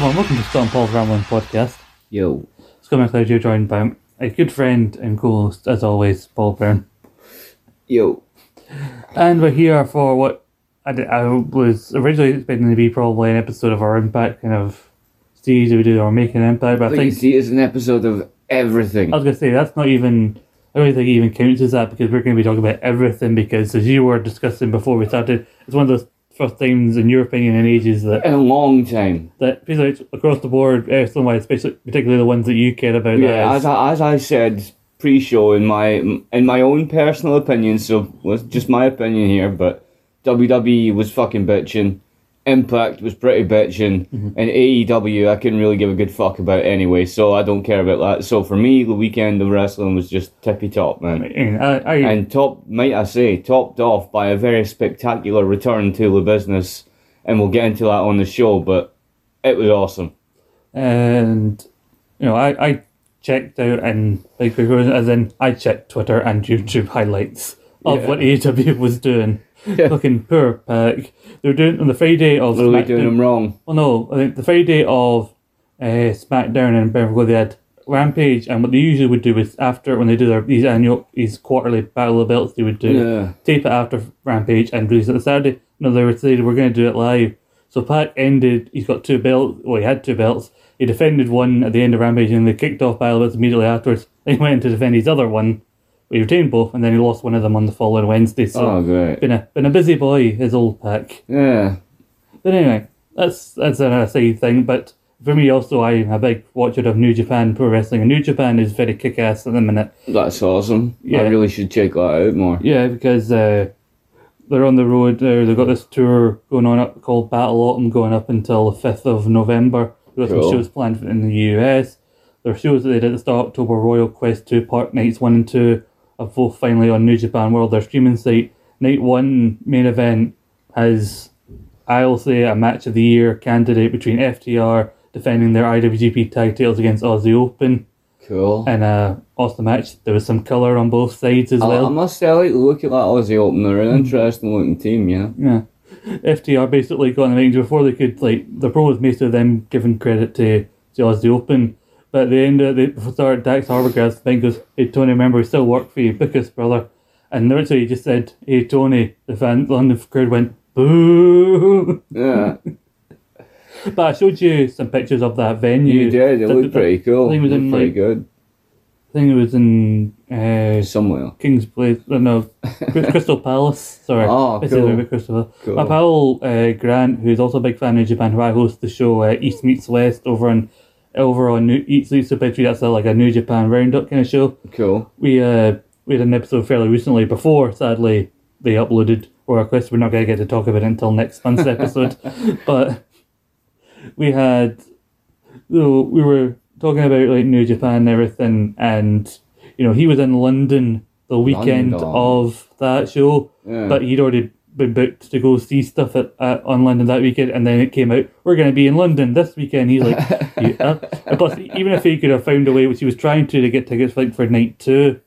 Everyone, welcome to Scott and Paul's Rambling Podcast. Yo. Scott McLeod here, joined by a good friend and co-host, as always, Paul Byrne. Yo. And we're here for what I, did, I was originally expecting to be probably an episode of our Impact kind of series that we do, or Making Impact, but I you think, see, it's an episode of everything. I was going to say, that's not even, I don't think it even counts as that because we're going to be talking about everything because as you were discussing before we started, it's one of those first times, in your opinion, in ages that In a long time. that basically across the board, uh, wrestling wise, especially particularly the ones that you care about. Yeah, as I, as I said pre-show, in my in my own personal opinion, so was just my opinion here, but WWE was fucking bitching. Impact was pretty bitching, mm-hmm. and AEW I couldn't really give a good fuck about anyway, so I don't care about that. So for me, the weekend of wrestling was just tippy top, man. And I, I, and top, might I say, topped off by a very spectacular return to the business, and we'll get into that on the show. But it was awesome. and you know, I, I checked out and like as in I checked Twitter and YouTube highlights of Yeah. what AEW was doing. Fucking poor Pac. They were doing on the Friday of we doing them wrong? Well, no, I think the Friday of uh, SmackDown and Beverly they had Rampage, and what they usually would do is after when they do their these annual these quarterly Battle of the Belts, they would do Yeah. tape it after Rampage and release it on Saturday. No, they were saying we're going to do it live. So Pac ended. He's got two belts. Well, he had two belts. He defended one at the end of Rampage, and they kicked off Battle of the Belts immediately afterwards. Then he went to defend his other one he retained both, and then he lost one of them on the following Wednesday. So oh, great. Been a, been a busy boy, his old Pac. Yeah. But anyway, that's that's an aside thing. But for me, also, I'm a big watcher of New Japan Pro Wrestling, and New Japan is very kick ass at the minute. That's awesome. Yeah. I really should check that out more. Yeah, because uh, they're on the road, uh, they've got this tour going on up called Battle Autumn going up until the 5th of November. There cool. some shows planned in the US. There are shows that they did at the start of October Royal Quest 2 Park Nights 1 and 2 of both finally on New Japan World, their streaming site. Night one main event has, I'll say, a match of the year candidate between FTR defending their IWGP tag titles against Aussie Open. Cool. And uh, awesome match. There was some colour on both sides as I, well. I must say, like look at that Aussie Open. They're an mm. interesting looking team, yeah. Yeah. FTR basically got in the range before they could, like, the pro was mostly them giving credit to, to Aussie Open but at the end of the before Dax Harbourgrass thing goes, Hey Tony, remember we still work for you, book us, brother. And literally he just said, Hey Tony, the fan London crowd went Boo Yeah. But I showed you some pictures of that venue. you did. It The- looked the- pretty cool. I think it was in pretty like good. I think it was in uh, Somewhere. King's Place. No, Crystal Palace. Sorry, Oh, I cool. Crystal. Cool. My pal uh, Grant, who's also a big fan of Japan, who I host the show uh, East Meets West over on over on New East East Petri. That's like a New Japan roundup kind of show. Cool. We uh we had an episode fairly recently before, sadly, they uploaded or Royal Quest. We're not going to get to talk about it until next month's episode, but we had so we were talking about like New Japan and everything, and you know he was in London the weekend London. of that show, Yeah. but he'd already been booked to go see stuff at, at on London that weekend, and then it came out we're going to be in London this weekend. He's like, yeah. Plus, even if he could have found a way, which he was trying to, to get tickets like for night two.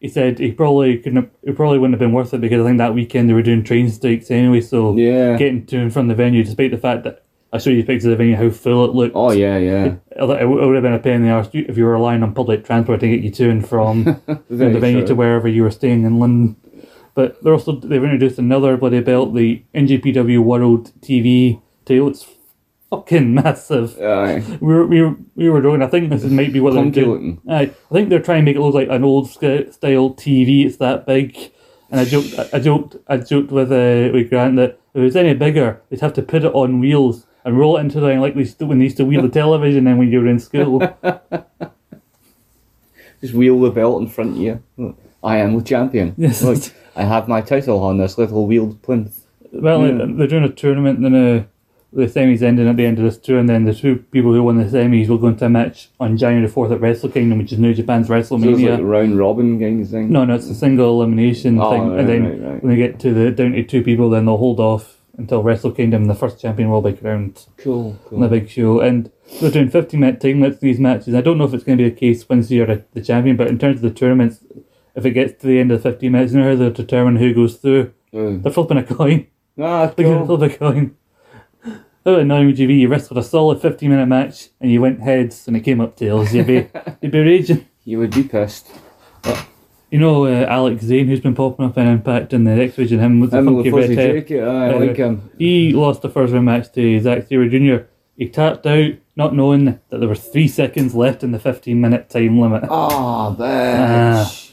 He said he probably couldn't. It probably wouldn't have been worth it because I think that weekend they were doing train strikes anyway. So Yeah. getting to and from the venue, despite the fact that I showed you pictures of the venue, how full it looked. Oh, yeah, yeah. It would it would have been a pain in the arse if you were relying on public transport to get you to and from the venue to wherever you were staying in London. But they're also they've introduced another bloody belt, the NJPW World TV title. It's fucking massive. Aye. We were, we were, we were doing. I think this is might be what they're doing. Aye, I think they're trying to make it look like an old sc- style TV. It's that big, and I joked, I joked, I joked with uh, with Grant that if it was any bigger, they'd have to put it on wheels and roll it into the like they used to, when they used to wheel the television. Then when you were in school, Just wheel the belt in front of you. I am the champion. Yes. Look, I have my title on this little wheeled plinth. well, they're doing a tournament, and then uh, the semis ending at the end of this tour, and then the two people who won the semis will go into a match on January fourth at Wrestle Kingdom, which is New Japan's So it's WrestleMania. like round robin kind of thing. No, no, it's a single elimination Oh, thing, right, and then right, right. when they get to the down to two people, then they'll hold off until Wrestle Kingdom. The first champion will be crowned Cool, on the big show, and they're doing fifty minute time limits these matches. I don't know if it's going to be the case once you're a- the champion, but in terms of the tournaments, if it gets to the end of the 15 minutes, you know how they determine who goes through. Uh, They're flipping a coin. ah, They're going to cool. flip a coin. how annoying would you be? You wrestled a solid 15 minute match and you went heads and it came up tails. You'd be, you'd be raging. You would be pissed. You know uh, Alex Zayne, who's been popping up in Impact in the X Division, him with the Him funky red hair. I Uh, like him. He lost the first round match to Zack Sabre Jr. He tapped out, not knowing that there were three seconds left in the 15 minute time limit. Oh, bitch. What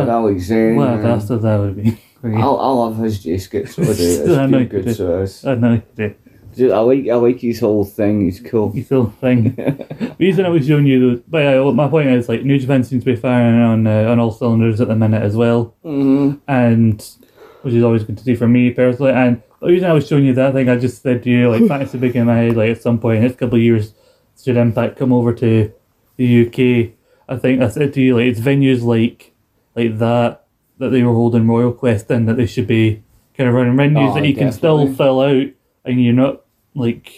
What- Alex Zayne. what a man. bastard that would be. I, I love his J skits. So I do. It's I know you good. do. So I know, yeah, Just- I like I like his whole thing. He's cool. you still thing. The reason I was showing you, though, but uh, my point is, like, New Japan seems to be firing on uh, on all cylinders at the minute as well. Mm-hmm. and which is always good to see for me personally. And the reason I was showing you that thing, I just said to you, like, fantasy big in my head, like, at some point in the next couple of years, should Impact come over to the UK? I think I said to you, like, it's venues like like that that they were holding Royal Quest in that they should be kind of running venues Oh, that you can still fill out and you're not like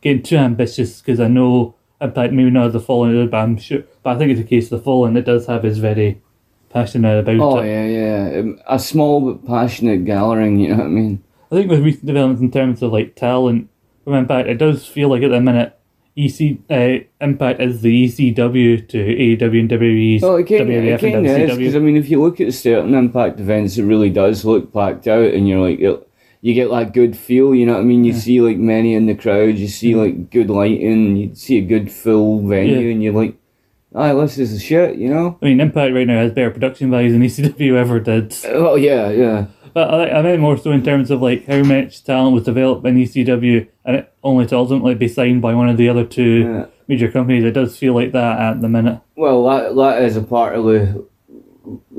getting too ambitious because I know Impact maybe not the following, but I'm sure. But I think it's a case of the following that does have is very passionate about Oh it. yeah, yeah. Um, A small but passionate gathering. You know what I mean? I think with recent developments in terms of like talent from Impact, it does feel like at the minute EC uh, Impact is the ECW to AEW and WWE's Well, it kind WWF and is because I mean, if you look at certain Impact events, it really does look packed out, and you're like, it, you get that good feel. You know what I mean? You see like many in the crowd, you see like good lighting, you see a good full venue, Yeah. and you're like, ah, this is the shit. You know? I mean, Impact right now has better production values than ECW ever did. Oh yeah, yeah. But I, I meant more so in terms of like how much talent was developed in ECW and it only to ultimately be signed by one of the other two Yeah. major companies. It does feel like that at the minute. Well, that that is a part of the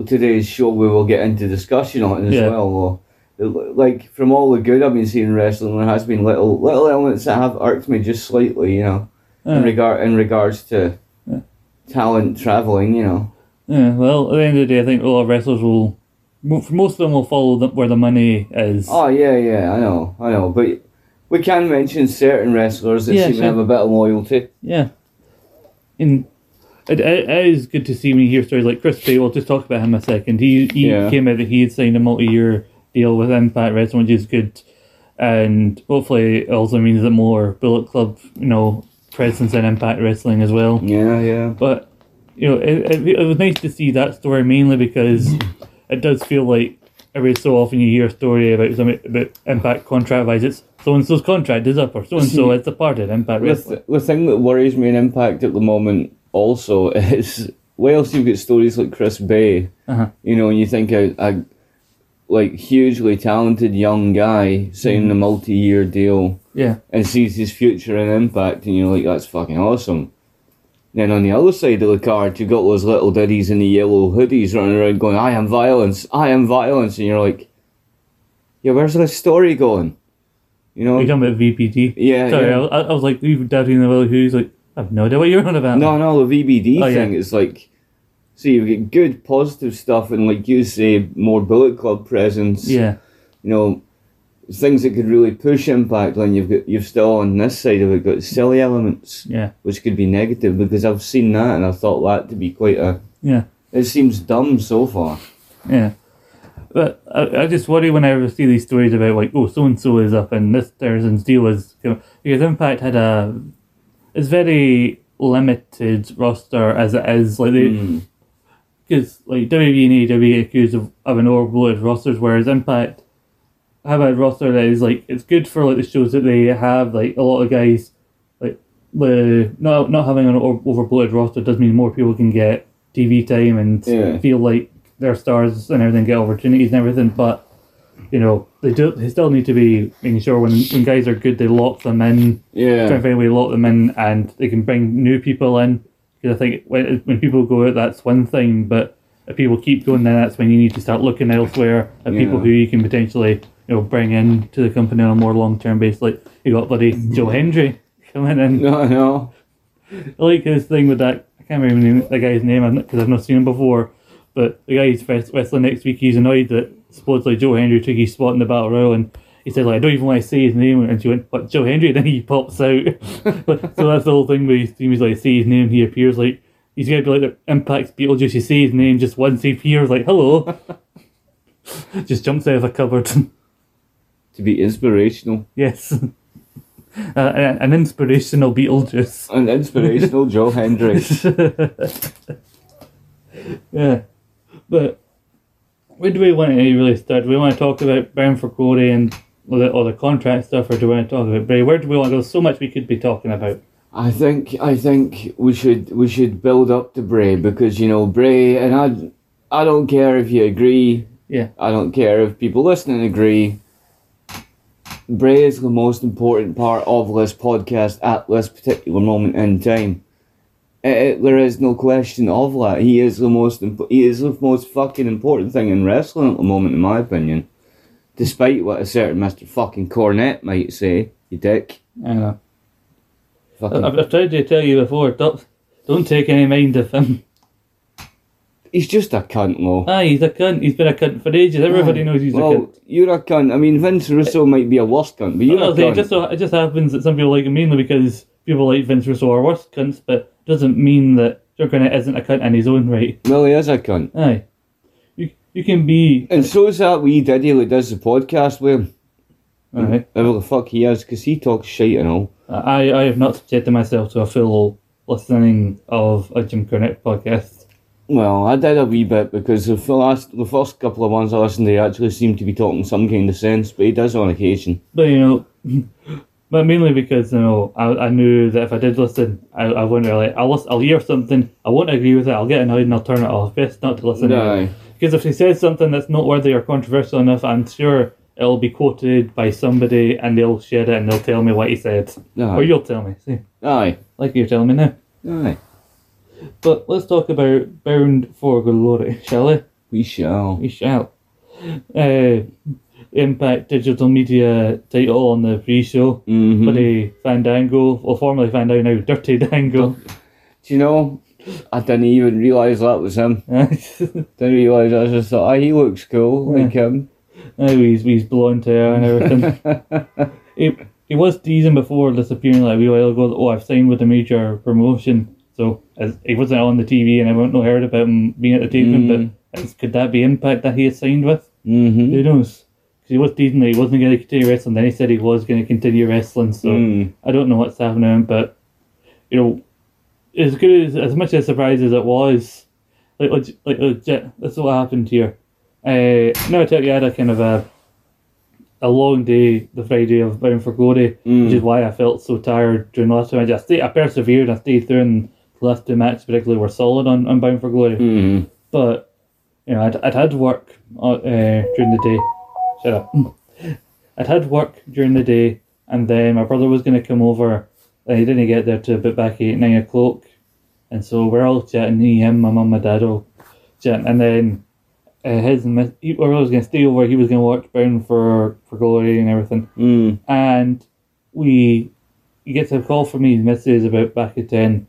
today's show we will get into discussion on it as Yeah. well. Though. Like from all the good I've been seeing in wrestling, there has been little little elements that have irked me just slightly. You know, in Uh, regard in regards to Yeah. talent traveling. You know, yeah, well, at the end of the day, I think a lot of wrestlers will, most of them, will follow the, where the money is. oh yeah, yeah, I know, I know, but. We can mention certain wrestlers that Yeah, seem sure. to have a bit of loyalty. Yeah. And it, it, is good to see when you hear stories like Chris Bey. We'll just talk about him a second. He he Yeah. came out that he had signed a multi year deal with Impact Wrestling, which is good. And hopefully it also means that more Bullet Club, you know, presence in Impact Wrestling as well. Yeah, yeah. But, you know, it, it, it was nice to see that story mainly because it does feel like every so often you hear a story about something about Impact contract wise, it's so and so's contract is up or so and so it's departed Impact The, Wrestling. th- the thing that worries me in Impact at the moment also is whilst you've got stories like Chris Bey, Uh-huh. you know, and you think a, a like hugely talented young guy signing a multi-year deal Yeah. and sees his future in Impact, and you're like, that's fucking awesome. Then on the other side of the card, you've got those little diddies in the yellow hoodies running around going, I am violence, I am violence, and you're like, yeah, where's this story going? You know? You talking about VBD? Yeah, Sorry, yeah. I, was- I was like, you doubting the who's like, I have no idea what you're on about. No, no, the VBD Oh, yeah. thing is like, see, you get good positive stuff, and like you say, more Bullet Club presence. Yeah. You know, things that could really push impact. Then you've got you've still on this side of it got silly elements, Yeah. which could be negative because I've seen that and I thought that to be quite a. Yeah. It seems dumb so far. Yeah. But I, I just worry whenever I see these stories about like, oh, so and so is up and this person's deal is because Impact had a it's very limited roster as it is like they Mm. because like WWE and AEW accused of having overloaded rosters, whereas Impact have a roster that is like it's good for like the shows that they have. Like a lot of guys, like the not not having an o- overbloated roster does mean more people can get TV time and Yeah. feel like they're stars and everything, get opportunities and everything. But you know they do they still need to be making sure when when guys are good they lock them in try Yeah. and find a way to lock them in and they can bring new people in. Because I think when, when people go out, that's one thing, but if people keep going, then that's when you need to start looking elsewhere at people who you can potentially you know bring in to the company on a more long term basis. Like you got bloody Joe mm-hmm. Hendry coming in. No, no. I like his thing with that. I can't remember the, the guy's name because I've not seen him before. But the guy who's wrestling next week, he's annoyed that supposedly Joe Hendry took his spot in the battle royal, and he said like I don't even want to say his name. And she went, "What Joe Hendry?" Then he pops out. but, so that's the whole thing. Where he seems like say his name, he appears like he's gonna be like the Impact's Beetlejuice. You say his name just once, he appears like hello. just jumps out of a cupboard. To be inspirational. yes. Uh, an an inspirational Beetlejuice. An inspirational Joe Hendry. yeah, but where do we want to really start? Do we want to talk about Bound for Glory and all the, all the contract stuff, or do we want to talk about Bray? Where do we want to go? So much we could be talking about. I think I think we should we should build up to Bray because you know Bray and I I don't care if you agree. Yeah. I don't care if people listening agree. Bray is the most important part of this podcast at this particular moment in time. Eh, eh, there is no question of that. He is the most imp- he is the most fucking important thing in wrestling at the moment, in my opinion. Despite what a certain Mister Fucking Cornette might say, you dick. I know. Fucking I've, I've tried to tell you before. Don't don't take any mind of him. He's just a cunt, though. Ah, he's a cunt. He's been a cunt for ages. Everybody Aye. knows he's well, a cunt. you're a cunt. I mean, Vince Russo might be a worse cunt, but you're Well, a see, it cunt. just so, it just happens that some people like him mainly because people like Vince Russo are worse cunts, but doesn't mean that Joe Cornette isn't a cunt in his own right. Well, he is a cunt. Aye, you you can be. And so is that wee diddy that does the podcast with him. Aye. Whoever the fuck he is, because he talks shit and all. I I have not subjected myself to a full listening of a Jim Cornette podcast. Well, I did a wee bit because the last, the first couple of ones I listened to, he actually seemed to be talking some kind of sense, but he does on occasion. But you know, but mainly because you know I, I knew that if I did listen, I, I wouldn't really. I'll listen, I'll hear something, I won't agree with it. I'll get annoyed and I'll turn it off. Best not to listen. Aye. Because if he says something that's noteworthy or controversial enough, I'm sure it'll be quoted by somebody and they'll share it and they'll tell me what he said. Or you'll tell me. See, Aye. like you're telling me now. Aye. But let's talk about Bound for Glory, shall we? We shall. We shall. Uh, Impact Digital Media title on the pre-show. Mm-hmm. Bloody Fandango, or formerly Fandango, now Dirty Dango. Do you know, I didn't even realise that was him. Didn't realise, I just thought, oh, he looks cool, like him. now he's, he's blonde hair and everything. he, he was teasing before disappearing like a wee while ago that, oh, I've signed with a major promotion. So as he wasn't on the TV and I wouldn't know heard about him being at the taping, Mm. but is, could that be Impact that he has signed with? Mm-hmm. Who knows? He was teasing that he wasn't going to continue wrestling, then he said he was going to continue wrestling, so Mm. I don't know what's happening, but, you know, as good as, as much a surprise as it was, like, like legit, this is what happened here. Uh, now I tell you, I had a kind of a a long day the Friday of Bound for Glory, which is why I felt so tired during the last time. I just stayed, I persevered, I stayed through, and the last two matches particularly were solid on, on Bound for Glory. Mm-hmm. But you know, I'd, I'd had to work uh, uh, during the day. Shut up. I'd had work during the day, and then my brother was going to come over. And he didn't get there till about back eight nine o'clock, and so we're all chatting. He, him, my mum, my dad, all chatting, and then uh, his and my, he, or I was going to stay over. He was going to watch Bound for for Glory and everything Mm. and we he gets a call from me. his missus about back at ten.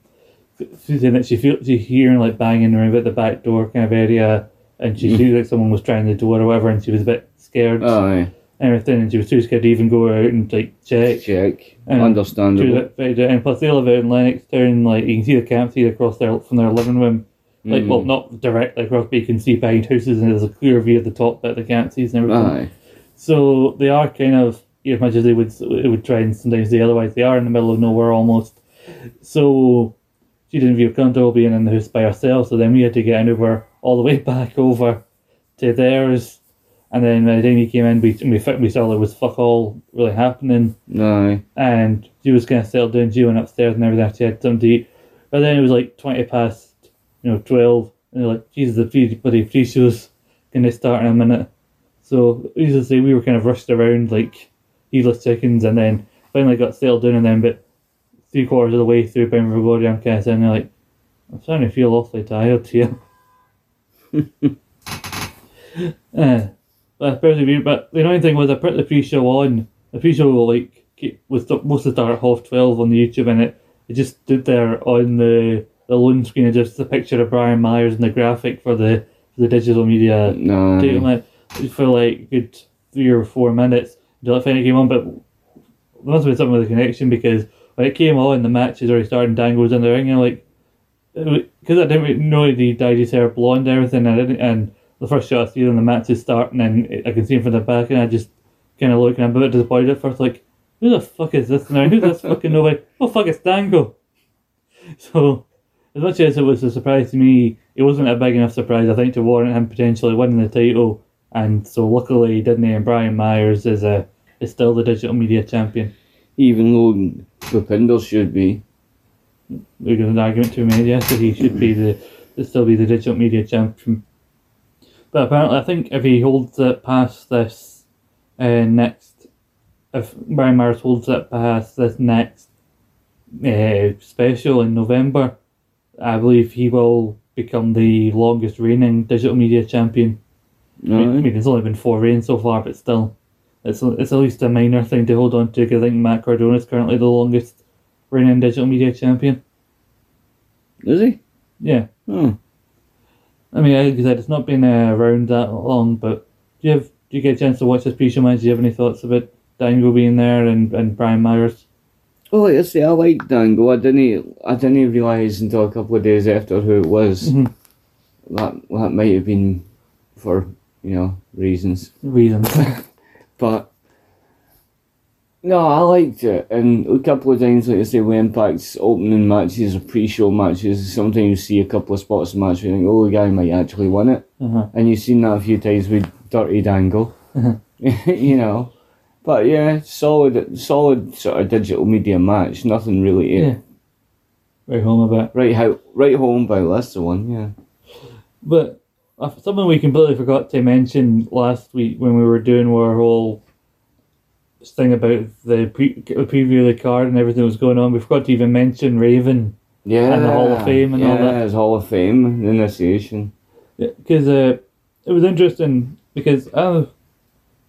She's saying that she feels she's hearing like banging around at the back door kind of area, and she feels like someone was trying door or whatever, and she was a bit scared Aye. and everything, and she was too scared to even go out and like check. Check. Was Understandable. afraid, and plus they live out in Lennoxtown, like you can see the campsite across their from their living room. Like, well, mm. not directly across, but you can see behind houses, and there's a clear view of the top bit of the campsites and everything. Aye. So they are kind of as much as they would it would try and sometimes say otherwise they are in the middle of nowhere almost. So she didn't feel comfortable being in the house by herself. So then we had to get an Uber all the way back over to theirs. And then by the time he came in, we we, we saw there was fuck all really happening. Aye. And she was kind of settled down. She went upstairs and everything. She had something to eat. But then it was like twenty past, you know, twelve. And they're like, Jesus, the free bloody free shows going to start in a minute. So as I say, we were kind of rushed around like heedless chickens, and then finally got settled down. And then, but three quarters of the way through Bound for Glory, I'm kind of sitting there like, I'm starting to feel awfully tired here. uh, but I persevered. But the annoying thing was I put the pre-show on. The pre-show like ke- was st- supposed to start at half twelve on the YouTube, and it it just stood there on the the loan screen, of just a picture of Brian Myers and the graphic for the for the digital media No. like for like a good three or four minutes until it finally came on. But there must have been something with the connection because when it came on, the match is already starting. Dango was in the ring, and like because I didn't know he dyed his hair blonde and everything, and I didn't, and the first shot I see when the match is starting, and then I can see him from the back, and I just kind of look and I'm a bit disappointed at first, like who the fuck is this now? Who's this fucking nobody? Oh fuck, it's Dango. So, as much as it was a surprise to me, it wasn't a big enough surprise, I think, to warrant him potentially winning the title. And so, luckily, Disney and Brian Myers is a is still the digital media champion. Even though Bhupinder should be. We got an argument to be made yesterday. He should be the still be the digital media champion. But apparently, I think if he holds it past this uh, next, if Brian Myers holds it past this next uh, special in November, I believe he will become the longest reigning digital media champion. I mean, I mean, it's only been four reigns so far, but still, it's it's at least a minor thing to hold on to. I think Matt Cardona is currently the longest reigning digital media champion. Is he? Yeah. Oh. I mean, like I said, it's not been uh, around that long, but do you have do you get a chance to watch this piece of mine? Do you have any thoughts about Dango being there and, and Brian Myers? Oh, like I say, I like Dango. I didn't, I didn't realise until a couple of days after who it was. Mhm. That that might have been for you know reasons, Reasons. but no, I liked it. And a couple of times, like I say, with Impact's opening matches or pre-show matches, sometimes you see a couple of spots in the match where you think, oh, the guy might actually win it. uh-huh. And you've seen that a few times with Dirty Dangle. you know. But yeah, solid solid sort of digital media match. Nothing really Yeah. Right home about. right how right home by that's the one, yeah. But uh, something we completely forgot to mention last week when we were doing our whole thing about the pre- the preview of the card and everything that was going on, we forgot to even mention Raven Yeah. And the Hall of Fame and yeah, all that. his Hall of Fame initiation. because uh, it was interesting because I, you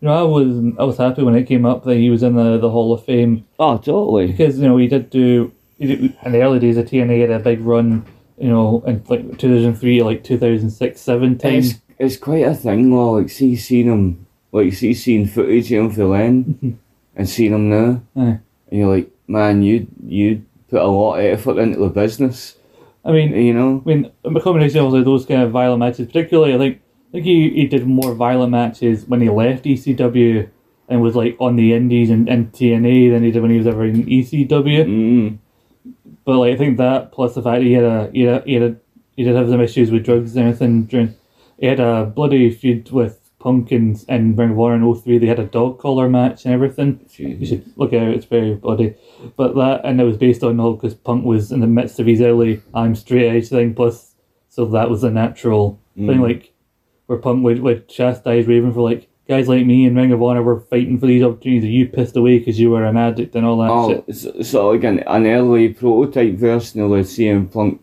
know, I was I was happy when it came up that he was in the, the Hall of Fame Oh totally. because you know he did do he did, in the early days of TNA had a big run you know in like two thousand three like two thousand six seven times It's it's quite a thing though, like see seeing him like see seeing footage of him for then and seeing him now. Aye. And you're like, man, you you put a lot of effort into the business. I mean You know? I mean a combination of those kind of violent matches particularly I think I think he, he did more violent matches when he left ECW and was like on the Indies and, and TNA than he did when he was ever in ECW. Mm. But like I think that plus the fact he had a he had a, he had a, he did have some issues with drugs and everything during he had a bloody feud with Punk and, and Ring of Honor in 03. They had a dog collar match and everything. You should look at it, it's very bloody. But that and it was based on all because Punk was in the midst of his early I'm straight edge thing plus so that was a natural thing Mm. like where Punk would, would chastise Raven for like guys like me and Ring of Honor were fighting for these opportunities that you pissed away because you were an addict and all that Oh, shit. of like an, an early prototype version of the CM Punk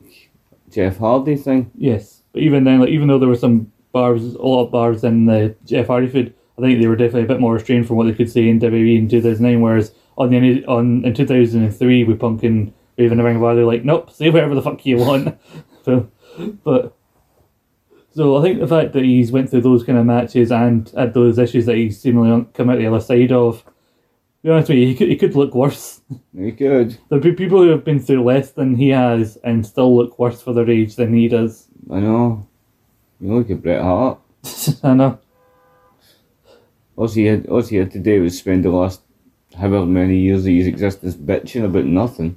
Jeff Hardy thing. Yes, but even then, like even though there were some bars, a lot of bars in the Jeff Hardy feud, I think they were definitely a bit more restrained from what they could say in WWE in two thousand nine. Whereas on the on in two thousand and three with Punk and Raven and Ring of Honor, they're like, nope, say whatever the fuck you want. so, but so I think the fact that he's went through those kind of matches and had those issues that he's seemingly come out the other side of. To be honest with you, he could, he could look worse. He could. There'd be people who have been through less than he has and still look worse for their age than he does. I know. You look at Bret Hart. I know. All he had, all he had to do was spend the last however many years of his existence bitching about nothing.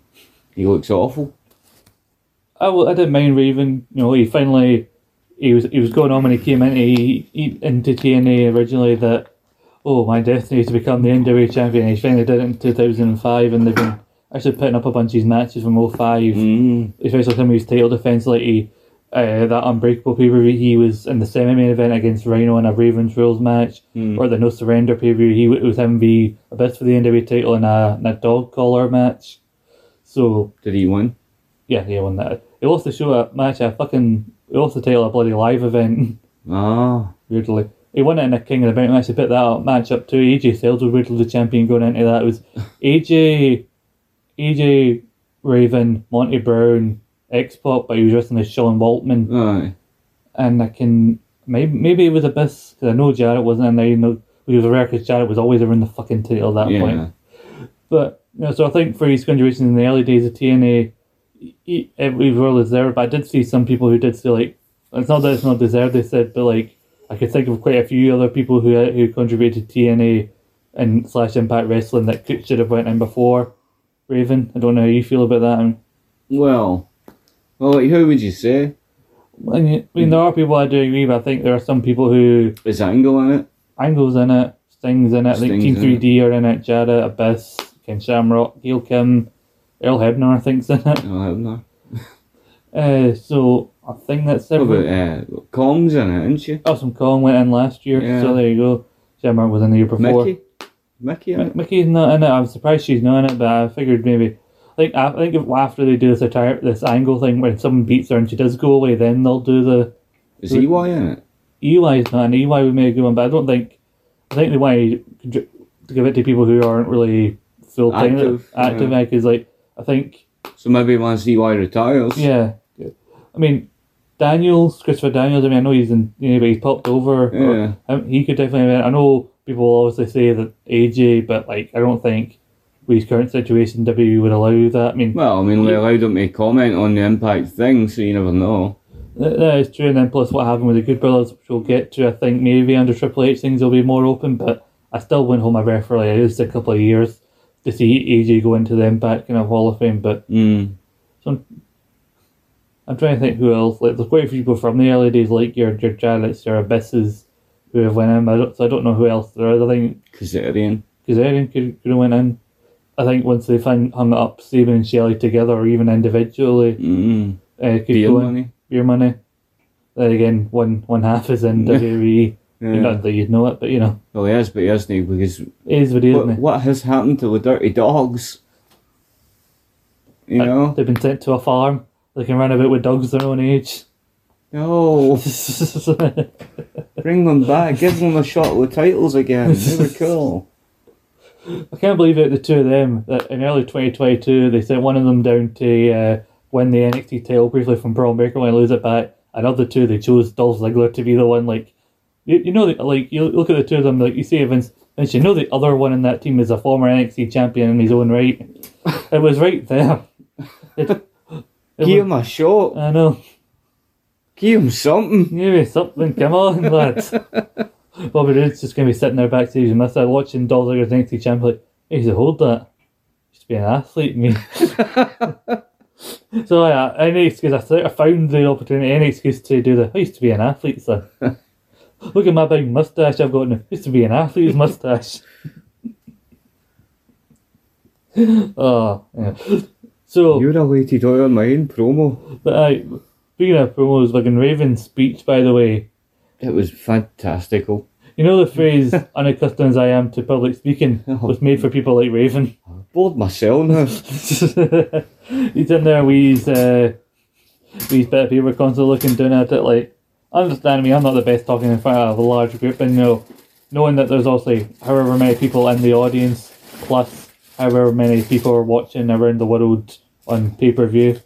He looks awful. I, I didn't mind Raven. You know, he finally he was he was going on when he came into he, he, into TNA originally that oh my destiny is to become the NWA champion. He finally did it in two thousand and five, and they've been actually putting up a bunch of his matches from 05, Mm. especially some of his title defense, like he, uh, that Unbreakable pay per view. He was in the semi main event against Rhino in a Ravens Rules match, Mm. or the No Surrender pay per view. He was him be a best for the NWA title in a, in a dog collar match. So Did he win? yeah, he won that. He lost the show at match at fucking. He lost the title a bloody live event. Ah. weirdly, he won it in a King of the Mountain match. He put that up, match up too. AJ Styles was weirdly the champion going into that. It was AJ, AJ Raven, Monty Brown, Pop, but he was wrestling as Sean Waltman. Aye. And I can maybe maybe it was Abyss because I know Jarrett wasn't in there. You know, he was rare because Jarrett was always around the fucking title at that point. Yeah. But you know, so I think for his contributions in the early days of TNA, he, every role is there. But I did see some people who did say like, it's not that it's not deserved. They said, but like I could think of quite a few other people who uh, who contributed to TNA and slash Impact Wrestling that could, should have went in before Raven. I don't know how you feel about that. Well, well, like, who would you say? I mean, I mean, there are people I do agree, but I think there are some people who Is Angle in it? Angle's in it, Sting's in it, Sting's Team in it. 3D are in it, Jada, Abyss, Ken Shamrock, Gail Kim, Earl Hebner, I think's in it. Have not. Uh, so I think that's What several. about uh, Kong's in it, isn't she? Awesome Kong went in last year, Yeah. so there you go. Shamrock was in the year before. Mickie? Mickie in Mi- Mickie's not in it. I'm surprised she's not in it, but I figured maybe. I think I think if after they do this attire, this angle thing when someone beats her and she does go away, then they'll do the Is EY in it? EY's not an EY would make a good one, but I don't think. I think they want to to give it to people who aren't really full time Active, active. yeah. Because like I think So maybe once EY retires. yeah, I mean Daniels, Christopher Daniels. I mean I know he's in, you know, but he's popped over. or- Yeah. um, he could definitely. I know people will obviously say that AJ, but like I don't think with his current situation, WWE would allow that. I mean, Well, I mean, we allowed him to comment on the Impact thing, so you never know. that, that is true. And then plus what happened with the Good Brothers, which we'll get to. I think maybe under Triple H things will be more open, but I still wouldn't hold my breath for like a couple of years to see AJ go into the Impact kind of Hall of Fame. But Mm. I'm trying to think who else. Like there's quite a few people from the early days, like your your Janets, your Abysses, who have went in. I don't, so I don't know who else there is. I think Kazarian. Kazarian could, could have went in. I think once they find, hung up Sabin and Shelley together or even individually, Mm. uh, could Beer go in. money. Beer money. Then again, one one half is in WWE. Yeah. Not that you'd know it, but you know, Well, he is, but he isn't, because it is it is, what, isn't what has happened to the Dirty Dawgs? You Uh, know? They've been sent to a farm. They can run about with dogs their own age. No, bring them back. Give them a shot with titles again. They were cool. I can't believe it, the two of them, that in early 2022, they sent one of them down to uh, win the NXT title briefly from Bron when they lose it back. Another two, they chose Dolph Ziggler to be the one, like, you, you know, like, you look at the two of them, like, you see Vince, Vince, you know the other one in that team is a former NXT champion in his own right. it was right there. It, it Give was, him a shot. I know. Give him something. Give me something, come on, lads. Bobby Roode's just going to be sitting there backstage and must watching Dolph Ziggler's NXT champion, like, hey, he said, hold that. Used to be an athlete, me. so, yeah, any excuse, I, th- I found the opportunity, any excuse to do the, I used to be an athlete, son. Look at my big mustache I've got now. Used to be an athlete's mustache. oh, yeah. So, you're waited all on my own promo. but I, speaking of promos, like in Raven's speech, by the way, It was fantastical. You know the phrase "unaccustomed as I am to public speaking" was made for people like Raven. Bored myself now. He's in there with his, uh, his bit of paper constantly looking down at it like, understand me, I'm not the best talking in front of a large group, and you know, knowing that there's also however many people in the audience, plus however many people are watching around the world on pay per view.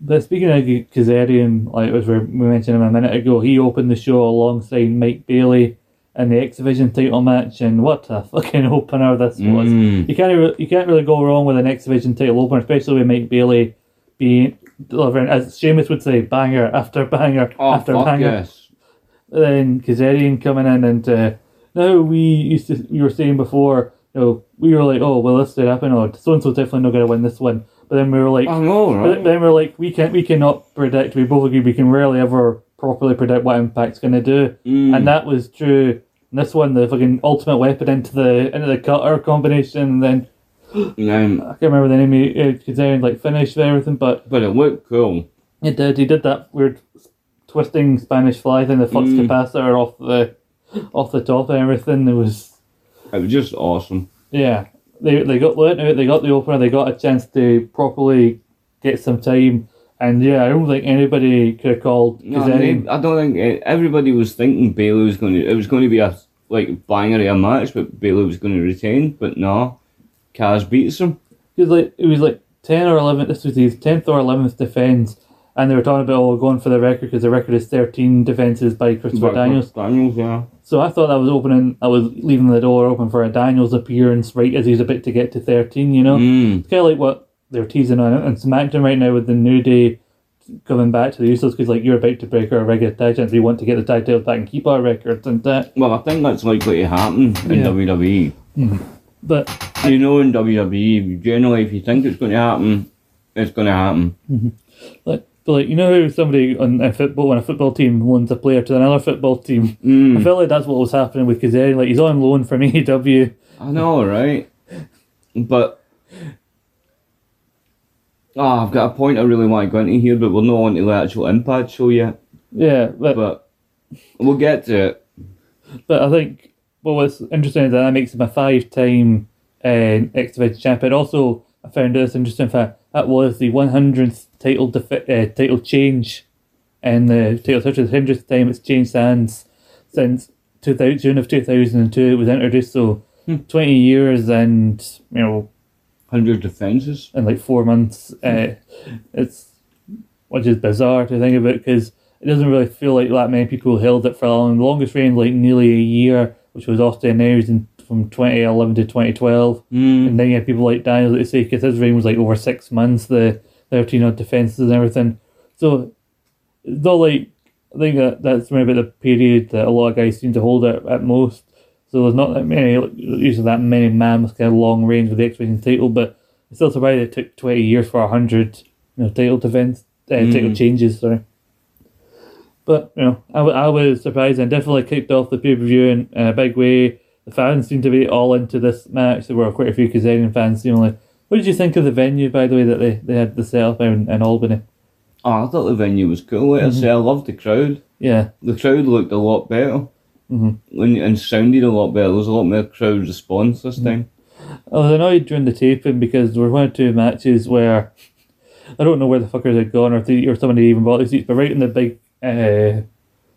But speaking of Kazarian, like as we mentioned him a minute ago, he opened the show alongside Mike Bailey in the X Division title match, and what a fucking opener this was! Mm. You can't re- you can't really go wrong with an X Division title opener, especially with Mike Bailey being delivering, as Sheamus would say, banger after banger Oh, after banger. yes. Then Kazarian coming in and uh, now we used to we were saying before, you know, we were like, oh well, this did happen, or so and so definitely not going to win this one. But then we were like, I know, but right? then we're like, we can't, we cannot predict. We both agree we can rarely ever properly predict what Impact's going to do, Mm. and that was true. in This one, the fucking ultimate weapon into the into the cutter combination, and then Um, I can't remember the name. Uh, Kazarian like finished with everything, but but it looked cool. it did. He did that weird twisting Spanish fly thing, the flux Mm. capacitor off the off the top and everything. It was It was just awesome. yeah. They they got out. They got the opener. They got a chance to properly get some time. And yeah, I don't think anybody could have called No, they- I don't think eh, everybody was thinking Bailey was going to. It was going to be a like banger of a match, but Bailey was going to retain. But no, Kaz beats him. It was like it was like ten or eleven. This was his tenth or eleventh defense, and they were talking about oh going for the record because the record is thirteen defenses by Christopher But- Daniels. Daniels, yeah. So I thought that was opening. I was leaving the door open for a Daniels appearance right as he's about to get to thirteen. You know, Mm. it's kind of like what they're teasing on it and SmackDown right now with the New Day coming back to the Usos because like you're about to break our regular tag champions. We want to get the tag titles back and keep our records and that. Well, I think that's likely to happen in Yeah. WWE. But You know, in WWE, generally, if you think it's going to happen, it's going to happen. like, but like you know how somebody on a football when a football team loans a player to another football team. Mm. I felt like that's what was happening with Kazarian. Like he's on loan from AEW. I know, right? But ah, I've got a point I really want to go into here, but we're not on to the actual Impact show yet. Yeah, but But we'll get to it. But I think what was interesting is that that makes him a five-time uh, X Division champion. Also, I found this interesting fact that was the 100th title defi- uh, title change in the title search. The 100th time it's changed hands since 2000, June of 2002 it was introduced. So, 20 years and, you know, 100 defences. in like four months. Uh, it's which is bizarre to think about because it doesn't really feel like that many people held it for long. The longest reign, like nearly a year, which was Austin Aries in from 2011 to 2012. Mm. And then you had people like Daniel that say because his reign was like over six months, the 13 odd defenses and everything. So it's not like I think that that's maybe the period that a lot of guys seem to hold it at most. So there's not that many, usually that many man with kind of long range with the X Division title, but it's still surprised it took 20 years for a 100 you know, title defense, uh, title Mm. changes, sorry. But, you know, I, w- I was surprised and definitely kicked off the pay per view in, in a big way. The fans seem to be all into this match. There were quite a few Kazarian fans. Like, what did you think of the venue, by the way, that they, they had the setup in, in Albany? Oh, I thought the venue was cool. Like I say, I loved the crowd. Yeah, The crowd looked a lot better. Mhm. When, and sounded a lot better. There was a lot more crowd response this time. I was annoyed during the taping because there were one or two matches where I don't know where the fuckers had gone or if they, or somebody even bought the seats, but right in the big, uh,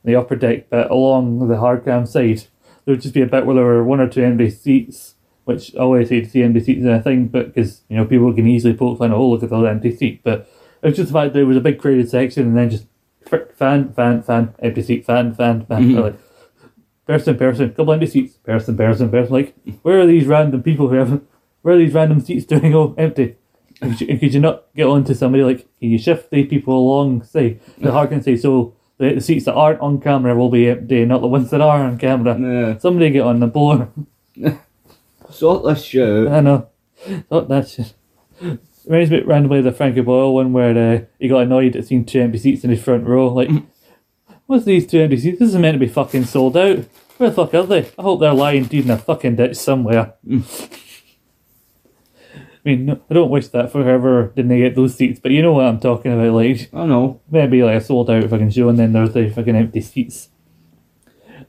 the upper deck bit along the hard cam side, there would just be a bit where there were one or two empty seats, which I always hate to see empty seats in a thing, but because you know people can easily poke fun, oh look at the empty seat, but it was just the fact there was a big crowded section and then just frick, fan, fan, fan, empty seat, fan, fan, fan, Mhm. like person, person, couple empty seats, person, person, person. Like, where are these random people who have, where are these random seats doing? Oh, empty. And could, you, could you not get on to somebody like, can you shift the people along? Say, the hard can say, so the, the seats that aren't on camera will be empty, not the ones that are on camera. Yeah. Somebody get on the board. Sort this shit. I know. Thought that shit. Reminds me randomly of the Frankie Boyle one where uh, he got annoyed at seeing two empty seats in his front row. Like, what's these two empty seats? This is meant to be fucking sold out. Where the fuck are they? I hope they're lying dead in a fucking ditch somewhere. I mean, no, I don't wish that for whoever didn't get those seats, but you know what I'm talking about. Like, I know. maybe like a sold out fucking show and then there's the fucking empty seats.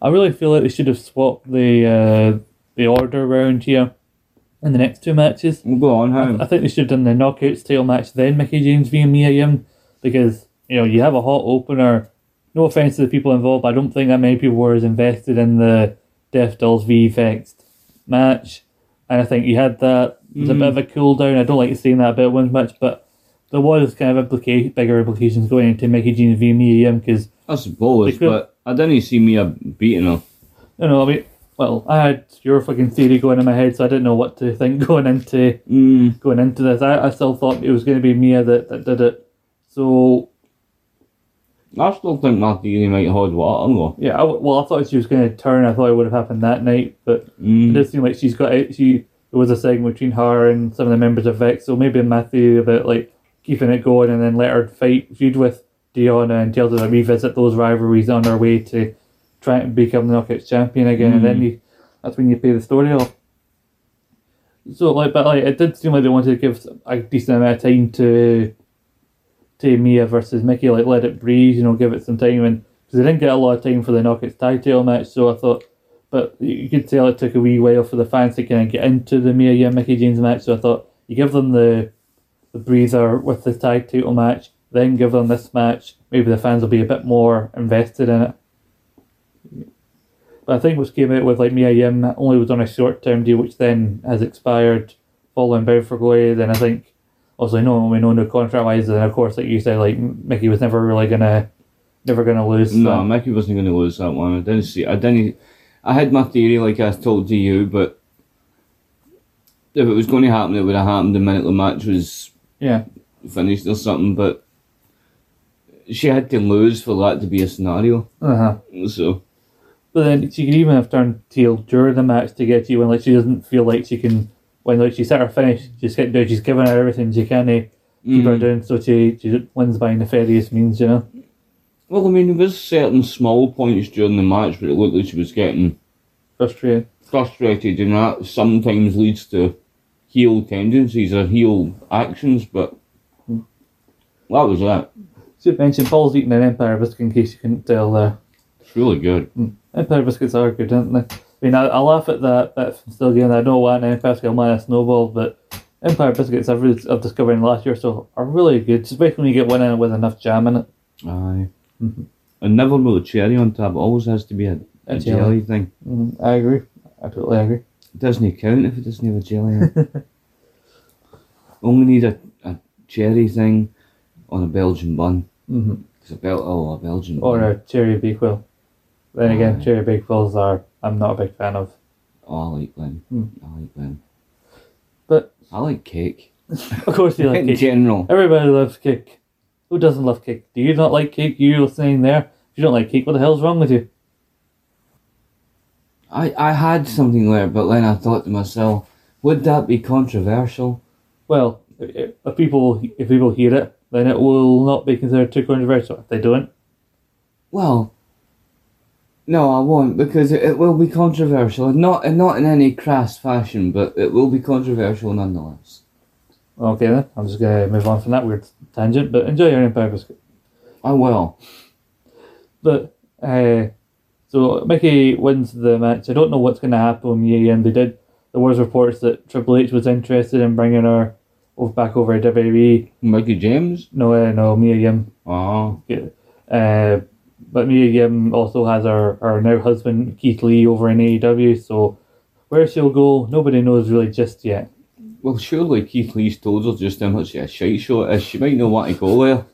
I really feel like they should have swapped the uh, the order around here in the next two matches. We'll go on, I how? think they should have done the knockouts title match then Mickie James v Mia Yim because you know you have a hot opener. No offense to the people involved, but I don't think that many people were as invested in the Death Dolls v Vexed match, and I think you had that. There's a bit of a cool down. I don't like seeing that about one match, but there was kind of implica- bigger implications going into Mickie James v Mia Yim because I suppose, could- but I didn't even see Mia beating her. you know I mean. Well, I had your fucking theory going in my head, so I didn't know what to think going into Mm. going into this. I, I still thought it was going to be Mia that, that did it. So I still think theory might hold water though. yeah, I, well, I thought she was going to turn. I thought it would have happened that night, but it Mm. does seem like she's got it. She there was a segment between her and some of the members of Vex. So maybe Matthew about like keeping it going and then let her fight feud with Diana and tell her to revisit those rivalries on her way to try and become the Knockouts champion again, and then you that's when you pay the story off. So like, but like, it did seem like they wanted to give a decent amount of time to to Mia versus Mickie, like let it breathe, you know, give it some time, and because they didn't get a lot of time for the Knockouts tag title match, so I thought, but you could tell it took a wee while for the fans to kind of get into the Mia Yim Mickie James match, so I thought you give them the the breather with the tag title match, then give them this match, maybe the fans will be a bit more invested in it. But I think what came out with like Mia Yim only was on a short term deal, which then has expired following Bound for Glory. Then I think also no, we know no contract wise, and of course, like you said, like Mickie was never really gonna, never gonna lose. No, Mickie wasn't to lose that one. I didn't see. I didn't. I had my theory, like I told to you, but if it was going to happen, it would have happened the minute the match was yeah, finished or something. But she had to lose for that to be a scenario. uh huh. So But then she could even have turned heel during the match to get you when like she doesn't feel like she can when like she's at her finish, she's getting down, she's giving her everything she can to keep her Mm. down, so she she wins by nefarious means, you know. Well, I mean, there was certain small points during the match where it looked like she was getting Frustrated. frustrated, and that sometimes leads to heel tendencies or heel actions. But that was that. Should mention Paul's eating an Empire biscuit in case you couldn't tell there. It's really good. Empire biscuits are good, aren't they? I mean, I, I laugh at that bit from still again. I don't want an Empire biscuit, man, a snowball, but Empire biscuits I've, really, I've discovered in the last year or so are really good, especially when you get one in with enough jam in it. Aye. Mhm. And never with a cherry on top. It always has to be a, a A jelly. jelly. thing. Mm, I agree. I totally agree. It doesn't count if it doesn't have a jelly. Only need a, a cherry thing on a Belgian bun. hmm It's a Bel- oh, a Belgian Or bun. a cherry bakewell. Then again, Aye. cherry bakewells are I'm not a big fan of. Oh, I like them. I like them. But I like cake. of course you like cake In cake. general. Everybody loves cake. Who doesn't love cake? Do you not like cake? You listening there? If you don't like cake, what the hell's wrong with you? I, I had something there, but then I thought to myself, would that be controversial? Well, if if people if people hear it, then it will not be considered too controversial. If they don't, Well, no, I won't because it, it will be controversial. Not not in any crass fashion, but it will be controversial nonetheless. okay then. I'm just gonna move on from that weird tangent. But enjoy your Empire biscuit. I will. But uh, so Mickie wins the match. I don't know what's gonna happen with Mia Yim. They did. There was reports that Triple H was interested in bringing her back over to WWE. Mickie James. No, uh, no, Mia Yim. Oh, Uh, but Mia Yim um, also has her, her now husband Keith Lee over in AEW. So where she'll go, nobody knows really just yet. well, surely Keith Lee's told her just how much of a shite show it is. She might not want to go there.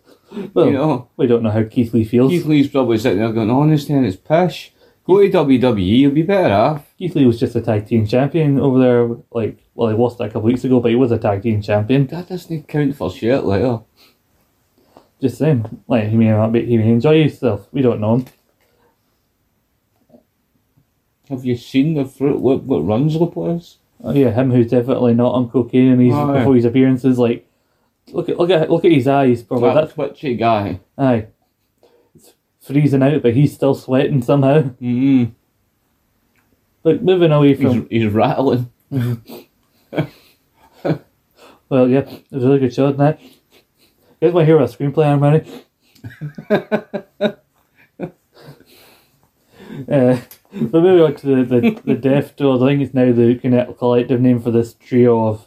Well, you know, we don't know how Keith Lee feels. Keith Lee's probably sitting there going, honestly, and it's pish. Go to WWE, you'll be better off." Keith Lee was just a tag team champion over there. Like, well, he lost that a couple weeks ago, but he was a tag team champion. That doesn't count for shit later. Oh. Just saying, like he may not be, he may enjoy himself. We don't know him. Have you seen the fruit what, what runs the place? Oh yeah, him who's definitely not on cocaine and he's Oh, before his appearances. Like, look at look at look at his eyes. Probably that that's twitchy guy. aye. It's freezing out, but he's still sweating somehow. Mm-hmm. But moving away from He's, he's rattling. Well, yeah, it was a really good show, didn't it? my hero want to hear about screenplay I'm running? uh, but moving on to the, the, the Death Dollz, I think it's now the kind of collective name for this trio of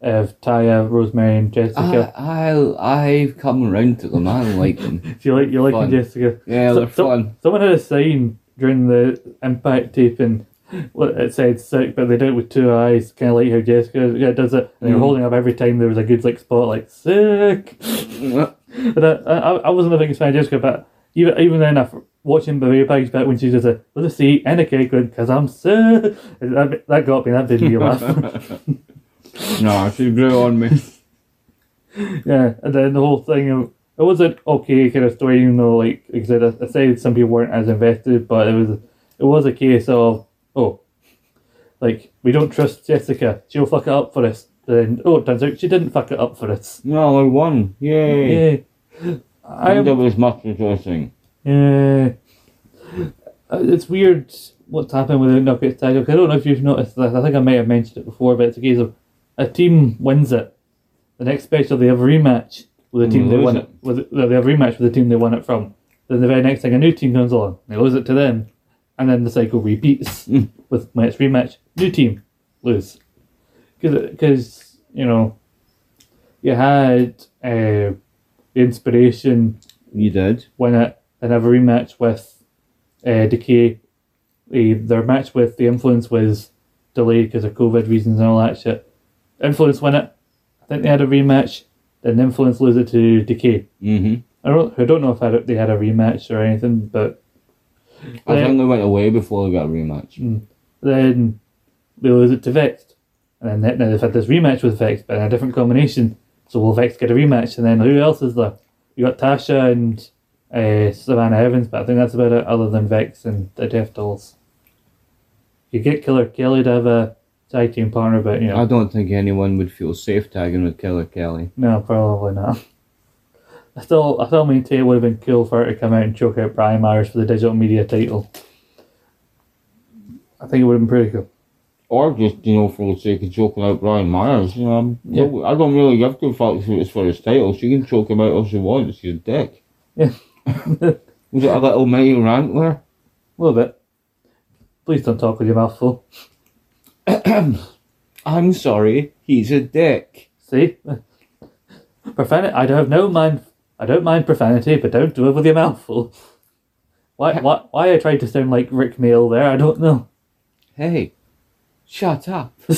of Taya, Rosemary, and Jessica. I, I've come around to them. I like them. if you like, you fun. Jessica. Yeah, So- they're so- fun. Someone had a sign during the Impact taping. Well, It said sick, but they did it with two eyes, kind of like how Jessica yeah, does it. And they were Mhm. holding up every time there was a good like spot, like sick. But I, I, I wasn't the biggest fan of Jessica, but even even then, after watching the way back when she does it with a seat and a cake, because I'm sick. That, that got me. That made me laugh. no, she grew on me. yeah, and then the whole thing. of- It was an okay kind of story, you know. Like, like I said, I, I said some people weren't as invested, but it was it was a case of oh, like we don't trust Jessica. She'll fuck it up for us. Then oh, it turns out she didn't fuck it up for us. No, I won. Yay. Yeah, I there was much rejoicing. Yeah. Uh, It's weird what's happened with the Knockouts title. I don't know if you've noticed this. I think I might have mentioned it before, but it's a case of a team wins it. The next special, they have a rematch with the team Mm, they won it. it. With they have a rematch with the team they won it from. Then the very next thing, a new team comes along. They lose it to them, and then the cycle repeats Mm. with when it's rematch, new team, lose. Because you know, you had uh, the inspiration You did. win it and have a rematch with uh, Decay. Uh, their match with the Influence was delayed because of COVID reasons and all that shit. Influence win it. I think they had a rematch. Then Influence lose it to Decay. Mm-hmm. I don't. I don't know if had, they had a rematch or anything, but I Then- think they went away before they got a rematch. then they lose it to Vex. And then now they've had this rematch with Vex, but in a different combination. So will Vex get a rematch? And then who else is there? You got Tasha and uh, Savannah Evans, but I think that's about it. Other than Vex and the Death Dollz, you get Killer Kelly to have a tag team partner, but you know, I don't think anyone would feel safe tagging with Killer Kelly. no, probably not. I still, I still maintain it would have been cool for her to come out and choke out Brian Myers for the digital media title. I think it would have been pretty cool. Or just, you know, for the sake of choking out Brian Myers. You know, Yeah. I don't really give two fucks if it's for his title. She can choke him out if she wants. She's a dick. Yeah. Was it a little mini rant there? A little bit. Please don't talk with your mouth full. I'm sorry, he's a dick. See? Profanity. I don't have no mind. I don't mind profanity, but don't do it with your mouth full. Why? Why? Why I tried to sound like Rik Mayall there? I don't know. Hey, shut up.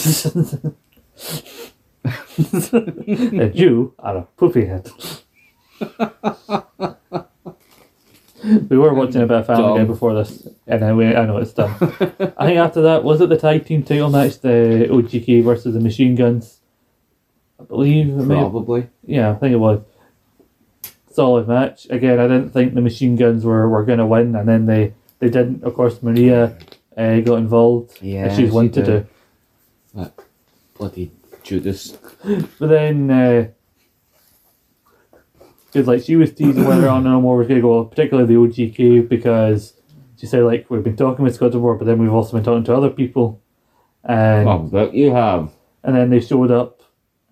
and you are a poopy head. we were watching a bit of Family Guy before this, and then we, I know it's done. I think after that, was it the tag team title match, the OGK versus the Machine Guns? I believe may Probably. Yeah, I think it was. Solid match. Again, I didn't think the machine guns were, were going to win, and then they, they didn't. Of course, Maria uh, got involved. Yeah, she's she wanted did. to. Bloody Judas. But then, uh, like she was teasing whether or no more was going to go, particularly the OGK, because she said like we've been talking with Scott D'Amore, but then we've also been talking to other people, and Oh, but you have. and then they showed up.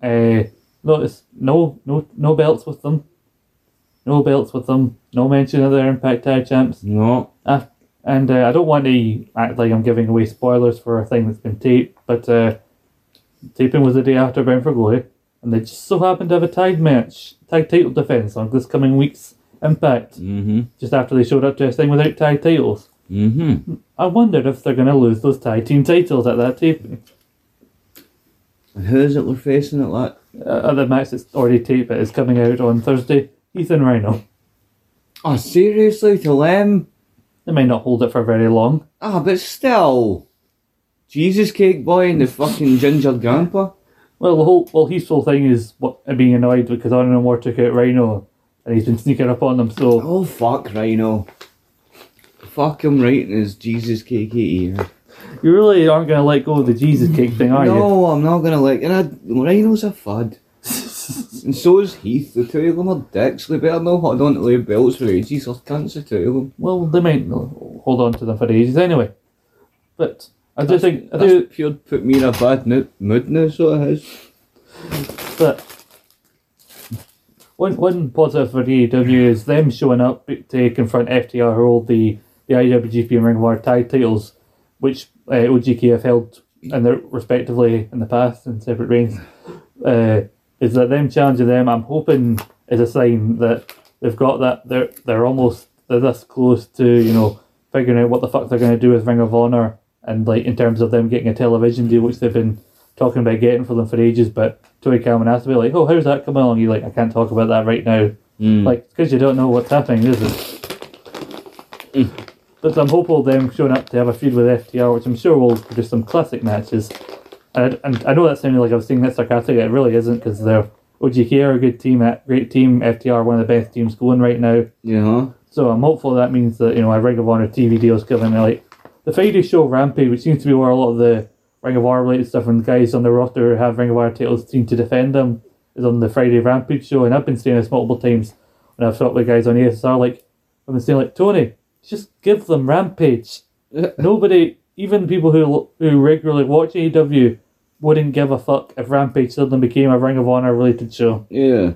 Uh, notice no no no belts with them, no belts with them, no mention of their Impact Tag Champs. No. Ah, and uh, I don't want to act like I'm giving away spoilers for a thing that's been taped, but uh, taping was the day after Bound for Glory, and they just so happened to have a tag match, tag title defense on this coming week's Impact, Mm-hmm. just after they showed up to a thing without tag titles. Mm-hmm. I wondered if they're going to lose those tag team titles at that taping. And who is it we're facing at that? Uh, the match that's already taped but is coming out on Thursday. Heath and Rhino. Oh, seriously, to them? They might not hold it for very long. Ah, but still. Jesus Cake Boy and the fucking Ginger Grandpa? Well, the whole well, his whole thing is what being annoyed because Honor No More took out Rhino, and he's been sneaking up on them. So Oh, fuck Rhino. Fuck him right in his Jesus Cake ear. you really aren't going to let go of the Jesus cake thing, are you? no, I'm not gonna like. And I, Rhino's a fud. And so is Heath. The two of them are dicks. They better not hold on to their belts for ages or cunts, the two of them. Well, they might hold on to them for ages anyway. But I do think I do, pure put me in a bad mo- mood now, so it is. but one one positive for AEW is them showing up to confront FTR who hold the the IWGP and Ring of Honor tag titles, which uh, OGK have held and their respectively in the past in separate reigns. Uh, is that them challenging them? I'm hoping is a sign that they've got that they're they're almost they're this close to you know figuring out what the fuck they're going to do with Ring of Honor and like in terms of them getting a television deal, which they've been talking about getting for them for ages. But Tony Khan asked me like, "Oh, how's that coming along?" You like, I can't talk about that right now, Mm. like because you don't know what's happening, is it? But I'm hopeful them showing up to have a feud with FTR, which I'm sure will produce some classic matches. And, and I know that sounded like I was saying that sarcastically. It really isn't because they're OGK are a good team, a great team. FTR one of the best teams going right now. yeah. So I'm hopeful that means that you know a Ring of Honor TV deal is coming. Like the Friday show Rampage, which seems to be where a lot of the Ring of Honor related stuff and the guys on the roster who have Ring of Honor titles seem to defend them, is on the Friday Rampage show. And I've been saying this multiple times when I've talked with guys on ASR. Like I've been saying, like Tony, just give them Rampage. Nobody, even people who who regularly watch AEW, wouldn't give a fuck if Rampage suddenly became a Ring of Honor related show. Yeah.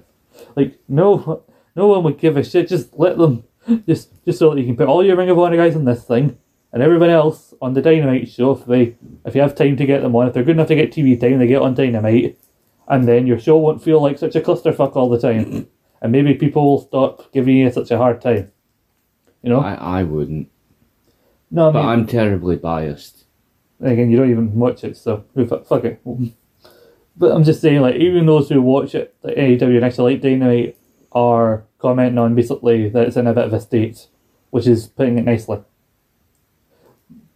Like no, no one would give a shit. Just let them. Just just so that you can put all your Ring of Honor guys on this thing, and everyone else on the Dynamite show. If they, if you have time to get them on, if they're good enough to get TV time, they get on Dynamite, and then your show won't feel like such a clusterfuck all the time, and maybe people will stop giving you such a hard time. You know? I, I wouldn't. no, I But mean, I'm terribly biased. Again, you don't even watch it, so fuck it. But I'm just saying, like, even those who watch it, like AEW and actually like Dynamite, are commenting on basically that it's in a bit of a state, which is putting it nicely.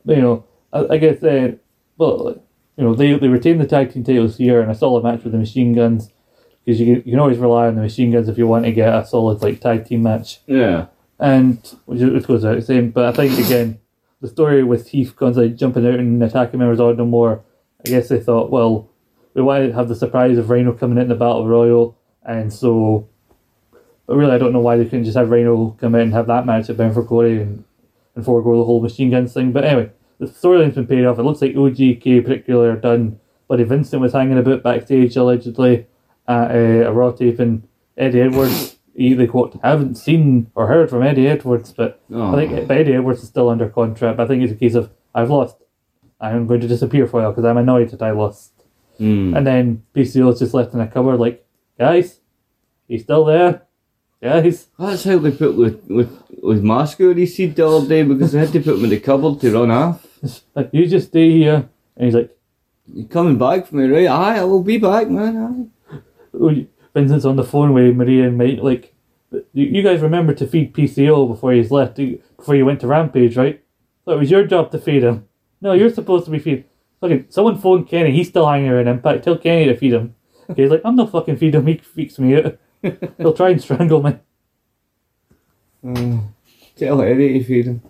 But, you know, I, I guess, uh, well, you know, they, they retain the tag team titles here in a solid match with the Machine Guns, because you, can- you can always rely on the Machine Guns if you want to get a solid, like, tag team match. Yeah. and which, goes without saying. But I think again, the story with Heath constantly jumping out and attacking members of no more. I guess they thought, well, we want to have the surprise of Rhino coming in the Battle Royal, and so. But really, I don't know why they couldn't just have Rhino come in and have that match at Bound for Glory and, and forego the whole machine guns thing. But anyway, the storyline's been paid off. It looks like OGK particularly are done. Buddy Vincent was hanging about backstage allegedly at uh, a Raw tape, and Eddie Edwards, he, they quote, haven't seen or heard from Eddie Edwards, but Oh. I think Eddie Edwards is still under contract. But I think it's a case of, I've lost. I'm going to disappear for a while because I'm annoyed that I lost. Hmm. And then PCO's just left in a cupboard like, guys, he's still there. Guys. That's how they put with with with Masco he seed the other day because they had to put him in the cupboard to run off. Like, you just stay here. And he's like, You're coming back for me, right? Aye, I will be back, man. Aye. Vincent's on the phone with Maria and Mike. Like, you, you guys remember to feed PCO before he's left, before you went to Rampage, right? So it was your job to feed him. No, you're supposed to be feed. Fucking someone phoned Kenny. He's still hanging around Impact. Tell Kenny to feed him. Okay, he's like, I'm not fucking feeding him. He freaks me out. He'll try and strangle me. Oh, tell Eddie to feed him.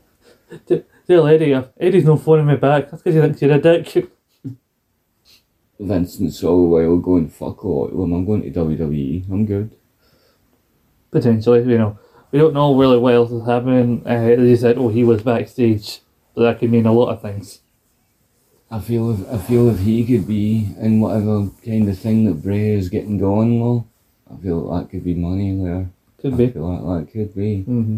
T- Tell Eddie. Eddie's not phoning me back. That's because he thinks you're a dick. The while going, fuck all of them. I'm going to WWE. I'm good. Potentially, you know. We don't know really what else is happening. Uh, they said, oh, he was backstage. But that could mean a lot of things. I feel if I feel if he could be in whatever kind of thing that Bray is getting going, well, I feel that could be money there. Could I be. feel like that could be. Mm-hmm.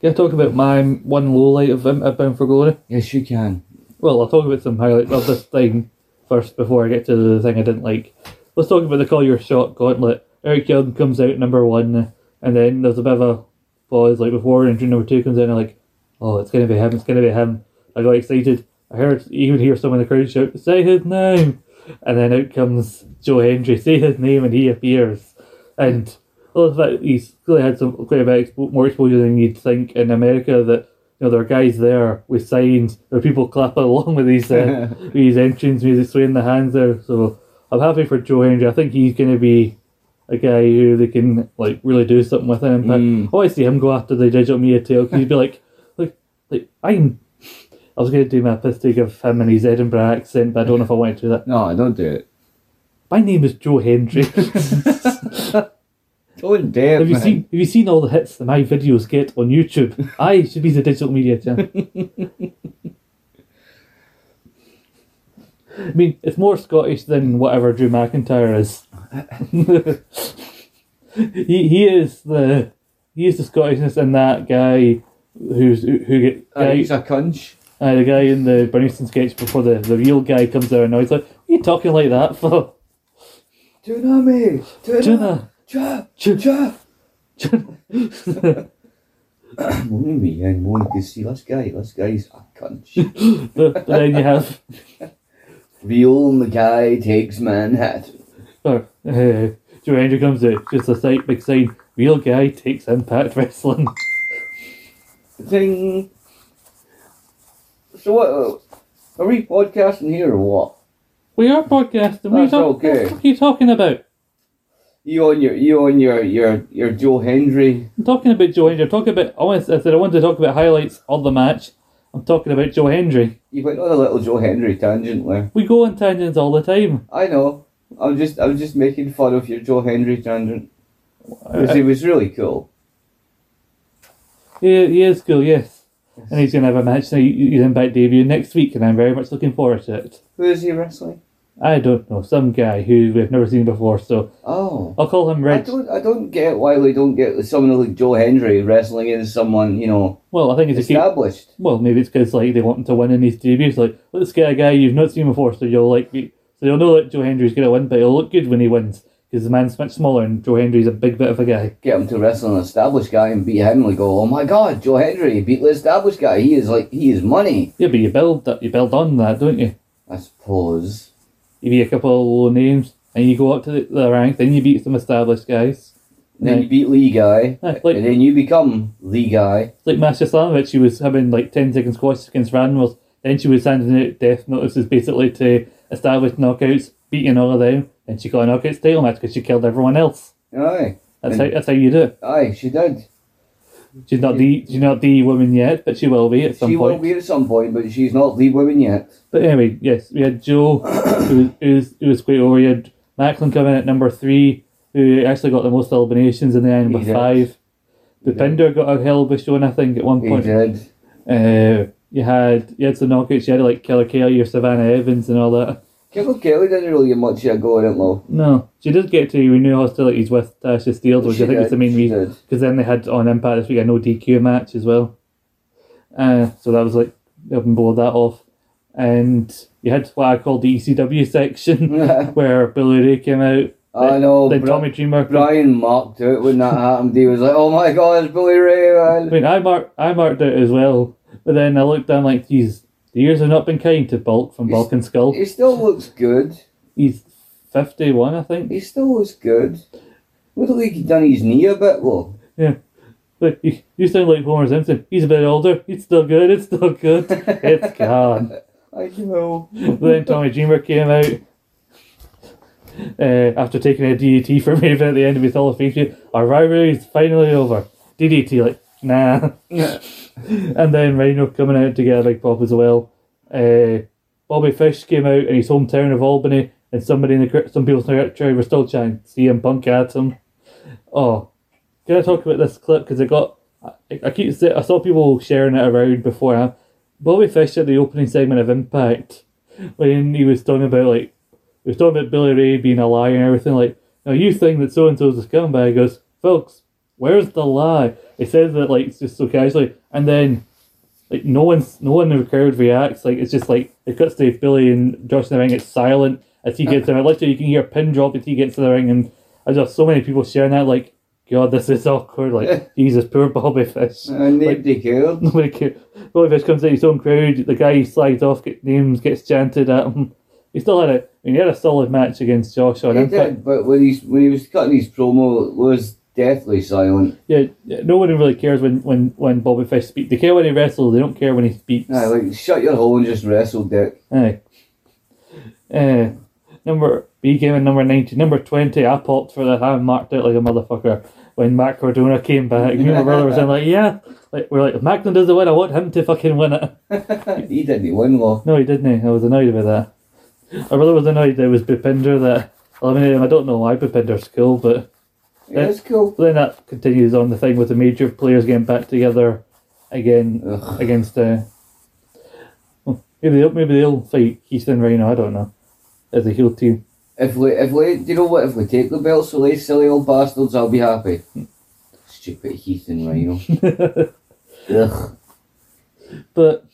Can I talk about my one low light of Bound for Glory? Yes, you can. Well, I'll talk about some highlights of this thing first before I get to the thing I didn't like. Let's talk about the Call Your Shot gauntlet. Eric Young comes out number one, and then there's a bit of a pause, like before entry number two comes in, and like, oh, it's gonna be him, it's gonna be him. I got excited. I heard, even hear someone in the crowd shout, say his name! And then out comes Joe Hendry, say his name, and he appears. And well, he's clearly had some quite a bit more exposure than you'd think in America. That you know there are guys there with signs, there are people clapping along with these uh, with these entrance music, swaying the hands there. So I'm happy for Joe Hendry. I think he's going to be a guy who they can like really do something with him. But Mm. I see him go after the digital media tail he'd be like, like, like I'm. I was going to do my piss take of him and his Edinburgh accent, but I don't know if I want to do that. No, I don't do it. My name is Joe Hendry. Don't dare, Have you man. seen Have you seen all the hits that my videos get on YouTube? I should be the digital media channel. I mean, it's more Scottish than whatever Drew McIntyre is. he he is the he is the Scottishness in that guy who's who, who get Uh, guy he's a cunch. uh, the guy in the Burnistoun sketch before the, the real guy comes there and he's like, What are you talking like that for? Tuna me. Tuna. Cha. Tuna. Cha. Me and won't you see this guy? This guy's a cunch. but, then you have Real Mackay takes Manhattan. Or, uh, Joe Hendry comes out, just a sight, big sign, real guy takes Impact Wrestling. Thing. So what? Uh, are we podcasting here or what? We are podcasting, what are, you That's talk- okay. what the fuck are you talking about? You on your you on your your your Joe Hendry? I'm talking about Joe Hendry, I'm talking about, I, want, I said I wanted to talk about highlights of the match. I'm talking about Joe Hendry. You went on a little Joe Hendry tangent there. We go on tangents all the time. I know. I'm just I was just making fun of your Joe Hendry tangent. Because he was really cool. he, he is cool, yes. And he's going to have a match, now, his Impact debut next week, and I'm very much looking forward to it. Who is he wrestling? I don't know, some guy who we've never seen before, so Oh. I'll call him I Red. don't I don't get why they don't get someone like Joe Hendry wrestling as someone, you know, Well, I think it's established. Well, maybe it's because like they want him to win in his debuts. Like, let's get a guy you've not seen before, so you'll like, be, so you'll know that Joe Hendry's gonna win, but he'll look good when he wins because the man's much smaller and Joe Hendry's a big bit of a guy. Get him to wrestle an established guy and beat him and go, Oh my god, Joe Hendry beat the established guy. He is like he is money. Yeah, but you build that, you build on that, don't you? I suppose. You beat a couple of low names, and you go up to the, the rank, then you beat some established guys. Then Yeah. you beat Lee guy. Aye, like and then you become Lee guy. like Masha Slamovich, she was having like 10 second squash against Ranwell. Then she was sending out death notices basically to establish knockouts, beating all of them. and she got a knockouts title match because she killed everyone else. Aye. That's how, that's how you do it. Aye, she did. She's not the she's not the woman yet, but she will be at some point. she point. will be at some point, but she's not the woman yet. But anyway, yes, we had Joe, who was, who was, who was quite over. We had Maclin coming in at number three, who actually got the most eliminations in the end, did. five. The. Pinder got a hell of a showing, I think, at one point. He did. Uh, you had you had some knockouts. You had like Killer Kelly or Savannah Evans and all that. Killer Kelly didn't really get much of a go in it, though. No, she did get to renew hostilities with Tasha Steele, which She I think is the main reason. Because then they had on Impact this week a no DQ match as well. Uh, so that was like and blow that off. And you had what I call the ECW section where Bully Ray came out. I know. Then Bri- Tommy Dreamer. Brian marked out when that happened. He was like, "Oh my God, it's Bully Ray!" I mean, I marked I marked it as well, but then I looked down like, geez, the years have not been kind to Bulk from Bulk and Skull. He still looks good. He's fifty one, I think. He still looks good. Look like he done his knee a bit, though. But you, you sound like Homer Simpson. He's a bit older. It's still good. It's still good. it's gone. I know. then Tommy Dreamer came out uh, after taking a DDT from Raven at the end of his Hall of Fame. Our rivalry is finally over. DDT, like, nah. and then Rhino coming out to get a big pop as well. Uh, Bobby Fish came out in his hometown of Albany, and somebody in the some people's crowd were still chanting CM Punk at him. Oh, can I talk about this clip because it got? I, I keep I saw people sharing it around before. Bobby Fish at the opening segment of Impact when he was talking about like he was talking about Bully Ray being a liar and everything. Like, now you think that so and so's a scumbag? He goes, folks, where's the lie? He says that like just so casually, and then like no one's no one in the crowd reacts. Like it's just like it cuts to Bully and Josh in the ring. It's silent as he gets in. I literally, you can hear a pin drop as he gets in the ring, and there's just so many people sharing that. Like, God, this is awkward. Like, Jesus, poor Bobby Fish. And nobody cared. Nobody cares. Bobby Fish comes out his own crowd. The guy slides off, get names, gets chanted at him. He still had a. I mean, he had a solid match against Josh on He Impact. did, but when he when he was cutting his promo, it was deathly silent. Yeah, yeah, no one really cares when, when, when Bobby Fish speaks. They care when he wrestles. They don't care when he speaks. Aye, like shut your hole and just wrestle, Dick. Aye. Uh, number B came in number ninety. Number twenty, I popped for that. I marked it like a motherfucker when Matt Cardona came back. Me and my brother was in like, yeah, like we're like, if Maclin does the win, I want him to fucking win it. he didn't win, though. No, he didn't. I was annoyed about that. My brother was annoyed that it was Bhupinder that eliminated him. I don't know why Bhupinder's cool, but Yeah, cool. then that continues on the thing with the major players getting back together again Ugh. against. Uh, well, maybe they'll, maybe they'll fight Keith and Rhino. I don't know. As a heel team. If we, if we, do you know what? If we take the belts away, silly old bastards, I'll be happy. Stupid Heath and Rhino. Ugh. But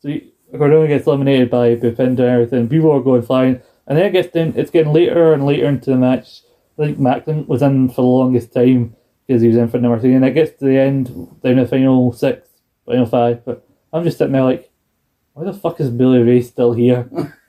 so you- Cardona gets eliminated by Bhupinder and everything. People are going flying, and then it gets down, it's getting later and later into the match. I think Maclin was in for the longest time because he was in for number three, and it gets to the end, down to the final six, final five. But I'm just sitting there like, why the fuck is Bully Ray still here?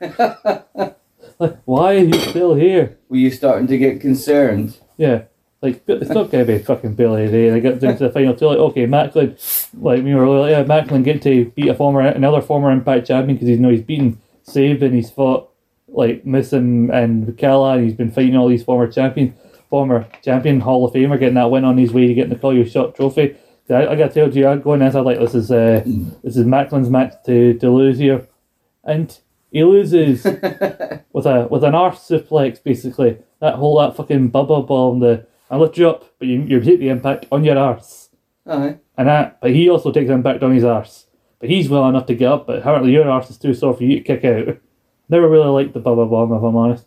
like, why are you still here? Were you starting to get concerned? Yeah. Like, it's not going to be fucking Bully Ray. They get down to the final two, like, okay, Maclin, like, we were like, yeah, Maclin get to beat a former, another former Impact champion because he's, you know, he's beaten Saved and he's fought, like, Missing and Callihan. He's been fighting all these former champions, former champion, Hall of Famer, getting that win on his way to getting the Call Your Shot trophy. I, I got to tell you, I'm going in, I'm like, this is, uh, this is Maclin's match to, to lose here. And he loses with a with an arse suplex, basically. That whole that fucking bubba bomb. The I lift you up, but you you take the impact on your arse, Aye. and that. But he also takes impact on his arse. But he's well enough to get up. But apparently your arse is too sore for you to kick out. Never really liked the bubba bomb, if I'm honest.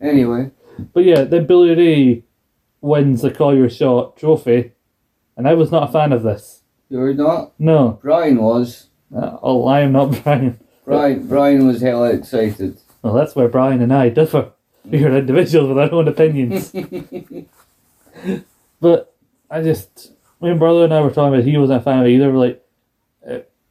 Anyway, But yeah, then Bully Ray wins the Call Your Shot trophy, and I was not a fan of this. you're not. No, Brian was. uh, oh, I am not Brian. Brian, Brian was hell excited. Well, that's where Brian and I differ. We are individuals with our own opinions. but I just, my brother and I were talking about, he wasn't a fan of it either. Like,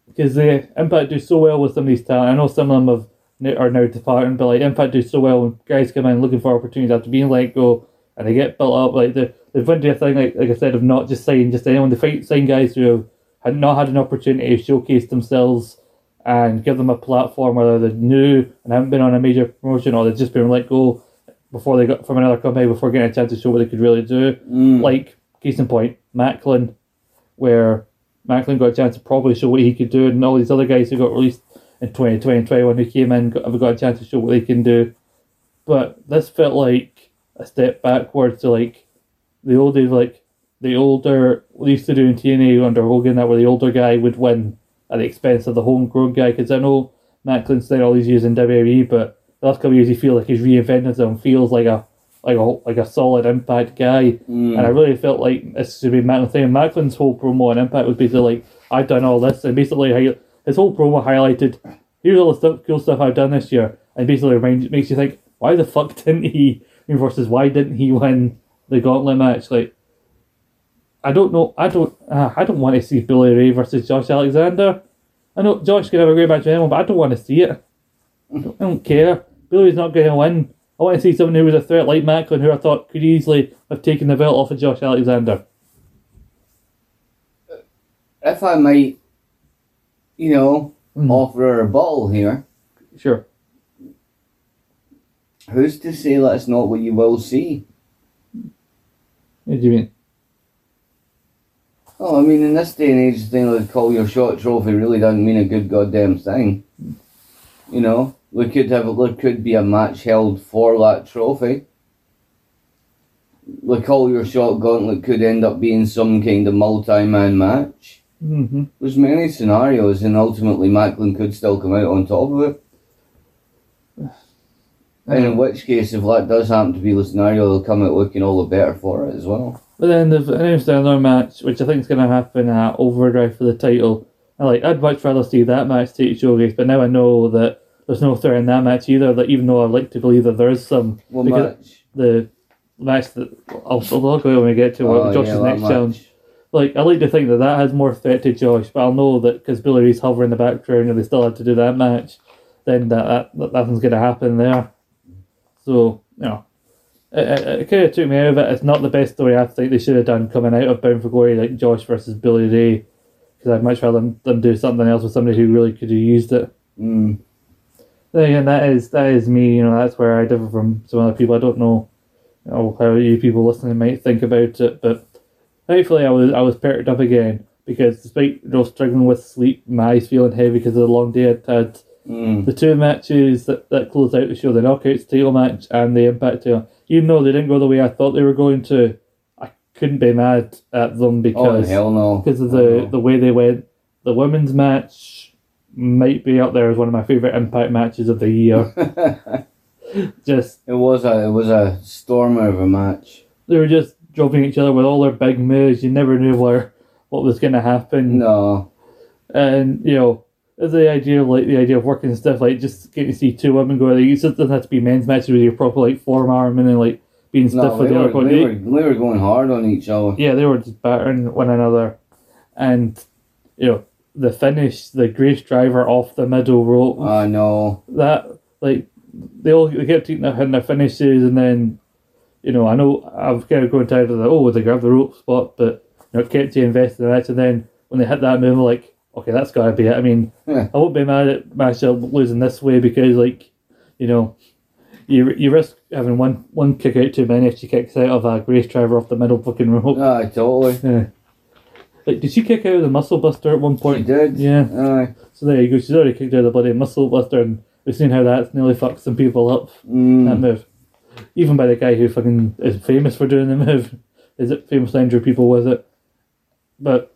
because the Impact do so well with some of these talent. I know some of them have are now departing, but like Impact do so well when guys come in looking for opportunities after being let go, and they get built up. Like they they've went to a thing like like I said of not just signing just anyone. They fight sign guys who have had not had an opportunity to showcase themselves and give them a platform whether they're new and haven't been on a major promotion or they've just been let go before they got from another company before getting a chance to show what they could really do. Mm. Like case in point, Maclin, where Maclin got a chance to probably show what he could do, and all these other guys who got released in 2020 and 21 who came in got, have got a chance to show what they can do. But this felt like a step backwards to like the old days, like the older we used to do in TNA under Hogan, that where the older guy would win at the expense of the homegrown guy. Because I know Maclin's stayed all these years in WWE, but the last couple of years he feels like he's reinvented him, feels like a like a like a solid Impact guy. Mm. And I really felt like this should be Maclin's thing. And Maclin's whole promo on Impact was basically like, I've done all this. And basically, hi- his whole promo highlighted, here's all the stuff, cool stuff I've done this year. And basically reminds, makes you think, why the fuck didn't he, versus why didn't he win the gauntlet match? Like, I don't know. I don't. Uh, I don't want to see Bully Ray versus Josh Alexander. I know Josh can have a great match with anyone, but I don't want to see it. I don't, I don't care. Bully's not going to win. I want to see someone who was a threat like Maclin, who I thought could easily have taken the belt off of Josh Alexander. if I might, you know, Mm. offer a rebuttal here, Sure. who's to say that's not what you will see? What do you mean? Oh, I mean, in this day and age, the thing like call your shot trophy really doesn't mean a good goddamn thing. You know, we could have there could be a match held for that trophy. The call your shot gauntlet could end up being some kind of multi-man match. Mm-hmm. There's many scenarios, and ultimately Maclin could still come out on top of it. And in which case, if that does happen to be the scenario, they'll come out looking all the better for it as well. But then they've announced another match, which I think is going to happen at Overdrive for the title. I like. I'd much rather see that match take showcase, but now I know that there's no threat in that match either. That even though I'd like to believe that there is some, What Because- match? the match that I'll, I'll talk about when we get to Oh, Josh's yeah, next match. challenge. Like I like to think that that has more threat to Josh, but I'll know that because Bully Ray's hovering in the background and they still had to do that match, then that, that, that nothing's going to happen there. So you know, it, it, it kind of took me out of it. It's not the best story I think they should have done coming out of Bound for Glory, like Josh versus Bully Ray, because I'd much rather them, them do something else with somebody who really could have used it. Mm. Then again, that is that is me. You know, that's where I differ from some other people. I don't know, you know how you people listening might think about it, but thankfully, I was I was perked up again because despite you know struggling with sleep, my eyes feeling heavy because of the long day I'd had. Mm. The two matches that, that closed out the show, the Knockouts title match and the Impact title, even though they didn't go the way I thought they were going to, I couldn't be mad at them Oh because hell no! because of Oh, the, no. the way they went. The women's match might be up there as one of my favorite Impact matches of the year. just it was a it was a stormer of a match. they were just dropping each other with all their big moves. You never knew where what was going to happen, No, and you know. The idea of like the idea of working and stuff like just getting to see two women go. Like, it just doesn't have to be men's matches with your proper like forearm and like being stiff no, with they the were, other they, one. were, they were going hard on each other. yeah, they were just battering one another, and you know the finish, the Grace driver off the middle rope. I know. that like they all they kept their, hitting their finishes, and then you know I know I've kind of grown tired of the oh they grab the rope spot, but you know it kept you invested in the match, and then when they hit that move, like okay that's got to be it. I mean Yeah. I won't be mad at myself losing this way because like you know. You, you risk having one one kick out too many if she kicks out of a Grace driver off the middle fucking rope. Aye, totally. Yeah. Like, did she kick out of the muscle buster at one point? She did. Yeah. Aye. So there you go. She's already kicked out of the bloody muscle buster, and we've seen how that's nearly fucked some people up. That Mm. move, even by the guy who fucking is famous for doing the move. Is it famous to injure people with it? But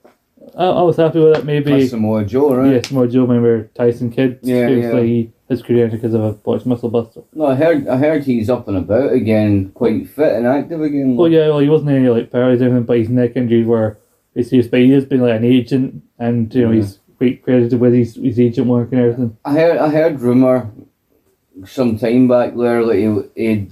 I, I was happy with it. Maybe That's Samoa Joe, right? yes, more Joe. Remember Tyson Kidd? Yeah, yeah. he- his career ended because of a botched muscle buster. No, I heard. I heard he's up and about again, quite fit and active again. Well, yeah, well, he wasn't any like paralyzed or anything, but his neck injuries were it's used, but he has been like an agent, and you know Yeah. he's quite credited with his his agent work and everything. I heard. I heard rumor some time back there that he he'd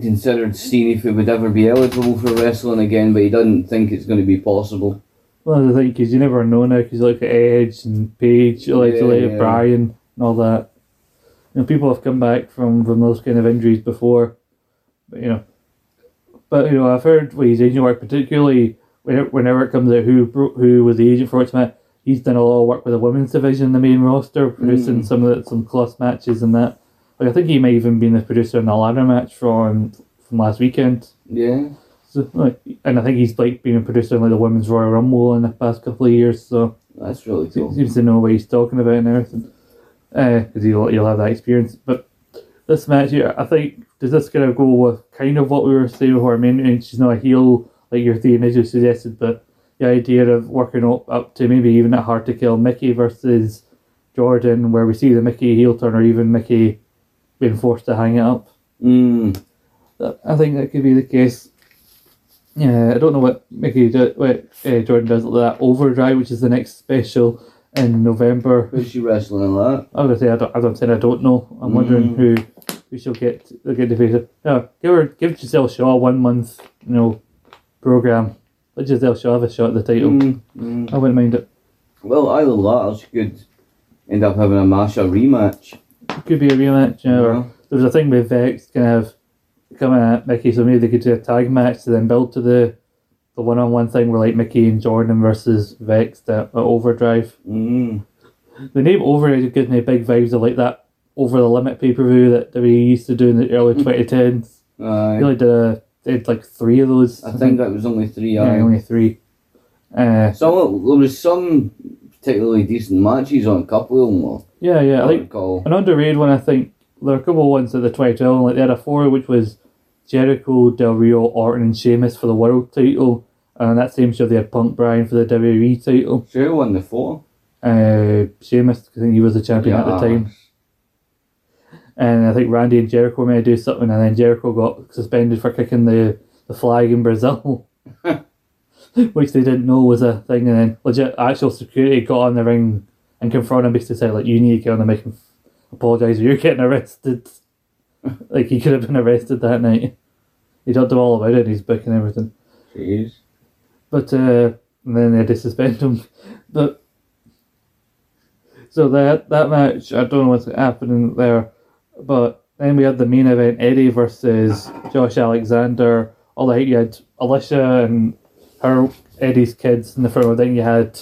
considered seeing if he would ever be eligible for wrestling again, but he doesn't think it's going to be possible. Well, the thing because you never know now because like Edge and Paige, like Yeah, yeah. Brian and all that. You know, people have come back from from those kind of injuries before, but you know, but you know, I've heard with his agent work, particularly whenever, whenever it comes out who who was the agent for which match, he's done a lot of work with the women's division the main roster, producing Mm. some of the, some close matches and that. Like I think he might even been the producer in the ladder match from from last weekend. Yeah. So, like, and I think he's like been a producer in like the women's Royal Rumble in the past couple of years. So That's really cool. seems to know what he's talking about and everything. Uh, because he'll he'll have that experience. But this match here, I think does this kind of go with kind of what we were saying before? I mean, she's not a heel like your the initially suggested, but the idea of working up, up to maybe even a hard to kill Mickie versus Jordynne, where we see the Mickie heel turn or even Mickie being forced to hang it up. Mm. I think that could be the case. Yeah, I don't know what Mickie do, what uh, Jordynne does with that overdrive, which is the next special in November. Who's she wrestling in that? I was gonna say I don't. I don't say I don't know. I'm wondering Mm. who who she'll get. They'll get the face. No, give her give Giselle Shaw a one month you know program. Let Giselle Shaw have a shot at the title. Mm, mm. I wouldn't mind it. Well, either that or she could end up having a Masha rematch. Could be a rematch. You know, Yeah. there's a thing with Vex kind of coming at Mickie, so maybe they could do a tag match to then build to the the one on one thing where like Mickie and Jordynne versus Vex uh, Overdrive. Mm. The name Overdrive gives me big vibes of like that over the limit pay per view that we used to do in the early 2010s. Aye. They only did, a, they did like three of those. I think that was only three. yeah, Aye. only three. Uh, Some there was some particularly decent matches on a couple of them. Yeah, yeah. I I think recall. an underrated one. I think there are a couple of ones at the 2012. Like they had a four, which was Jericho, Del Rio, Orton, and Sheamus for the world title. And that same show they had Punk Bryan for the WWE title. Sure won the four. Uh, Sheamus, I think he was the champion at the time. And I think Randy and Jericho may do something, and then Jericho got suspended for kicking the, the flag in Brazil, which they didn't know was a thing. And then legit actual security got on the ring and confronted him, basically said, like, you need to get on the mic and apologise or you're getting arrested. like, he could have been arrested that night. He told them all about it in his book and everything. Jeez. But uh, and then they had to suspend him. But so that that match, I don't know what's happening there. But then we had the main event: Eddie versus Josh Alexander. All the you had Alisha and her Eddie's kids in the front. Then you had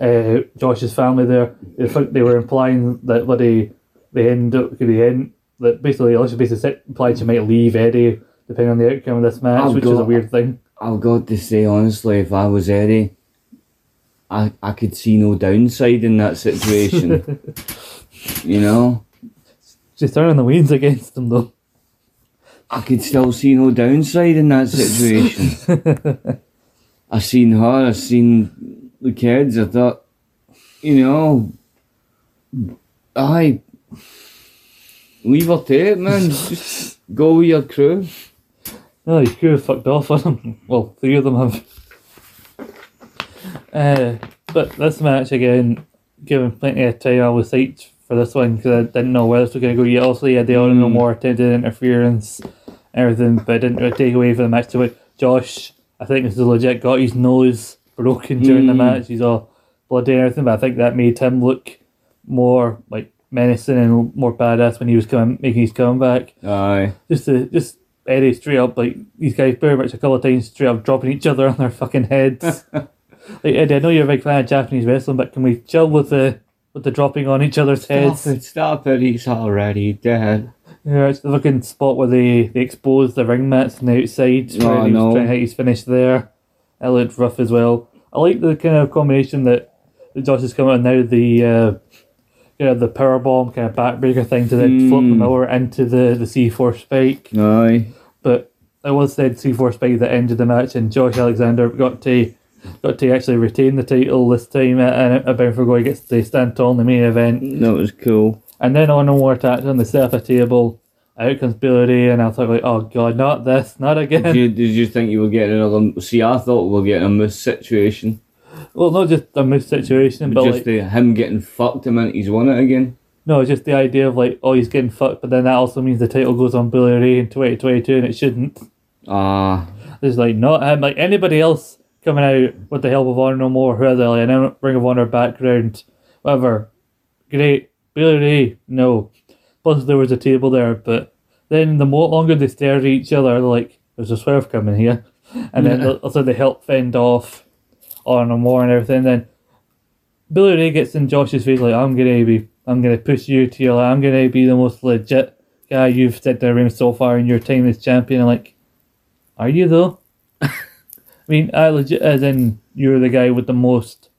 uh, Josh's family there. They, they were implying that what they end up could the end that basically Alisha basically implied she might leave Eddie depending on the outcome of this match, Oh, which is a weird thing. I've got to say honestly, if I was Eddie, I I could see no downside in that situation. you know, She's turning the winds against him though. I could still see no downside in that situation. I've seen her, I've seen the kids. I thought, you know, I leave her to it, man. Just go with your crew. Oh, you crew have fucked off on them. Well, three of them have. Uh, but this match again, given plenty of time, I was psyched for this one because I didn't know where this was going to go yet. Also, yeah, they all no Mm. more attempted interference, everything, but it didn't really take away from the match. To it, Josh, I think this is legit got his nose broken during the Mm. match. He's all bloody and everything, but I think that made him look more like menacing and more badass when he was coming, making his comeback Aye. just to just Eddie straight up like these guys pretty much a couple of times straight up dropping each other on their fucking heads. like Eddie, I know you're a big fan of Japanese wrestling, but can we chill with the with the dropping on each other's heads? Stop it, stop it, he's already dead. Yeah, it's the fucking spot where they, they expose the ring mats on the outside. Oh, where he was no. trying to his finish there. It looked rough as well. I like the kind of combination that, that Josh is coming on now. The uh, you know the power bomb kind of backbreaker thing to then flip Mm. them over into the the C four spike. Aye. but it was said C four spike that ended the match, and Josh Alexander got to got to actually retain the title this time, and a Bound for Glory gets to stand tall in the main event, That was cool. and then on no more attacks on the set up a table. Out comes Bully Ray, and I thought like, oh god, not this, not Did again. you, did you think you were getting another? See, I thought we were getting a miss situation. well, not just a missed situation, but just like the, him getting fucked the minute he's won it again. no, just the idea of like, oh, he's getting fucked, but then that also means the title goes on Bully Ray in twenty twenty two, and it shouldn't. Ah, There's like not him, like anybody else coming out with the help of Honor No More, whoever, like Ring of Honor background, whatever. Great. Bully Ray, no. Plus there was a table there, but then the more longer they stare at each other, they're like, there's a swerve coming here. And then also they help fend off Honor No More and everything. Then Bully Ray gets in Josh's face like, I'm gonna be I'm gonna push you to your. I'm gonna be the most legit guy you've stepped in the ring so far in your time as champion. I'm like, are you though? I mean, I legit as in you're the guy with the most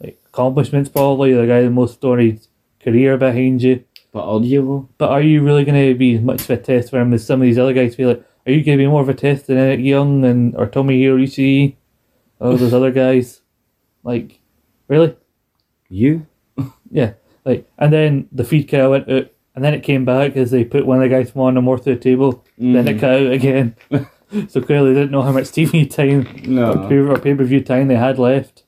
like accomplishments, probably the guy with the most storied career behind you. But are you though? But are you really going to be as much of a test for him as some of these other guys feel like? Are you going to be more of a test than Eric Young and or Tomohiro Ishii? Or those other guys? Like, really? You? Yeah. Like, and then the feed kind of went out, and then it came back as they put one of the guys from Honor No More through the table. Then it mm-hmm. cut out again. so clearly they didn't know how much TV time No. or pay per view time they had left.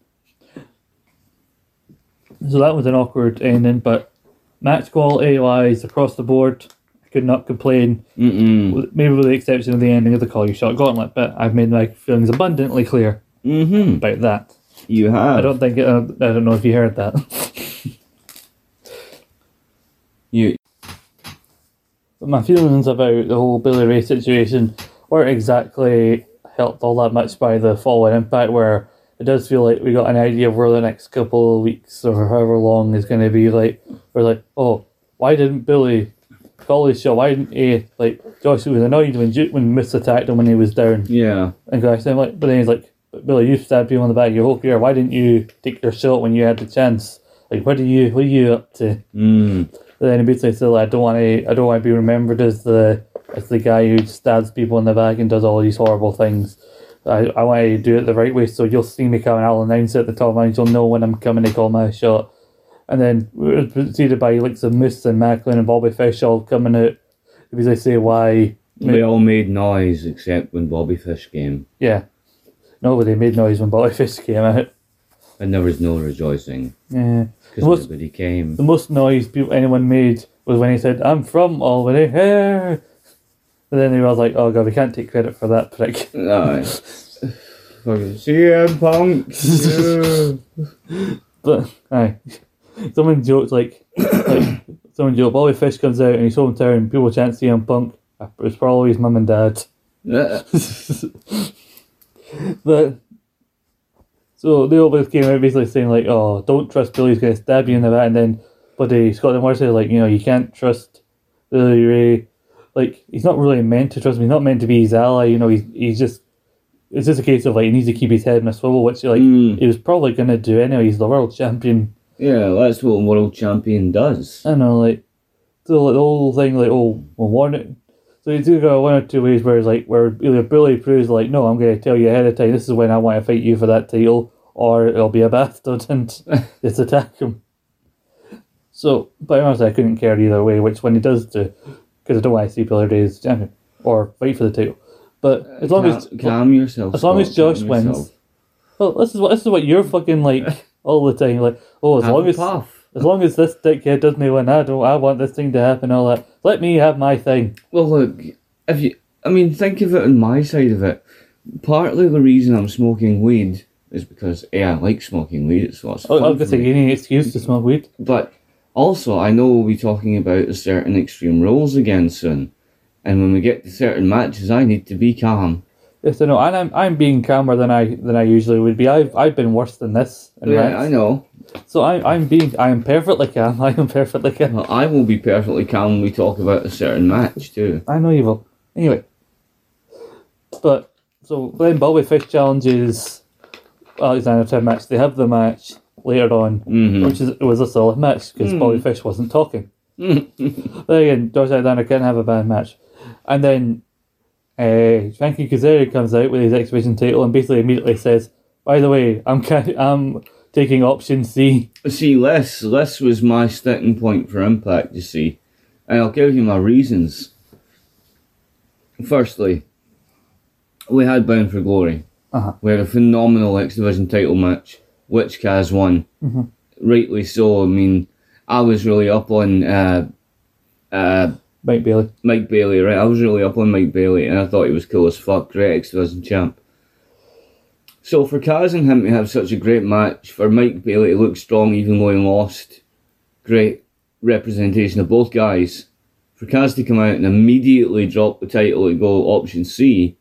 So that was an awkward ending, but match quality wise across the board, I could not complain. Mm-mm. Maybe with the exception of the ending of the Call Your Shot Gauntlet, but I've made my feelings abundantly clear Mm-hmm. about that. You have. I don't think uh, I don't know if you heard that. You. But my feelings about the whole Bully Ray situation weren't exactly helped all that much by the following impact, where it does feel like we got an idea of where the next couple of weeks or however long is going to be. Like we're like, oh, why didn't Bully call his show? Why didn't he? Like Josh was annoyed when when Miss attacked him when he was down, Yeah. and guys, I'm like, but then he's like, but Bully, you stabbed people in the back of your whole career. Why didn't you take your shot when you had the chance? Like, what are you? What are you up to? Mm. then he basically said, "I don't want to. I don't want to be remembered as the as the guy who stabs people in the back and does all these horrible things. I, I want to do it the right way. So you'll see me coming. I'll announce it at the top line. You'll know when I'm coming to call my shot." And then it was preceded by like some Moose and Maclin and Bobby Fish all coming out because they say why. They all made noise except when Bobby Fish came, Yeah, nobody made noise when Bobby Fish came out. and there was no rejoicing Yeah, because nobody came. the most noise people anyone made was when he said, "I'm from Albany." Hey! And then they was like, "Oh god, we can't take credit for that prick." No. Fucking CM Punk. But aye, someone joked like, like someone joked, Bobby Fish comes out and he's hometown. People chant CM Punk. It's probably his mum and dad. Yeah. But so they always came out basically saying like, "Oh, don't trust Bully. He's going to stab you in the back." And then, but they Scott D'Amore said like, you know, you can't trust Bully Ray. Like he's not really meant to trust me. He's not meant to be his ally. You know, he's he's just. It's just a case of like he needs to keep his head in a swivel, which like Mm. he was probably gonna do anyway. He's the world champion. Yeah, that's what a world champion does. I know, like like, the whole thing, like oh, well, one. So you do go one or two ways where it's like where either Bully proves like, no, I'm going to tell you ahead of time. This is when I want to fight you for that title, or it'll be a bastard and just attack him. So, but honestly, I couldn't care either way which one he does do, because I don't want to see Bully Ray as champion or fight for the title. But as uh, long as Calm, calm yourself. as long as Josh wins, well, this is what this is what you're fucking like all the time. Like, oh, as Have long as puff. as long as this dickhead doesn't win, I don't. I want this thing to happen. All that. Let me have my thing. Well, look, if you, I mean, think of it on my side of it. Partly the reason I'm smoking weed is because, yeah, I like smoking weed. It's what's Oh, I fun was gonna for say me. you need excuse to smoke weed. But also, I know we'll be talking about certain Extreme Rules again soon. And when we get to certain matches, I need to be calm. Yes, I know, and I'm I'm being calmer than I than I usually would be. I've I've been worse than this. In Yeah. I know. So I'm I'm being I am perfectly calm. I am perfectly calm. Well, I will be perfectly calm when we talk about a certain match, too. I know you will. Anyway, but so then Bobby Fish challenges Alexander to a match. They have the match later on, Mhm. which is it was a solid match because Bobby Fish wasn't talking. then again, Josh Alexander can have a bad match, and then uh, Frankie Kazarian comes out with his X Division title and basically immediately says, "By the way, I'm ca- I'm taking option C." See, this, this was my sticking point for Impact, you see. And I'll give you my reasons. Firstly, we had Bound for Glory. Uh-huh. We had a phenomenal X Division title match, which Kaz won. Rightly so. I mean, I was really up on uh, uh, Mike Bailey. Mike Bailey, right? I was really up on Mike Bailey, and I thought he was cool as fuck. Great X Division champ. So for Kaz and him to have such a great match, for Mike Bailey to look strong even though he lost, great representation of both guys. For Kaz to come out and immediately drop the title and go option C,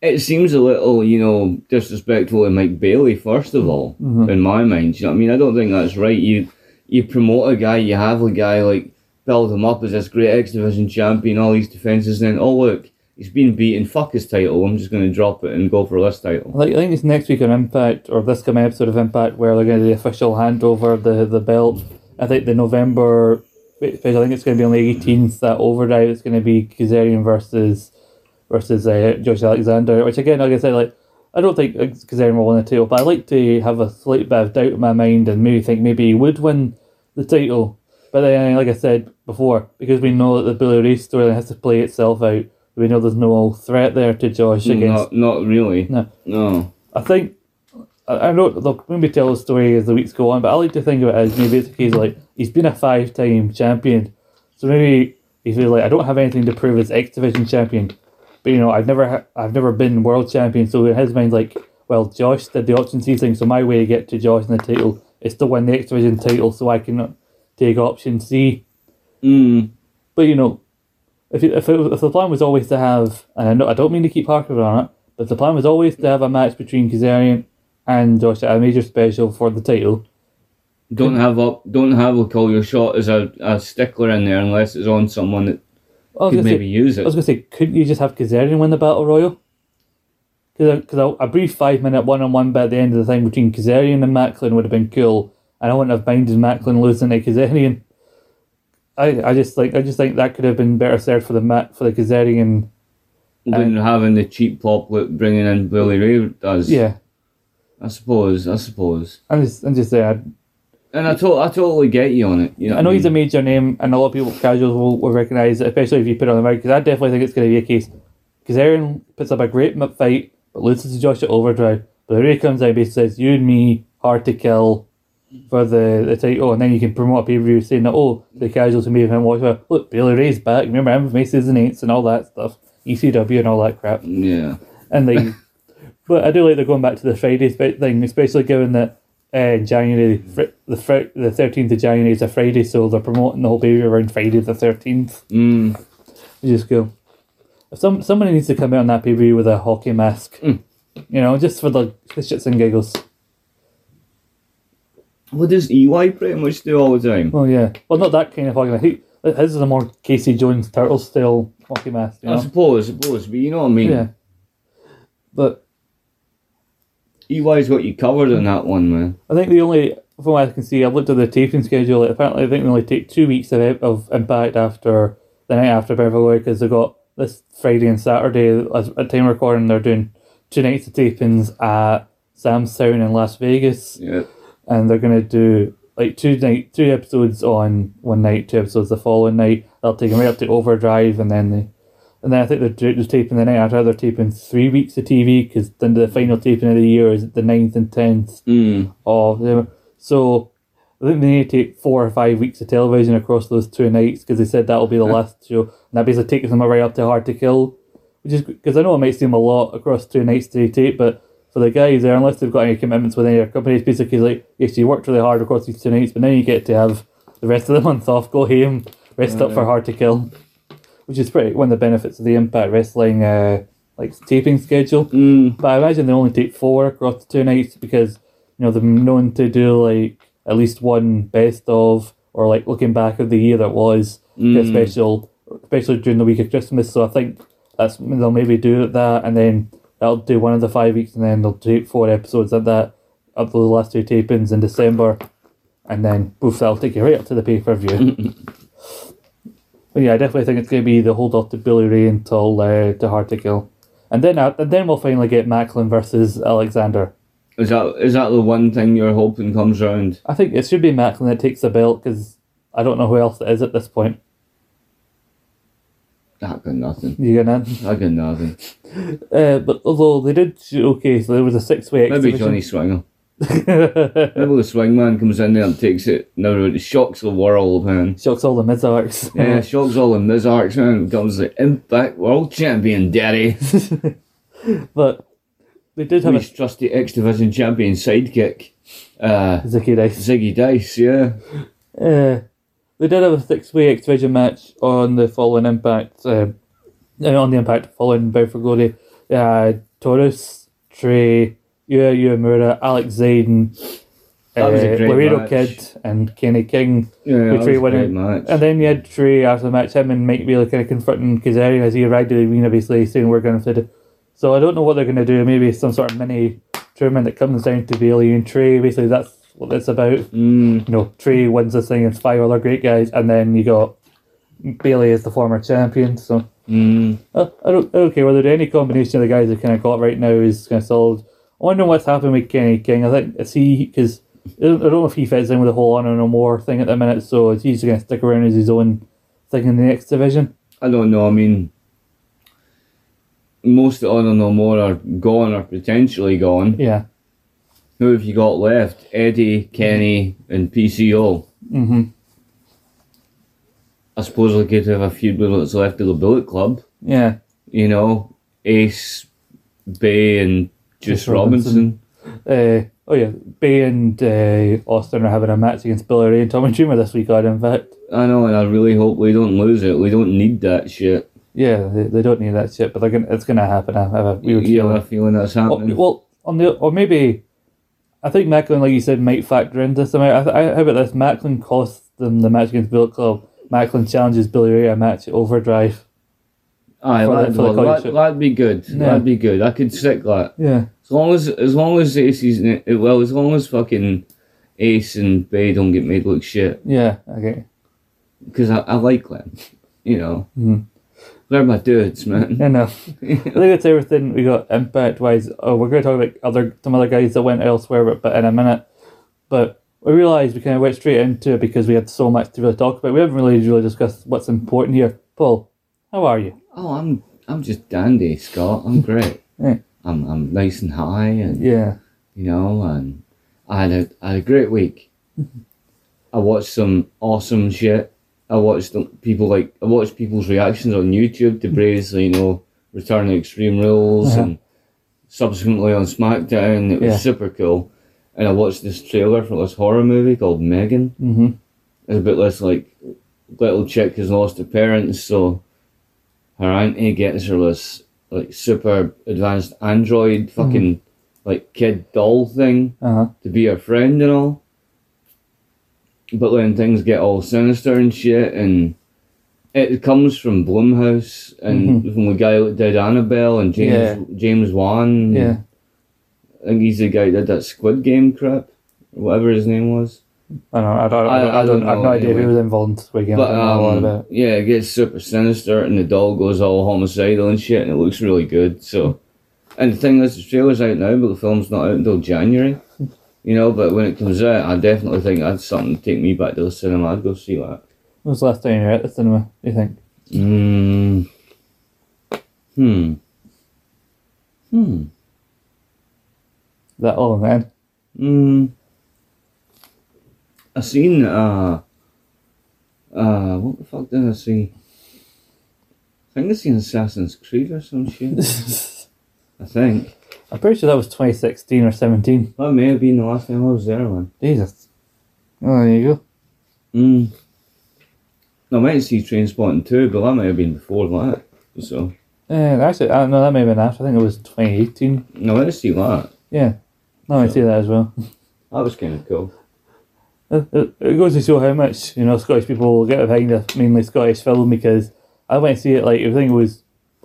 it seems a little, you know, disrespectful to Mike Bailey, first of all, mm-hmm. in my mind. You know what I mean? I don't think that's right. You you promote a guy, you have a guy like build him up as this great X Division champion, all these defenses, and then oh look, he's been beaten. Fuck his title. I'm just going to drop it and go for this title. I think it's next week on Impact or this coming episode of Impact where they're going to do the official handover of the the belt. I think the November, I think it's going to be on the 18th. That overdrive it's going to be Kazarian versus versus uh, Josh Alexander. Which again, like I said, like I don't think Kazarian will win the title, but I like to have a slight bit of doubt in my mind and maybe think maybe he would win the title. But then, uh, like I said before, because we know that the Bully Ray storyline has to play itself out, we know there's no threat there to Josh against. Not, not really. No. No. I think I, I know they'll maybe tell the story as the weeks go on, but I like to think of it as maybe it's a case like he's been a five time champion. So maybe he feels like I don't have anything to prove as X Division champion. But you know, I've never ha- I've never been world champion, so in his mind like, well, Josh did the option C thing, so my way to get to Josh in the title is to win the X Division title so I can take option C. Mm. But you know, if it, if, it, if the plan was always to have, and I, know, I don't mean to keep harping on it, but if the plan was always to have a match between Kazarian and Josh at a major special for the title, Don't have up. Don't have a call your shot as a, a stickler in there unless it's on someone that could maybe say, use it. I was gonna say, couldn't you just have Kazarian win the battle royal? Because a, a brief five minute one on one bit at the end of the thing between Kazarian and Maclin would have been cool, and I wouldn't have minded Maclin losing to Kazarian. I, I just like I just think that could have been better served for the mat for the Kazarian. Than uh, having the cheap pop with bringing in Bully Ray does. Yeah, I suppose. I suppose. I'm just I'm just saying. And I, to- I totally get you on it. You know I know what he's a major name, and a lot of people casuals will, will recognise it, especially if you put it on the mic. Because I definitely think it's going to be a case. Because Aaron puts up a great fight, but loses to Josh at Overdrive. But Ray comes out and basically says, "You and me, hard to kill." For the, the title, and then you can promote a pay per view saying that, oh, the casuals who may have been watching, look, Bully Ray's back. Remember him Aces and Eights and all that stuff, ECW and all that crap. Yeah. And they, but I do like they're going back to the Friday thing, especially given that uh, January fr- the fr- the thirteenth of January is a Friday, so they're promoting the whole baby around Friday the thirteenth. Mm. You just go. If some somebody needs to come out on that pay per view with a hockey mask, Mm. you know, just for the, the shits and giggles. What does EY pretty much do all the time? Oh yeah, well, not that kind of hockey mask. He, his is a more Casey Jones turtle style hockey mask, you I suppose, I suppose, but you know what I mean. Yeah, but EY's got you covered on that one, man. I think the only, from what I can see, I've looked at the taping schedule. Apparently, I think they only take two weeks of, of impact after the night after Beverly because they've got this Friday and Saturday as at time recording. They're doing two nights of tapings at Sam's Town in Las Vegas, Yeah. And they're gonna do like two night, two episodes on one night, two episodes the following night. They'll take them right up to Overdrive, and then they. And then I think they're just taping the night after. They're taping three weeks of TV because then the final taping of the year is the 9th and tenth Mm. of them. So I think they need to take four or five weeks of television across those two nights because they said that'll be the last show, and that basically takes them right up to Hard to Kill, which is because I know it might seem a lot across two nights to tape, but for the guys there, unless they've got any commitments with any other companies, basically like yes, you worked really hard across these two nights, but now you get to have the rest of the month off, go home, rest up for Hard to Kill, which is pretty one of the benefits of the Impact Wrestling uh, like taping schedule. Mm. But I imagine they only take four across the two nights because you know they're known to do like at least one best of or like looking back of the year that was Mm. special, especially during the week of Christmas. So I think that's they'll maybe do that, and then they'll do one of the five weeks, and then they'll take four episodes of that of the last two tapings in December, and then poof, that'll take you right up to the pay per view. But yeah, I definitely think it's going to be the hold off to Bully Ray until uh, to Hard to Kill, and then uh, and then we'll finally get Maclin versus Alexander. Is that is that the one thing you're hoping comes round? I think it should be Maclin that takes the belt because I don't know who else it is at this point. I got nothing. You get that? I got nothing. Uh, but although they did showcase, there was a six way Maybe exhibition. Johnny Swinger. Maybe the swingman comes in there and takes it. No, it shocks the world, man. Shocks all the Mizarks. Yeah, shocks all the Mizarks, man. Becomes the Impact World Champion, daddy. but they did have His trusty X Division champion sidekick, uh, Zicky Dice. Zicky Dice, yeah. Uh, they did have a six way X Division match on the following Impact. Uh, on the Impact following Bound for Glory. Uh, Taurus, Trey, Yuya Uemura, Alex Zayne, That was a uh, Laredo. Kid and Kenny King. Yeah, that With was Trey a great winning. match. And then you had Trey after the match, him and Mike Bailey kind of confronting Kazarian as he arrived at the arena, basically saying we're going to do. So I don't know what they're going to do. Maybe some sort of mini tournament that comes down to Bailey and Trey. Basically, that's what it's about. Mm, You know, Trey wins this thing against five other great guys, and then you got Bailey as the former champion. So mm, uh, I don't, I don't care whether any combination of the guys that kind of got right now is kind of solid. I wonder what's happened with Kenny King. I think is he because I don't I don't know if he fits in with the whole honor no more thing at the minute. So is he just going to stick around as his own thing in the next division? I don't know. I mean, most of Honor No More are gone or potentially gone. Yeah. Who have you got left? Eddie, Kenny, and PCO. Mm-hmm. I suppose we could have a few bullets left of the Bullet Club. Yeah. You know, Ace, Bey, and Juice Robinson. Robinson. Uh, oh yeah, Bey and uh, Austin are having a match against Bully Ray and Tommy Dreamer this weekend. In fact, I know, and I really hope we don't lose it. We don't need that shit. yeah, they, they don't need that shit, but they're gonna, it's going to happen. I have a You weird have feeling. feeling that's Oh, happening. well, on the or maybe, I think Maclin, like you said, might factor into this. I, I, how about this? Maclin costs them the match against Bullet Club. Maclin challenges Bully Ray a match at Overdrive. Aye, that'd, for the well, that, that'd be good. Yeah. That'd be good. I could stick that. Yeah, As long as, as long as Ace's, in it- well, as long as fucking Ace and Bey don't get made look shit, yeah, okay. because I, I like them. You know, Mhm. They're my dudes, man. Yeah, no. I think that's everything we got impact wise. Oh, we're going to talk about other some other guys that went elsewhere, but, but in a minute. But we realised we kind of went straight into it because we had so much to really talk about. We haven't really really discussed what's important here. Paul, how are you? Oh, I'm I'm just dandy, Scott. I'm great. Yeah. I'm I'm nice and high, and Yeah, you know, and I had a I had a great week. I watched some awesome shit. I watched people like I watched people's reactions on YouTube to Bray's, you know, return to Extreme Rules, Uh-huh. and subsequently on SmackDown. It was Yeah. super cool. And I watched this trailer for this horror movie called M3GAN. mm-hmm. It's a bit less like little chick has lost her parents, so her auntie gets her this like super advanced android fucking like kid doll thing uh huh, to be her friend and all. But then things get all sinister and shit, and it comes from Blumhouse and from the guy that did Annabelle and James James Wan. yeah. I think he's the guy that did that Squid Game crap, or whatever his name was. I don't, I don't, I, I- don't, I, I don't, I have no idea anyway. who was involved. With game. I But don't know um, about. yeah, it gets super sinister, and the doll goes all homicidal and shit, and it looks really good. So, and the thing is, the trailer's out now, but the film's not out until January. You know, but when it comes out, I definitely think that's something to take me back to the cinema. I'd go see that. When was the last time you were at the cinema? Do you think? Mm. Hmm. Hmm. That all man. Hmm. I seen uh uh what the fuck did I see? I think I seen Assassin's Creed or some shit. I think. I'm pretty sure that was 2016 or 17. That may have been the last time I was there, man. Jesus. Oh, there you go. Mm. I might see Trainspotting 2, but that might have been before that. So Uh, actually, I don't know, that may have been after. I think it was 2018. I went to see that. Yeah. No, I see that as well. That was kinda cool. It, it, it goes to show how much, you know, Scottish people get behind a mainly Scottish film because I went to see it like, I think it was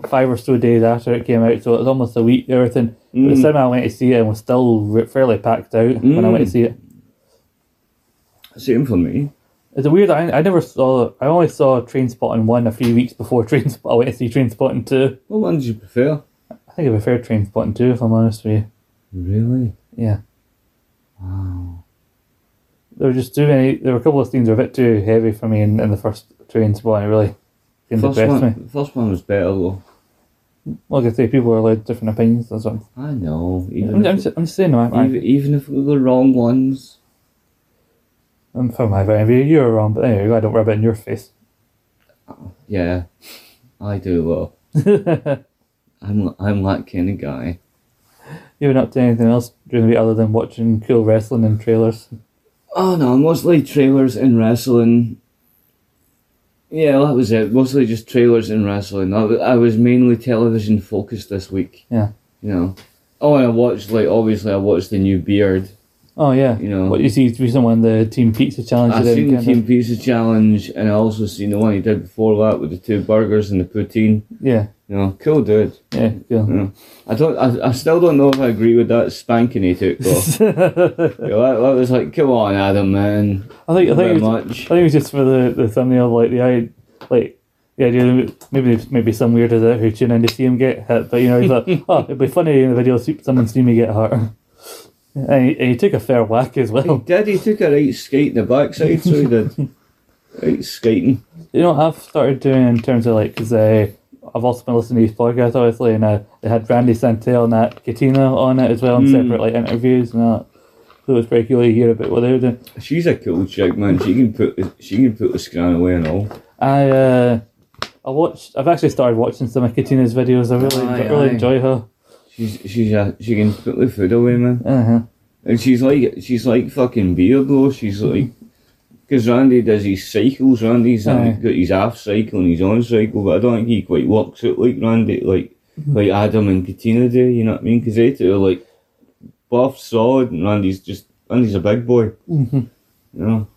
five or so days after it came out, so it was almost a week, everything. But the Mm. cinema I went to see it and was still fairly packed out when I went to Mm. see it. Same for me. It's a weird. I, I never saw. I only saw Trainspotting one a few weeks before Train. Spot- I went to see Trainspotting two. What one did you prefer? I think I prefer Trainspotting two if I'm honest with you. Really? Yeah, Wow. there were just too many. There were a couple of scenes that were a bit too heavy for me in, in the first Trainspotting. It really First one, me. First one was better though. Like I say, people are allowed different opinions. That's what I'm. I know. I'm, Even, I'm, I'm just saying. Even, even if we were the wrong ones. I'm from my point of view. You're wrong, but anyway, I don't rub it in your face. Yeah, I do though. I'm I'm that kind of guy. you been up to anything else during the week other than watching cool wrestling and trailers? Oh no, mostly trailers and wrestling. Yeah, that was it. Mostly just trailers and wrestling. I, I was mainly television focused this week. Yeah. You know. Oh, and I watched like obviously I watched the new Beard. Oh yeah. You know. what you see recent one, the Team Pizza Challenge. I've seen the Team Pizza Challenge, and I also seen the one he did before that with the two burgers and the poutine. Yeah, You know, cool dude. yeah, yeah. You know, I don't. I, I still don't know if I agree with that spanking he took. Though. I You know, that, that was like, come on, Adam, man. I think I think it was, much. I think it was just for the, the thumbnail, like the like the idea that maybe maybe some weirdos out who tune in to see him get hit, but you know he's like, oh, it'd be funny in the video see someone see me get hurt. And he, and he took a fair whack as well. He did. He took a right skate in the backside, so he did. Right skating. You know, I've started doing in terms of like because uh, I've also been listening to these podcasts obviously, and uh, they had Randy Santel and that Katina on it as well in Mm. separate like interviews and that. So it was pretty cool to hear about what they were doing. She's a cool chick, man. She can put she can put the scran away and all. I uh, I watched. I've actually started watching some of Katina's videos. I really Aye, really aye. enjoy her. She's she's a, she can put the food away, man. Uh huh. And she's like she's like fucking beard though. She's like because Randy does his cycles. Randy's uh, Aye. got his half cycle and his on cycle, but I don't think he quite works it like Randy, like like Adam and Katina do. You know what I mean? Because they two are like buff, solid, and Randy's just Randy's a big boy. Mhm. You know.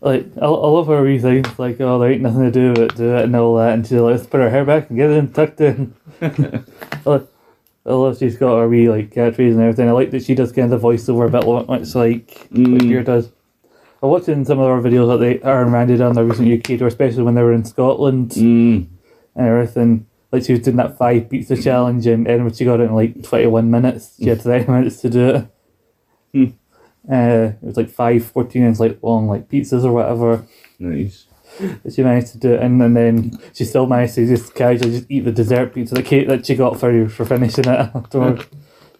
Like I, I love her wee things like oh there ain't nothing to do but do it and all that and she's like let's put her hair back and get it in tucked in. I She's got her wee like catchphrase and everything. I like that she does kind of voiceover a bit like much like Mm. like Beard does. I watched in some of her videos that they her and Randy done on their recent UK tour, especially when they were in Scotland Mm. and everything. Like she was doing that five pizza challenge in Edinburgh, she got it in like twenty one minutes. She had thirty minutes to do it. Hmm. Uh, it was like five 14 inch like long like pizzas or whatever. Nice. That She managed to do it, and, and then she still managed to just casually just eat the dessert pizza, the cake that she got for for finishing it afterward.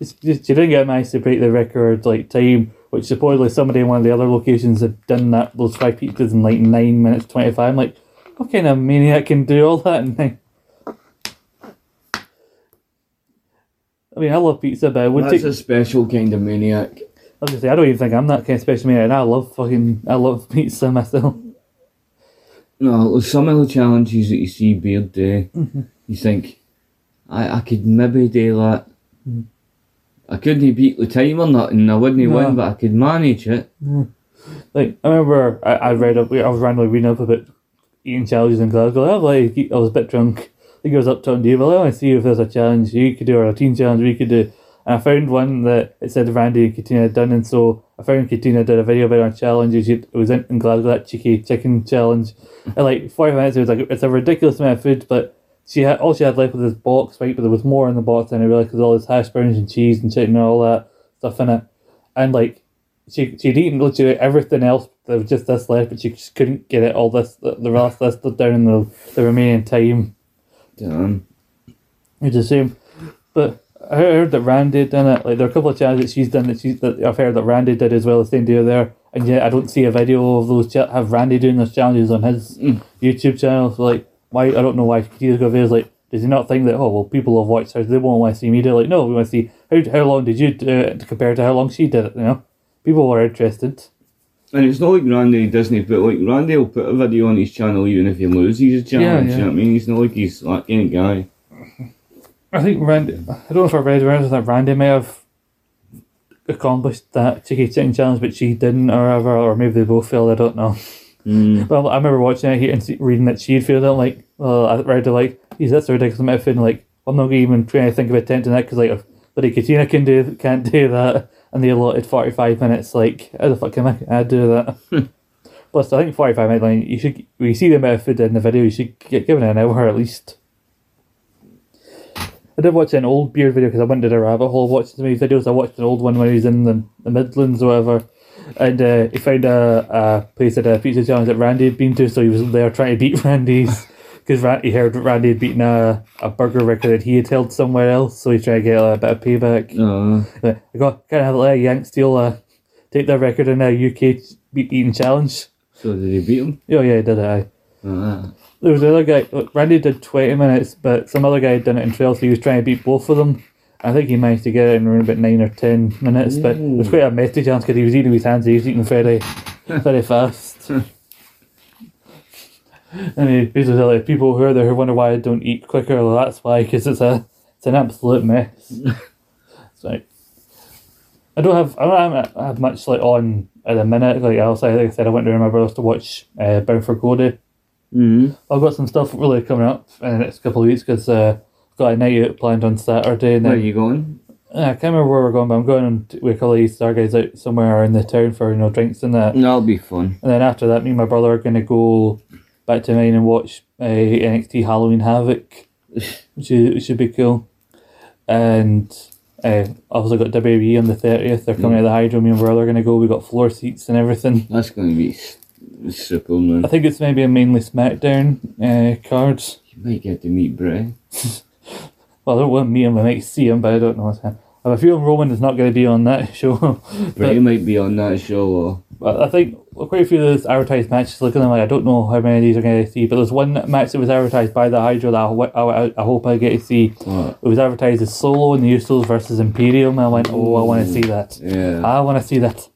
It's just- she didn't get managed to break the record like time, which supposedly somebody in one of the other locations had done that those five pizzas in like nine minutes twenty five. I'm like, what kind of maniac can do all that in nine? I mean, I love pizza, but I would That's take. a special kind of maniac. I was gonna say, I don't even think I'm that kind of special maniac, and I love fucking, I love pizza myself. No, some of the challenges that you see Beard do, Mm-hmm. you think, I, I could maybe do that. I couldn't beat the time or nothing, I wouldn't. No. win, but I could manage it. Like I remember, I, I read up, I was randomly reading up about eating challenges in Glasgow. I was like, I was a bit drunk. I think I was up to you. Well, I want to see if there's a challenge you could do or a teen challenge we could do. And I found one that it said Randy and Katina had done, and so I found Katina did a video about our challenges. It was in, in Glasgow that cheeky chicken challenge. And like forty minutes, it was like it's a ridiculous amount of food, but she had all she had left was this box, right? But there was more in the box than I realized because all this hash browns and cheese and chicken and all that stuff in it. And like she she'd eaten literally everything else. There was just this left, but she just couldn't get it all this the, the rest this down in the, the remaining time. Damn. It's a shame. But I heard that Randy done it. Like there are a couple of challenges that she's done that she's that I've heard that Randy did as well the same day there. And yet I don't see a video of those cha- have Randy doing those challenges on his Mm. YouTube channel. So like why I don't know why got videos like does he not think that oh well people have watched her they won't want to see me do it? like no we want to see how how long did you do it compared to how long she did it you know people were interested And it's not like Randy doesn't, but like Randy will put a video on his channel even if he loses a challenge, yeah. you know what I mean? He's not like he's kind of guy. I think Randy. I don't know if I read around that Randy may have accomplished that Chicky Chicken challenge, but she didn't, or whatever, or maybe they both failed. I don't know. Mm. Well, I remember watching it here and reading that she'd failed. it. I'm like, well, I read it like, geez, that's a ridiculous amount of food. and, Like, I'm not even trying to think of attempting that because like, if Buddy Katina can do can't do that, and they allotted 45 minutes. Like, how the fuck can I, I do that? Plus, I think 45 minutes. Like, you should We see the amount of food in the video, you should get given an hour at least. I did watch an old beard video because I went to a rabbit hole watching some of his videos. I watched an old one when he was in the, the Midlands or whatever. And uh, he found a, a place at a pizza challenge that Randy had been to, so he was there trying to beat Randy's. Because Ra- he heard Randy had beaten a, a burger record that he had held somewhere else, so he's trying to get a bit of payback. Uh, I got kind of let a Yank steal uh, take that record in a UK beat eating challenge. so did he beat him? Oh yeah, he did I. Uh, There was another guy. Look, Randy did twenty minutes, but some other guy had done it in twelve. So he was trying to beat both of them. I think he managed to get it in around about nine or ten minutes. But it was quite a messy chance because he was eating with his hands. He was eating very, very fast. and he basically like people who are there who wonder why I don't eat quicker. Well, that's why because it's a it's an absolute mess. it's like. I don't have I don't have, much like on at the minute. Like I like I said, I went to my brother's to watch uh, Bound for Glory. Mm-hmm. I've got some stuff really coming up in the next couple of weeks because uh, I've got a night out planned on Saturday. And Where are you going? I can't remember where we're going, but I'm going with a couple of these star guys out somewhere in the town for you know drinks and that. That'll be fun. And then after that, me and my brother are going to go back to mine and watch uh, NXT Halloween Havoc, which, is, which should be cool. And uh, I've also got WWE on the 30th. They're coming to the Hydro. Me and my brother are going to go. we got floor seats and everything. That's going to be super, man. I think it's maybe a mainly SmackDown uh, cards. You might get to meet Bray. Well, I don't want me and I might see him, but I don't know what's happening. I have a feeling Roman is not going to be on that show. Bray might be on that show. Or... But I think quite a few of those advertised matches, looking at them, like, I don't know how many of these are going to see, but there's one match that was advertised by the Hydro that I, I, I hope I get to see. What? It was advertised as Solo and the Usos versus Imperium. I went, oh, I want to see that. Yeah. I want to see that.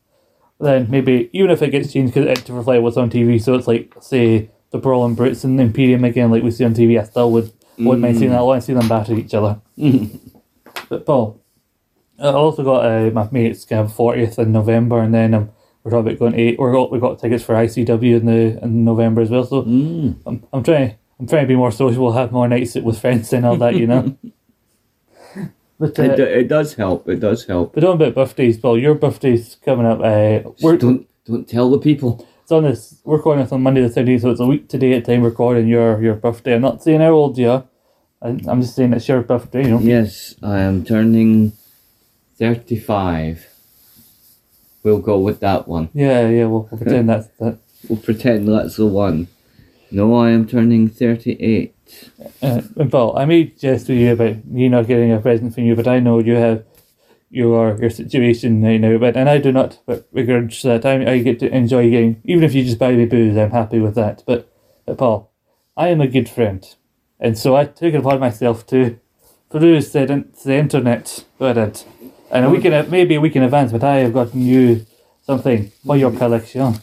Then maybe, even if it gets changed 'cause it, to reflect what's on TV, so it's like, say, the Brawling Brutes and the Imperium again, like we see on TV, I still would, wouldn't mind seeing that. I want to see them batter each other. but Paul, I also got uh, my mate's kind of 40th in November, and then um, we're talking about going to eight. We're got we got tickets for ICW in the in November as well. So Mm. I'm, I'm trying I'm trying to be more sociable, have more nights with friends and all that, you know. but It, uh, do- it does help. It does help. but on about birthdays, Paul, your birthday's coming up. Uh, we're don't don't tell the people. it's on this. We're recording this on Monday the 30th, so it's a week today at time recording your your birthday. I'm not saying how old you are. I- I'm just saying it's your birthday, you know. Yes, I am turning thirty-five. We'll go with that one. Yeah, yeah. We'll, we'll pretend that's that. We'll pretend that's the one. No, I am turning thirty-eight. Uh, Paul, I made jest with you about me not getting a present from you, but I know you have your your situation right now. But and I do not but begrudge that. I I get to enjoy getting even if you just buy me booze, I'm happy with that. But, Paul, I am a good friend, and so I took it upon myself to peruse the, the internet. So and a week in maybe a week in advance. But I have gotten you something for your collection.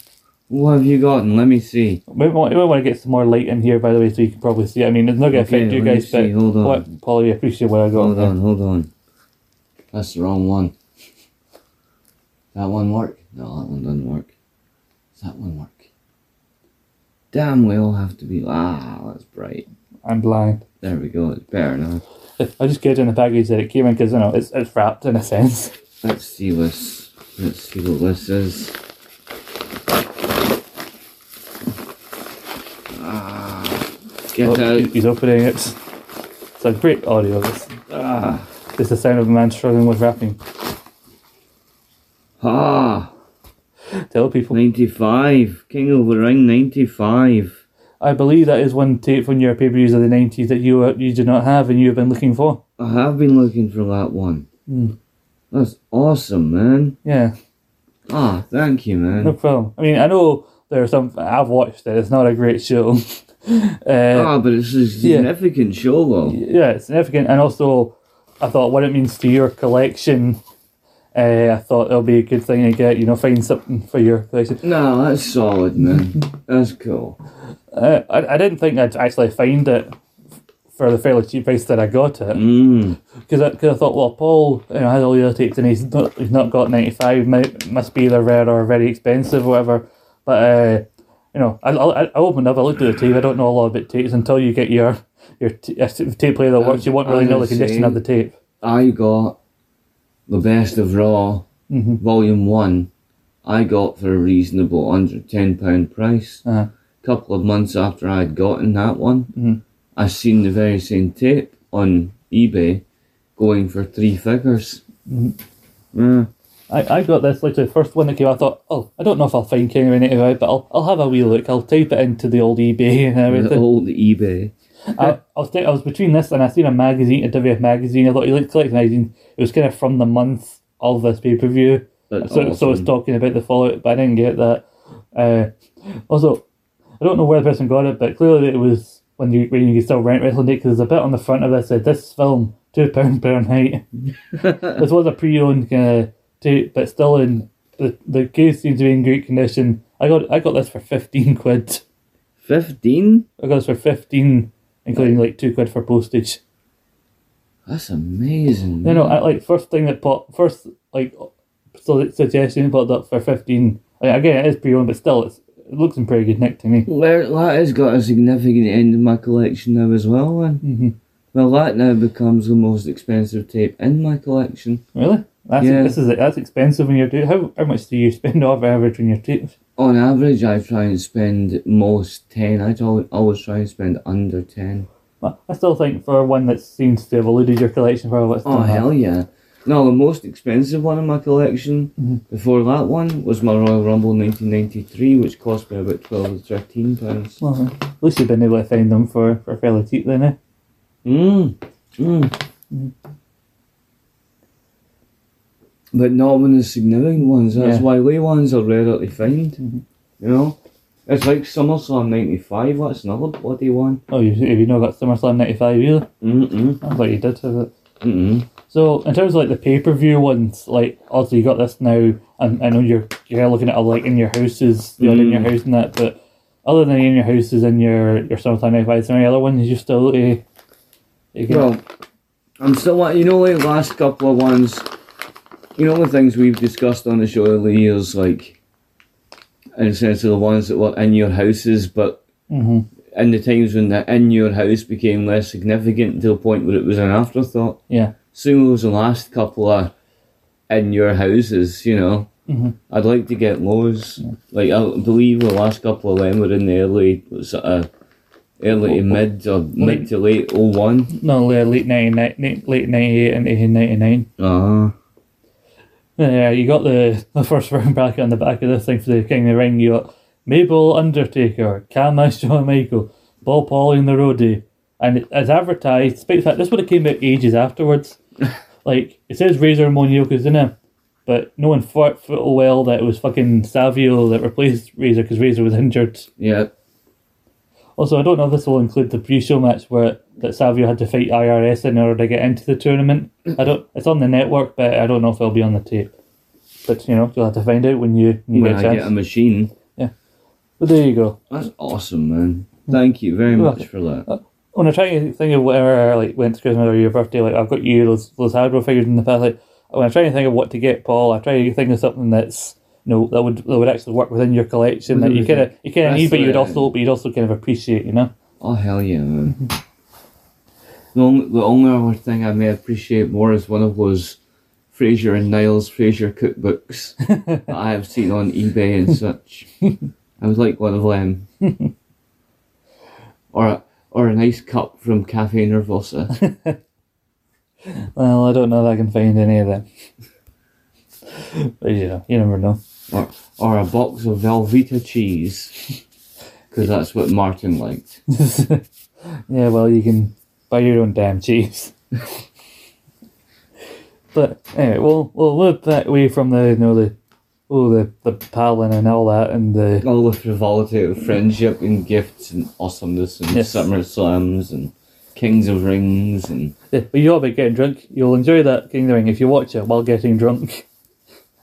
What have you gotten? Let me see. We want, we want to get some more light in here, by the way, so you can probably see. I mean, it's not going to Okay, affect you guys, but. Hold on. what, Paul, you appreciate what I got. Hold on, hold on. That's the wrong one. That one work? No, that one doesn't work. Does that one work? Damn, we all have to be. Ah, that's bright. I'm blind. There we go. It's better now. I just get it in the package that it came in because you know it's it's wrapped in a sense. Let's see this. Let's see what this is. Get Oh, out. he's opening it. It's a great audio. This Ah, it's the sound of a man struggling with wrapping. ah, Tell people. 95. King of the Ring 95. I believe that is one tape from your pay per views of the nineties that you uh, you do not have and you have been looking for. I have been looking for that one. Hmm. That's awesome, man. Yeah, Ah, thank you, man. no problem. I mean, I know there are some. I've watched it. It's not a great show. uh, Ah, but it's a significant show, though. yeah, it's significant, and also I thought what it means to your collection. Uh, I thought it'll be a good thing to get. You know, find something for your collection. No, that's solid, man. that's cool. Uh, I I didn't think I'd actually find it for the fairly cheap price that I got it Mm. because I, cause I thought, well, Paul you know has all the other tapes and he's not he's not got ninety five. Must be either rare or very expensive, or whatever. But uh, you know, I, I I opened up, I looked at the tape. I don't know a lot about tapes until you get your your t- a tape player that works. You won't really know the condition of the tape. I got the best of Raw, Mhm. Volume 1. I got for a reasonable under £10 price. Uh-huh. couple of months after I had gotten that one, Mhm. I seen the very same tape on eBay going for three figures. Mhm. Yeah. I, I got this literally the first one that came. I thought, oh, I don't know if I'll find King Ninety Five, but I'll I'll have a wee look. I'll type it into the old eBay and everything. The old eBay. I, I was I was between this and I seen a magazine, a WF magazine. I thought you looked like magazine. It was kind of from the month of this pay per view, so so it's awesome. talking about the fallout, but I didn't get that. Uh, also, I don't know where the person got it, but clearly it was when you when you can still rent Wrestling Day because there's a bit on the front of it that said this film two pound per night. this was a pre-owned kind of tape, but still in the the case seems to be in great condition. I got I got this for fifteen quid. 15? I got this for fifteen, including like two quid for postage. That's amazing. No, no. I, like first thing that pop, first like so suggestion put up for fifteen. Like, again, it is pre-owned, but still, it's, it looks in pretty good nick to me. Well, that has got a significant end in my collection now as well, man. hmm Well, that now becomes the most expensive tape in my collection. Really? That's Yeah. this is that's expensive when you're doing. How how much do you spend off average when you're tapes? On average, I try and spend most 10. I always, always try and spend under 10. Well, I still think for one that seems to have eluded your collection for a while. Oh, hell yeah. No, the most expensive one in my collection Mhm. before that one was my Royal Rumble 1993, which cost me about 12 or 13 pounds. Well, at least you've been able to find them for, for fairly cheap then, eh? Mm. Mm. But not when the significant ones. That's Yeah. why lay ones are rare to find. Mhm. You know? It's like SummerSlam 95, that's another bloody one. Oh, you, have you not got SummerSlam 95 either? Mm-mm. I thought you did have it. Mm-mm. So, in terms of like the pay per view ones, like obviously you got this now, and I know you're you're looking at it like in your houses, the other in your Mm. house and that, but other than in your houses and your your SummerSlam 95, is there any other ones you still uh, you? Well, I'm still you know like last couple of ones, you know the things we've discussed on the show over the years, like in the sense of the ones that were in your houses, but hmm in the times when the in your house became less significant to the point where it was an afterthought. Yeah. Soon was the last couple of in your houses, you know. Mhm. I'd like to get those. Like I believe the last couple of them were in the early sort of early to mid or mid to late 01. No, late late 99, late 98 and 99. Uh-huh. Yeah, you got the, the first round bracket on the back of this thing for the King of the Ring. You got Mabel Undertaker, Kama Shawn Michael, Bob Paulie and the Roadie. And as advertised, despite the fact this would have came out ages afterwards. like, it says Razor Ramon Yoko's in it, but no one thought full well that it was fucking Savio that replaced Razor because Razor was injured. Yeah. Also, I don't know if this will include the pre-show match where that Savio had to fight IRS in order to get into the tournament. I don't. It's on the network, but I don't know if it'll be on the tape. But you know, you'll have to find out when you, when you When get a I chance. get a machine. Yeah. But there you go. That's awesome, man. Thank you very You're much welcome. for that. Uh, when I try to think of whatever like went to Christmas or your birthday, like I've got you those those hardware figures in the past. Like when I try to think of what to get Paul, I try to think of something that's know that would that would actually work within your collection that you kind of you kind of need, but you'd also but you'd also kind of appreciate, you know. Oh hell yeah, man. Mm-hmm. the only the only other thing I may appreciate more is one of those Frasier and Niles Frasier cookbooks that I have seen on eBay and such. I would like one of them. or a, or a nice cup from Cafe Nervosa. Well, I don't know if I can find any of them. but you know, you never know. Or or a box of Velveeta cheese. Because that's what Martin liked. yeah, well, you can buy your own damn cheese. but anyway, we'll we'll move back away from the you know the oh the the paling and all that and the All the frivolity of friendship and gifts and awesomeness and Yes. summer slams and kings of rings and Yeah, but you all about getting drunk. You'll enjoy that King of the Ring if you watch it while getting drunk.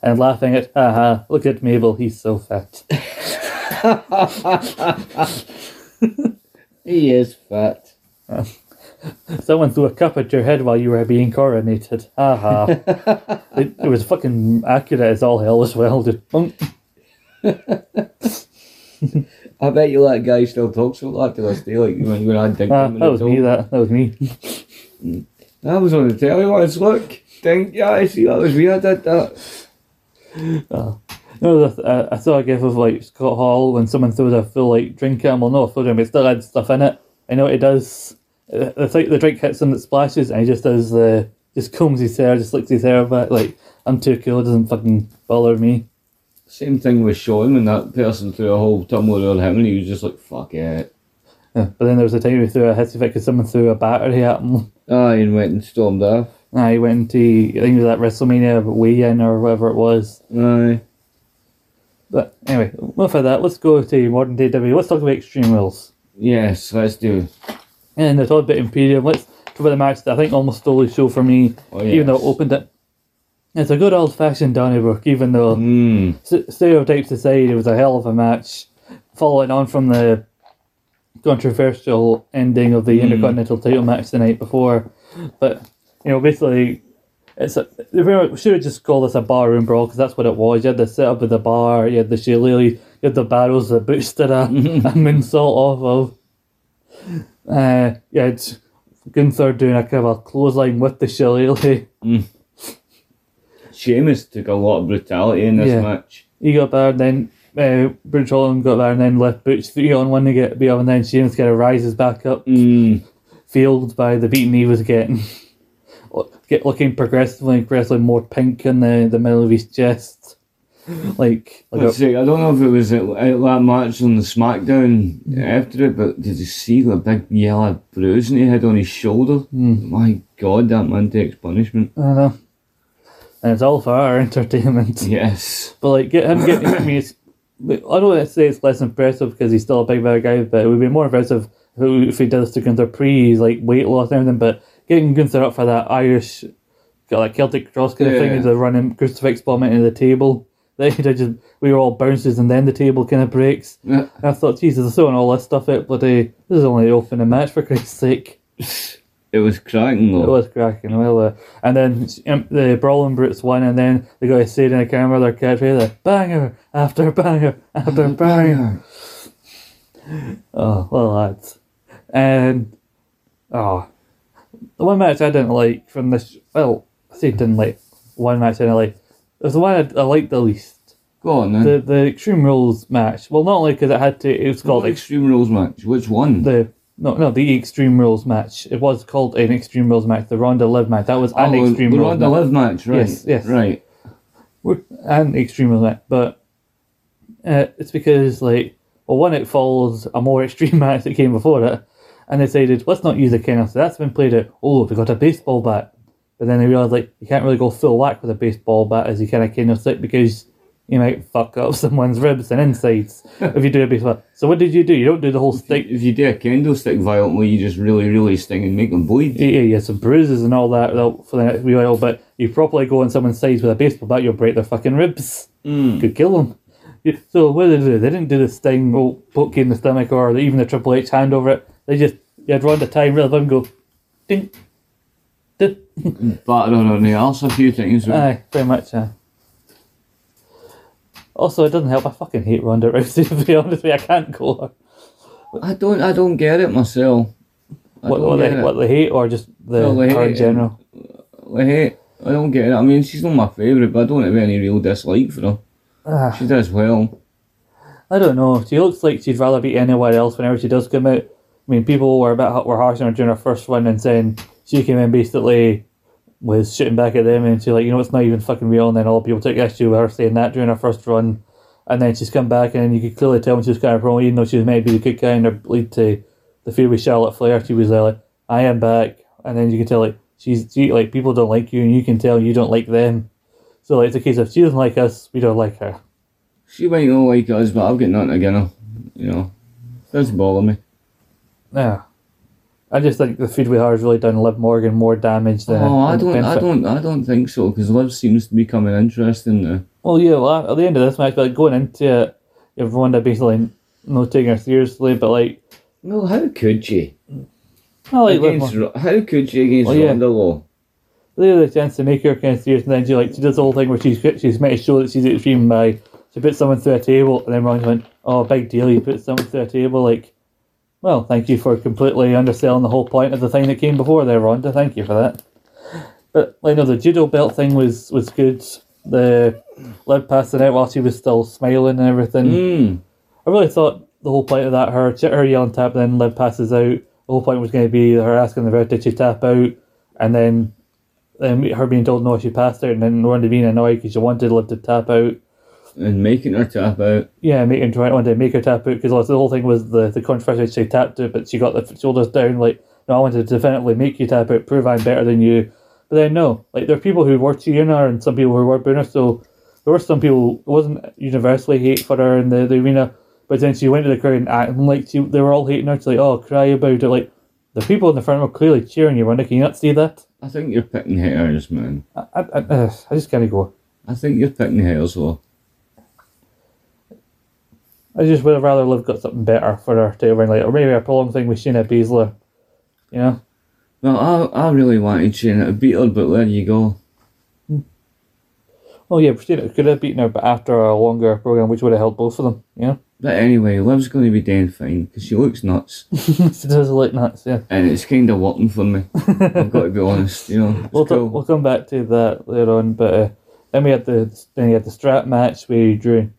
And laughing at, haha, look at Mabel, he's so fat. he is fat. Someone threw a cup at your head while you were being coronated. Haha. it, it was fucking accurate as all hell as well. I bet you that guy still talks about that to this day, like when when I dinked Ah, him that was me, that. That was me. That was on the telly once, look. Dink, yeah, I see that was me, I did that. No, the, uh, I saw a gif of like Scott Hall when someone throws a full like drink at him. Well, no, full drink, but it still had stuff in it. I know what it does. Uh, It's like the drink hits him, it splashes, and he just does the just combs his hair, just licks his hair back. Like I'm too cool, it doesn't fucking bother me. Same thing with Sean when that person threw a whole tumbler on him and he was just like, fuck it. Yeah, but then there was a time he threw a hissy fit because someone threw a battery at him. Ah, and went and stormed off. He went to I think it was at WrestleMania weigh-in or whatever it was. Aye. But anyway, enough of that. Let's go to modern day W. Let's talk about Extreme Rules. Yes, let's do. And I talked about Imperium. Let's about the match that I think almost stole the show for me, Oh, even though it opened it. It's a good old fashioned Donnybrook, even though Mm. stereotypes aside, it was a hell of a match. Following on from the controversial ending of the Mm. Intercontinental title match the night before. But, you know, basically, It's a, really should have just called this a barroom brawl because that's what it was. You had the setup of the bar, you had the shillelagh, you had the barrels that Butch did a, a moonsault off of. Uh, you had Gunther doing a kind of a clothesline with the shillelagh. Sheamus took a lot of brutality in this Yeah. match. He got there, and then uh, Ridge Holland got there, and then left Butch three on one to get beat up, and then Sheamus kind of rises back up, Mm. fueled by the beating he was getting. Get looking progressively, progressively more pink in the, the middle of his chest, like like a, see, I don't know if it was at, at that match on the SmackDown mm. after it, but did you see the big yellow bruising he had on his shoulder? Mm. My God, that man takes punishment. I know. And it's all for our entertainment. Yes. But like get him getting I mean, I don't want to say it's less impressive because he's still a big bad guy, but it would be more impressive if, he did this to Gunther pre like weight loss and everything. But getting Gunther up for that Irish, got like Celtic cross kind of Yeah. thing, is a running crucifix bomb into the table. Then he just we were all bounces and then the table kind of breaks. Yeah. And I thought, Jesus, they're throwing all this stuff out, bloody this is only the opening match for Christ's sake. It was cracking though. It was cracking, well, uh, and then um, the Brawling Brutes won, and then the guy said in the camera their catchphrase, like, banger after banger after banger. Oh, well, lads. And, oh, the one match I didn't like from this, well, I say didn't like, one match I didn't like, it was the one I, I liked the least. Go on then. The the Extreme Rules match. Well, not only because it had to, it was called What Extreme Rules match? Which one? the no no the Extreme Rules match. It was called an Extreme Rules match. The Ronda Liv match. That was an oh, Extreme the Rules Ronda match. Live match, right? Yes, yes. Right. We're- and Extreme Rules match, but uh, it's because like well one it follows a more extreme match that came before it, and they decided let's not use a kendo. So that's been played out. Oh, we got a baseball bat, but then they realized like you can't really go full whack with a baseball bat as you kind of kendo stick because. You might fuck up someone's ribs and insides if you do a baseball. bat. So what did you do? You don't do the whole stick. If you do a kendo stick violently, you just really, really sting and make them bleed. Yeah, yeah, some bruises and all that for the next wee while, but you properly go on someone's sides with a baseball bat, you'll break their fucking ribs. Mm. Could kill them. So what did they do? They didn't do the sting, oh, poke you in the stomach, or even the Triple H hand over it. They just, you had run the time, really, and go, ding, ding. Batter on the arse a few times. Aye, very much, aye. Also, it doesn't help. I fucking hate Ronda Rousey. To be honest with you, I can't call her. I don't, I don't get it myself. I What, what, they, it. what they hate, or just the they her in general. I hate. I don't get it. I mean, she's not my favourite, but I don't have any real dislike for her. Ah. She does well. I don't know. She looks like she'd rather be anywhere else whenever she does come out. I mean, people were a bit were harsh on her during her first one and saying she came in basically was shooting back at them and she's like, you know, it's not even fucking real. And then all people took issue with her saying that during her first run. And then she's come back and you could clearly tell when she was kind of promo, even though she was meant to be the good guy and her lead to the feud with Charlotte Flair, she was like, I am back. And then you can tell like she's she, like people don't like you and you can tell you don't like them. So like it's a case of she doesn't like us, we don't like her. She might not like us, but I've got nothing against her. You know, doesn't bother me. Yeah. I just think the feud with her has really done Liv Morgan more damage than Oh, I don't, I don't, I don't think so. Because Liv seems to be becoming interesting now. Well, yeah, well, at the end of this match, like going into it, everyone that basically not taking her seriously, but like, Well, how could she? I like Liv against, Morgan. How could she against Well, yeah. Ronda Law? They had a chance to make her kind of serious, and then she like she does the whole thing where she's she's meant to show that she's extreme by she puts someone through a table, and then Ronda went, "Oh, big deal! You put someone through a table." Like, well, thank you for completely underselling the whole point of the thing that came before there, Ronda. Thank you for that. But like, know, the judo belt thing was was good. The Liv passing out while she was still smiling and everything. Mm. I really thought the whole point of that, her her yelling tap, then Liv passes out. The whole point was going to be her asking the ref, did she tap out? And then um, her being told no, she passed out, and then Ronda being annoyed because she wanted Liv to tap out. And making her tap out. Yeah, making trying wanted to make her tap out because the whole thing was the the controversy. She tapped it, but she got the shoulders down. Like, no, I wanted to definitely make you tap out, prove I'm better than you. But then no, like there are people who were cheering her and some people who were booing her. So there were some people. It wasn't universally hate for her in the, the arena. But then she went to the crowd and acting like she, they were all hating her. She's like, oh, cry about it. Like the people in the front were clearly cheering you. Ronda, can you not see that? I think you're picking haters, man. I, I, I, uh, I just can't go. I think you're picking haters, though. I just would have rather Liv got something better for her to win, later. or maybe a prolonged thing with Shayna Baszler. You know? Well, I, I really wanted Shayna to beat her, but there you go. Oh yeah, Christina could have beaten her, but after a longer program, which would have helped both of them. You know, But anyway, Liv's going to be doing fine because she looks nuts, she does look nuts. Yeah, and it's kind of working for me. I've got to be honest. You know, we'll, cool. we'll come back to that later on. But uh, then we had the then we had the strap match where you Drew.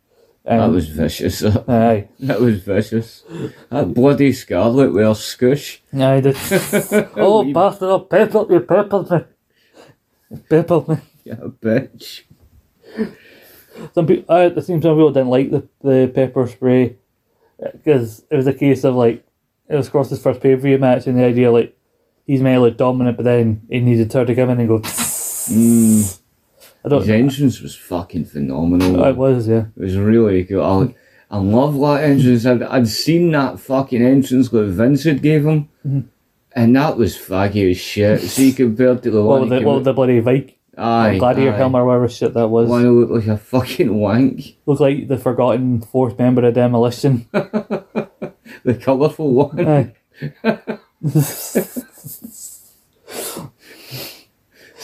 That Um, was vicious. aye, that was vicious. That bloody Scarlett with her scoosh. aye. The, oh bastard! Oh, pepper, you peppered me. Peppered me. Yeah, bitch. Some people, uh, it seems some people didn't like the, the pepper spray because it was a case of like it was Kross's first pay per view match, and the idea like he's look dominant, but then he needed her to come in and go. Mm. I don't. His entrance was fucking phenomenal. It was yeah. It was really good. I, I love that entrance. I'd, I'd seen that fucking entrance that Vince had gave him, Mm-hmm. and that was faggy as shit. See, compared to the one the, what came with the bloody Viking aye, gladiator aye. helmet or whatever shit that was. One who looked like a fucking wank. Looked like the forgotten fourth member of Demolition. The colourful one. Aye.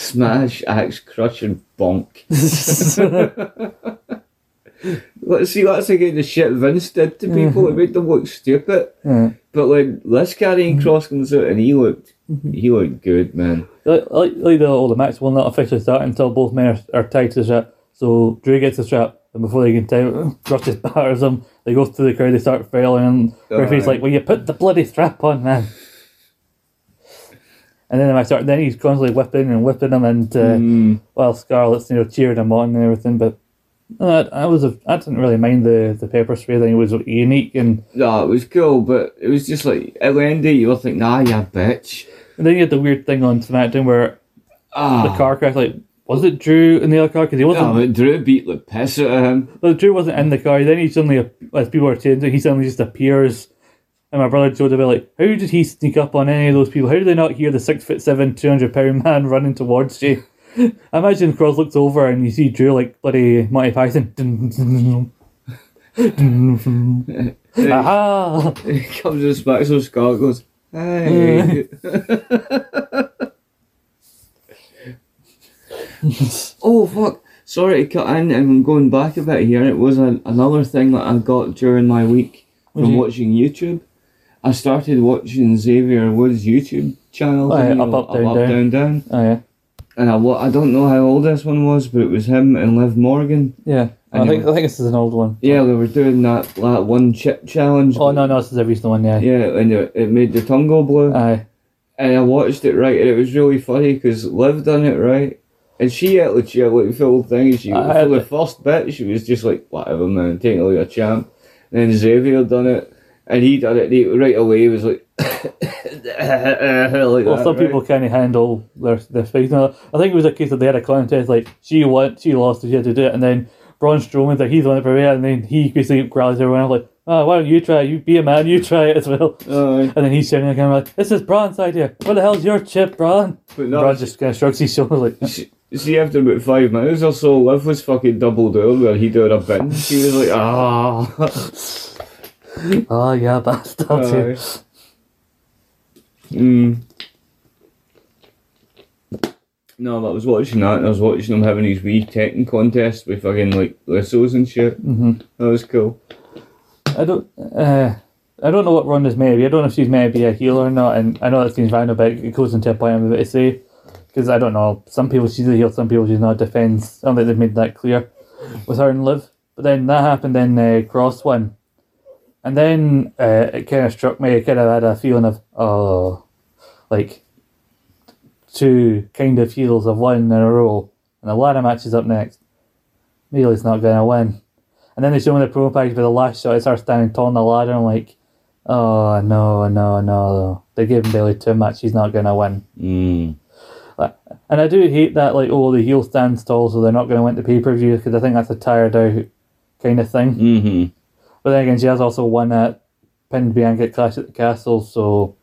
Smash, axe, crush, and bonk. Let's see, that's again the shit Vince did to people. It mm-hmm. made them look stupid. Yeah. But when this carrying mm-hmm. cross comes out and he looked, mm-hmm. he looked good, man. Like, like, like the, oh, the match will not officially start until both men are, are tied to the strap. So Drew gets the strap, and before they can tie Rush just batters them. They go through the crowd, they start failing, and oh, referee's Aye. like, "Well, you put the bloody strap on, man." And then the match started. Then he's constantly whipping and whipping them, and uh, Mm. well, Scarlett's you know cheering him on and everything. But uh, I was a, I didn't really mind the the pepper spray thing. It was unique, and, No, it was cool, but it was just like at the end of you were thinking, nah, you a bitch. and then you had the weird thing on SmackDown where Ah, the car crash. Like, was it Drew in the other car? Because he wasn't. no, but Drew beat the piss out of him. But Drew wasn't in the car. Then he suddenly, as people were changing, he suddenly just appears. And my brother Joe would be like, "How did he sneak up on any of those people? How did they not hear the six foot seven, two hundred pound man running towards you?" I imagine Kross looks over and you see Drew like bloody Monty Python. Aha! He comes and smacks on Scott goes, hey. oh, fuck. Sorry to cut in, I'm going back a bit here. It was a, another thing that I got during my week from you- watching YouTube. I started watching Xavier Woods' YouTube channel. Oh, yeah, Up, Up, Down, up, Down. down, down. Oh yeah, And I, I don't know how old this one was, but it was him and Liv Morgan. yeah. I Anyway. think I think this is an old one. Yeah, they were doing that, that one chip challenge. Oh no, no, this is a recent one. Yeah. Yeah, and it, it made the tongue go blue. Aye. and I watched it right, and it was really funny because Liv done it right, and she she had like the full thing. She I- for the first bit, she was just like whatever, man, taking it like a champ. And then Xavier done it, and he done it he, right away. He was like, like Well, that, some right? people can't handle their their face. No, I think it was a case of they had a contest like she won, she lost, she had to do it, and then Braun Strowman's like he's the one that prevailed, and then he basically growls everyone like, "Oh, why don't you try? it? You be a man, you try it as well." Aye. And then he's shouting at the camera like, "This is Braun's idea. What the hell's your chip, Braun?" But no, Braun just kind of shrugs his shoulders like, See, see, after about five minutes or so, Liv was fucking double down where he did a bin. She was like, ah. "Oh yeah, bastard." Aye. Mm. No, but I was watching that and I was watching them having these wee Tekken contests with fucking like whistles and shit. Mhm. That was cool. I don't. Uh, I don't know what Ronda's meant to be. I don't know if she's meant to be a heel or not. And I know that seems random, but it goes into a point I'm about to say. Because I don't know. Some people she's a heel, some people she's not. A defense. I don't think they've made that clear with her and Liv. But then that happened in uh, Kross one, and then uh, it kind of struck me. I kind of had a feeling of oh, like two kind of heels have won in a row, and the ladder match is up next. Bayley's not going to win. And then they show me the promo package, but the last shot is her standing tall on the ladder. And I'm like, oh no, no, no! They're giving Bailey too much. She's not gonna win. Mm. And I do hate that, like, oh, the heel stands tall, so they're not gonna win the pay per view because I think that's a tired out kind of thing. Mm-hmm. But then again, she has also won at pinned Bianca at Clash at the Castle. So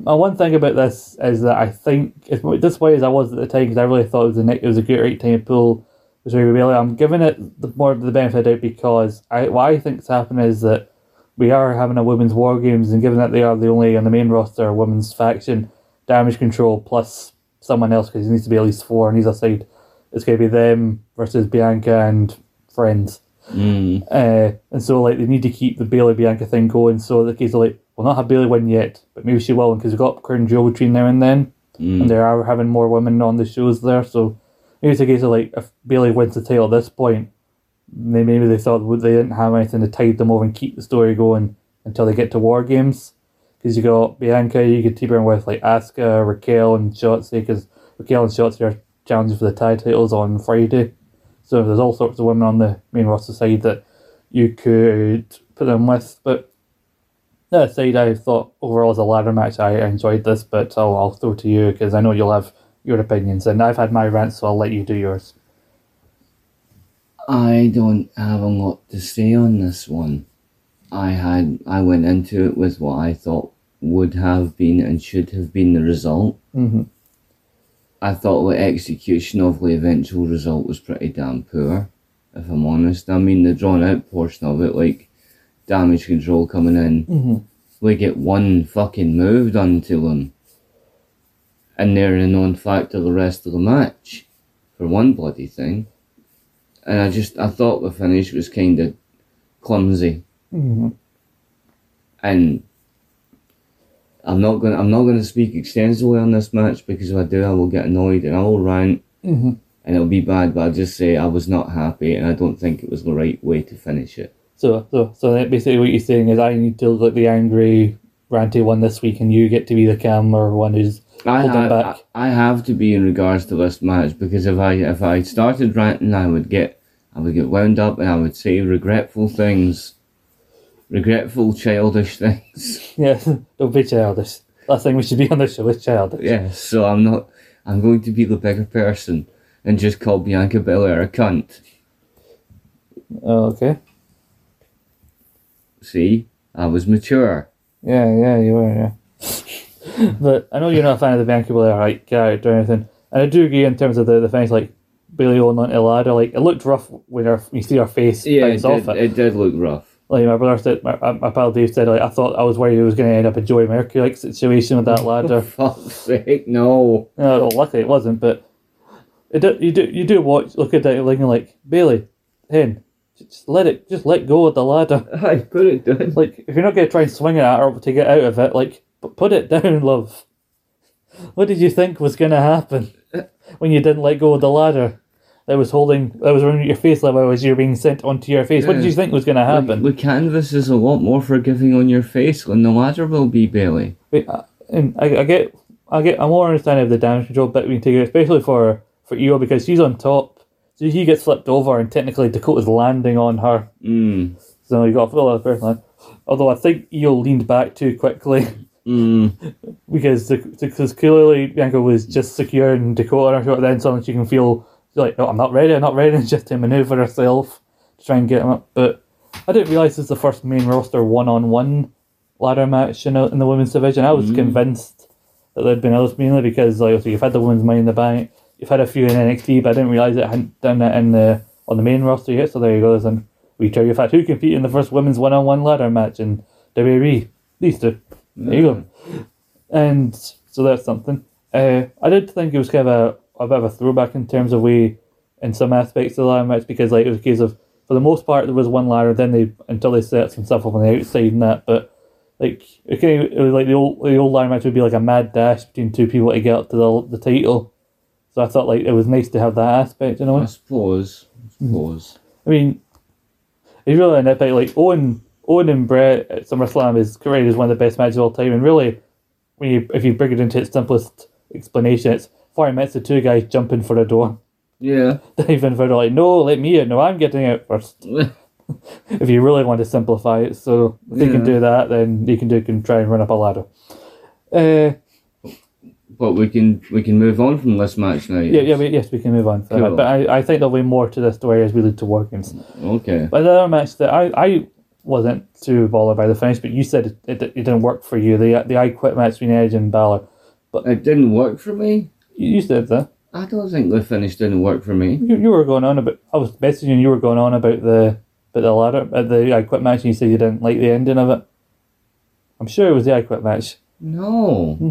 my one thing about this is that I think as disappointed as I was at the time because I really thought it was a it was a great right time to pull was really. I'm giving it the more of the benefit of the doubt because I what I think think's happening is that we are having a women's war games and given that they are the only on the main roster women's faction, damage control plus someone else because he needs to be at least four and he's aside it's going to be them versus Bianca and friends. Mm. Uh, and so like they need to keep the Bayley Bianca thing going. So the case of like we'll not have Bayley win yet, but maybe she will because we've got Crown Jewel between now and then, Mm. and they are having more women on the shows there. So maybe it's a case of like if Bayley wins the title at this point, they maybe they thought they didn't have anything to tide them over and keep the story going until they get to War Games. Because you got Bianca, you could team her with like Asuka, Raquel, and Shotzi. Because Raquel and Shotzi are challenging for the tag titles on Friday. So there's all sorts of women on the main roster side that you could put them with. But that aside, I thought overall as a ladder match, I enjoyed this. But I'll, I'll throw to you because I know you'll have your opinions, and I've had my rant, so I'll let you do yours. I don't have a lot to say on this one. I had I went into it with what I thought would have been and should have been the result. Mm-hmm. I thought the execution of the eventual result was pretty damn poor, if I'm honest. I mean, the drawn out portion of it, like damage control coming in, Mm-hmm. we get one fucking move done to them, and they're a non factor the rest of the match for one bloody thing. And I just, I thought the finish was kind of clumsy, Mm-hmm. and I'm not gonna, I'm not gonna speak extensively on this match because if I do, I will get annoyed and I will rant Mm-hmm. and it'll be bad. But I'll just say I was not happy, and I don't think it was the right way to finish it. So, so, so basically what you're saying is I need to look the angry, ranty one this week, and you get to be the camera one who's I, Hold them back. I I have to be in regards to this match because if I if I started ranting, I would get I would get wound up and I would say regretful things, regretful childish things. yeah. Don't be childish. Last thing we should be on this show is childish. yeah, so I'm not. I'm going to be the bigger person and just call Bianca Belair a cunt. Oh, okay. See, I was mature. Yeah, yeah, you were, yeah. but I know you're not a fan of the Bianca Belair like character or anything, and I do agree in terms of the the things like Bayley on onto the ladder. Like it looked rough when her you see her face Yeah, it bounce off did, it. it did look rough. Like my brother said, my, my pal Dave said, like I thought I was worried he was going to end up a Joey Mercury like situation with that For ladder. fuck's sake, no. No, well, luckily it wasn't, but it do, you do you do watch look at that like you're like Bayley, hen, just let it just let go of the ladder. I put it down. Like if you're not gonna try and swing it at her to get out of it, like put it down, love. What did you think was gonna happen when you didn't let go of the ladder that was holding that was around your face level as you're being sent onto your face? What did you think was gonna happen? The canvas is a lot more forgiving on your face than the ladder will be, Bayley. Wait, uh, and I, I get, I get, I'm more understanding of the damage control bit we can take, especially for for Io because she's on top, so he gets flipped over, and technically Dakota's landing on her, Mm. so you got a full other person. line. Although I think Io leaned back too quickly Mm. because because clearly Bianca was just securing Dakota shot, then suddenly she can feel like, no, I'm not ready, I'm not ready, and just to maneuver herself to try and get him up. But I didn't realize this is the first main roster one-on-one ladder match in, a, in the women's division. I was Mm. convinced that there'd been others mainly because like so you've had the women's money in the bank, you've had a few in NXT, but I didn't realize it hadn't done it in the on the main roster yet. So there you go. There's an we tell you fact who compete in the first women's one-on-one ladder match in WWE. These two. There you go. And so that's something. Uh, I did think it was kind of a, a bit of a throwback in terms of way in some aspects of the ladder match because like it was a case of for the most part there was one ladder then they until they set some stuff up on the outside and that but like of, it was like the old the old ladder match would be like a mad dash between two people to get up to the the title. So I thought like it was nice to have that aspect a way. I suppose. I hmm. suppose. I mean, it's really a nitpick. Like Owen, Owen and Bret at SummerSlam is rated as one of the best matches of all time. And really, when you if you break it into its simplest explanation, it's forty minutes the two guys jumping for a door, Yeah. diving for a door. Like, no, let me in. No, I'm getting out first. if you really want to simplify it, so if they can do that, then you can do can try and run up a ladder. Uh, but we can we can move on from this match now. yeah, yeah, but yes, we can move on. That. Cool. But I, I think there'll be more to this story as we lead to Games. Okay. But the other match that I, I wasn't too bothered by the finish, but you said it, it, it didn't work for you. The the I quit match between Edge and Balor. But it didn't work for me. You, said that. I don't think the finish didn't work for me. You, you were going on about. I was messaging you were going on about the about the ladder at the I quit match, and you said you didn't like the ending of it. I'm sure it was the I quit match. No. Hmm.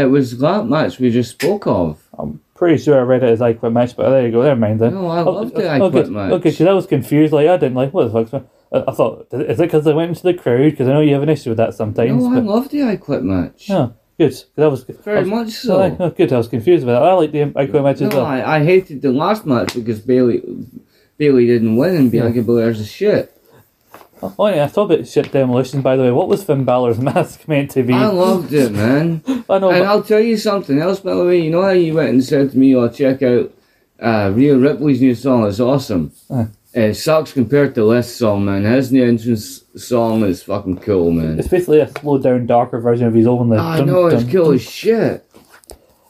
It was that match we just spoke of. I'm pretty sure I read it as I Quit match, but there you go. Never mind then. No, I Oh, loved the I okay, Quit match. Okay, because I was confused. Like I didn't like what the fuck's. I, I thought is it because they went into the crowd? Because I know you have an issue with that sometimes. No, I but, loved the I Quit match. oh, good. That was I Very was- much so, so. oh, good. I was confused about that. I like the I Quit match as well. I, I hated the last match because Bayley Bayley didn't win and Bianca Belair's a shit. Oh yeah, I thought about shit demolition. By the way, what was Finn Balor's mask meant to be? I loved it, man. I know, and I'll tell you something else, by the way. You know how you went and said to me, "Oh, check out uh, Rhea Ripley's new song. It's awesome." Uh. It sucks compared to this song, man. His new entrance song is fucking cool, man. It's basically a slowed down, darker version of his own. The I dun, know it's dun, cool dun. as shit.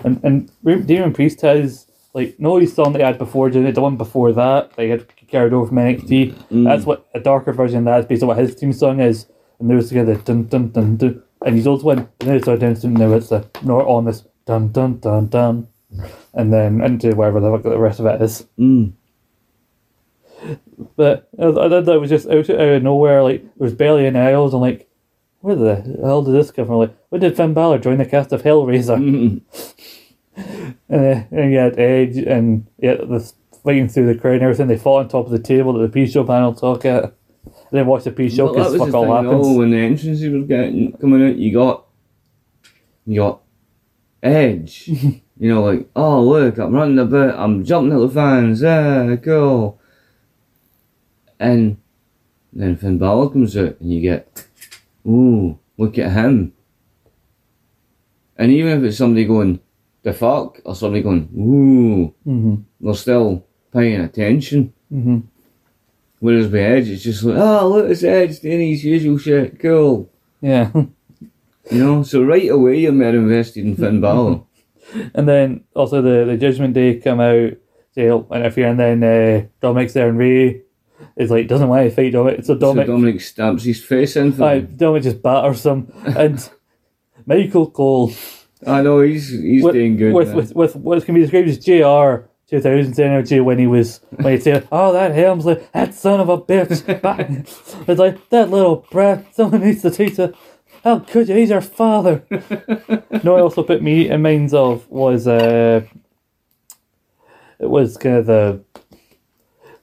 And and Damian Priest has like no his song that he had before it, the one before that they had carried over from NXT. Mm. That's what a darker version of that is based on what his theme song is. And they was together dun dun dun dun and he's also went and then it's dancing now it's a not on this dun dun dun dun and then into wherever the, fuck the rest of it is. Mm. But I, thought that was just out, out of nowhere, like there was barely any aisles and like where the hell did this come from? Like when did Finn Balor join the cast of Hellraiser? Mm. And, uh, and you had Edge and yeah, the fighting through the crowd and everything. They fought on top of the table that the pre-show panel talk at. I didn't watch the pre-show because was fuck all thing, happens. though, when the entrances was getting coming out, you got you got Edge. you know, like, oh look, I'm running a bit, I'm jumping at the fans, yeah, cool. And then Finn Balor comes out, and you get, ooh, look at him. And even if it's somebody going, the fuck, or somebody going, ooh, mm-hmm. they're still paying attention. hmm Whereas with Edge, it's just like, oh, look, it's Edge doing his usual shit, cool. Yeah. You know, so right away you're more invested in Finn Balor. and then also the, the Judgment Day come out, they'll interfere, and then uh, Dominic's there and Ray is like, doesn't want to fight Dominic. So so Dominic, Dominic stamps his face in for him. Dominic just batters him. and Michael Cole I know, he's he's with, doing good. with, with, with what can be described as JR 2000 energy when he was when he said, "Oh, that Helmsley, that son of a bitch!" It's like that little brat. Someone needs to teach her. How could you? He's our father. no, I also put me in minds of was uh, it was kind of the.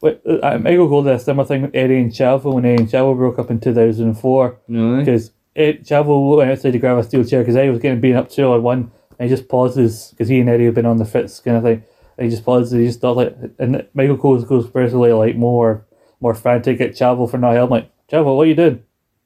Wait, uh, Michael Cole did a similar thing with Eddie and Chavo when Eddie and Chavo broke up in 2004 No, eh? because Chavo went outside to grab a steel chair because Eddie was getting beaten up two on one, and he just pauses because he and Eddie have been on the fits kind of thing. And he just pauses. And he just thought like, and Michael Cole goes personally like more, more frantic at Chavo for not helping. Like Chavo, what are you doing?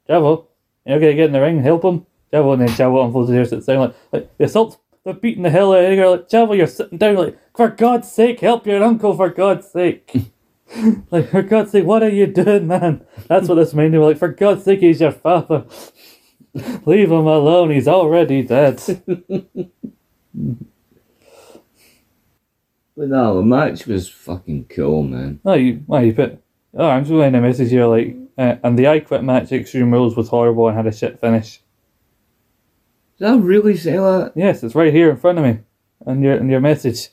Chavo, you're gonna get in the ring, help him. Chavo, and then Chavo unfolds his hair, sits down like, like the assault. They're beating the hell out of Eddie. Like Chavo, you're sitting down. Like for God's sake, help your uncle. For God's sake. Like, for God's sake, what are you doing, man? That's what this made me like, for God's sake, he's your father. Leave him alone, he's already dead. But no, the match was fucking cool, man. oh, you, well, you put. Oh, I'm just getting a message here, like, uh, and the I Quit match Extreme Rules was horrible and had a shit finish. Did I really say that? Yes, it's right here in front of me, and your and your message.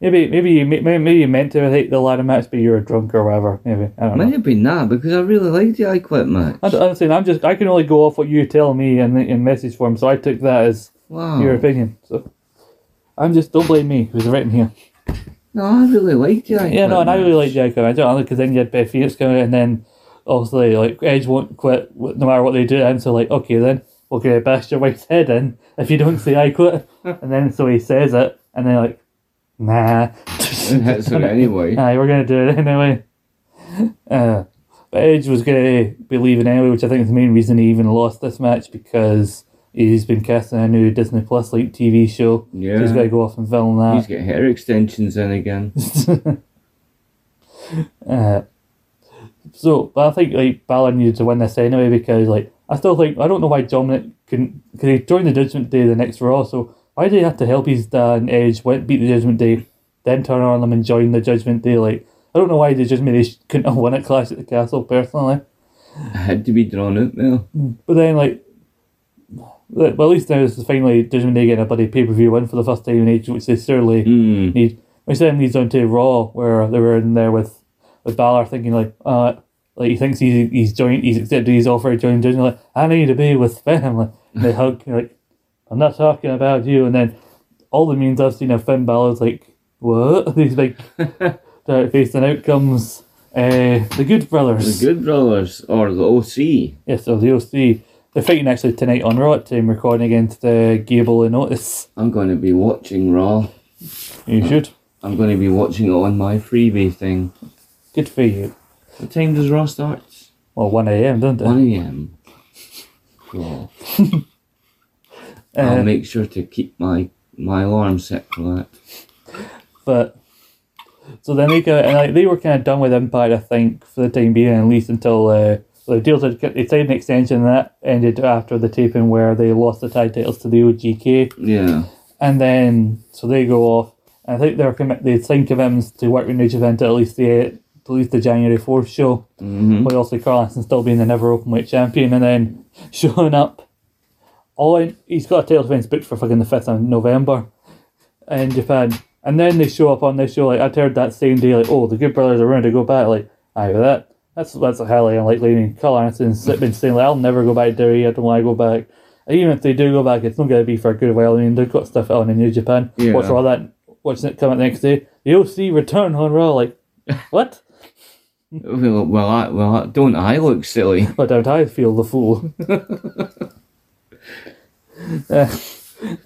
Maybe maybe you maybe, maybe you meant to hate the ladder match, but you were drunk or whatever. Maybe I don't know. Been that because I really liked the I Quit match. I, I'm saying I'm just I can only go off what you tell me in in message form, so I took that as Wow. your opinion. So I'm just don't blame me. It was written here. No, I really liked the I Yeah, no, and I really match. like the icon. I don't know because then you had Beth Phoenix coming and then obviously like Edge won't quit no matter what they do, and so like okay then we're bash your wife's head in if you don't say I quit, and then so he says it, and then like nah, It anyway. Aye, we're gonna do it anyway. Uh, but Edge was gonna be leaving anyway, which I think is the main reason he even lost this match because he's been casting a new Disney Plus like TV show. So he's Yeah. got to go off and film that. He's got hair extensions in again. uh, so, but I think like Balor needed to win this anyway because like I still think I don't know why Dominic couldn't because he joined the Judgment Day the next Raw. So why did he have to help his dad and Edge went beat the Judgment Day, then turn on them and join the Judgment Day? Like I don't know why they just maybe couldn't have won at Clash at the Castle personally. It had to be drawn out now. But then like. Well, at least now this is finally Judgment Day getting a bloody pay per view win for the first time in age, which they surely Mm. need. We said leads on to Raw, where they were in there with with Balor thinking like, uh, like he thinks he's he's joined, he's accepted his offer to join Judgment. Like, I need to be with family. And they hug like, I'm not talking about you. And then all the memes I've seen of Finn Balor's like, what? These like direct facing outcomes. Uh, the Good Brothers. The Good Brothers or the OC. Yes, so the OC. They're fighting actually tonight on Raw at time, recording against uh, Gable and Otis. I'm going to be watching Raw. You should. I'm going to be watching it on my freebie thing. Good for you. What time does Raw start? Well, 1am, doesn't it? 1 a.m. I'll Uh, make sure to keep my my alarm set for that. But so then they got and like they were kind of done with Impact, I think, for the time being, at least until uh, the deals had they signed an extension and that ended after the taping where they lost the tag titles to the OGK, Yeah. and then so they go off. And I think they're commit they signed commitments to work with New Japan to at least the at least the January fourth show. hmm But also Carlson still being the never open weight champion, and then showing up. All in, he's got a title defense booked for fucking the fifth of November in Japan, and then they show up on this show. Like I'd heard that same day, like oh the Good Brothers are ready to go back. Like aye, but that that's that's highly unlikely. I mean, Karl Anderson's been saying like I'll never go back to Derry. I don't want to go back. And even if they do go back, it's not going to be for a good while. I mean, they've got stuff on in New Japan. Yeah. Watch all that. Watching it come out the next day. The OC return on Raw. Like what? Well, well, I, well, don't I look silly? But don't I feel the fool? uh,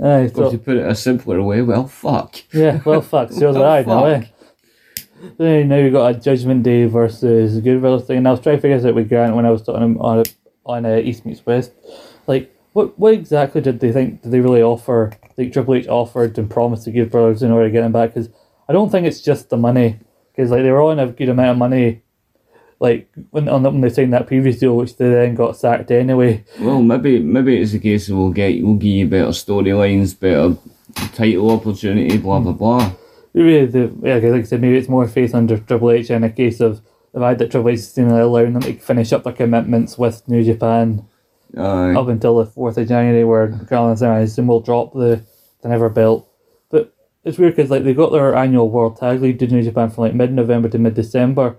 aye, Or so, to put it a simpler way, well, fuck. yeah, well, fuck, so was I now, eh? Then now we got a Judgment Day versus Good Brothers thing. And I was trying to figure this out with Grant when I was talking to him on on uh, East Meets West. Like, what what exactly did they think? Did they really offer? Like Triple H offered and promised to give Brothers in order to get him back? Because I don't think it's just the money. Because like they were on a good amount of money. Like when on when they signed that previous deal, which they then got sacked anyway. Well, maybe maybe it's a case of we'll get we'll give you better storylines, better title opportunity, blah blah blah. Maybe the yeah, like I said, maybe it's more faith under Triple H in a case of the fact that Triple H is seemingly allowing them to finish up their commitments with New Japan Aye. up until the fourth of January, where Carl and I assume will drop the the never belt. But it's weird because like they got their annual World Tag League to New Japan from like mid November to mid December,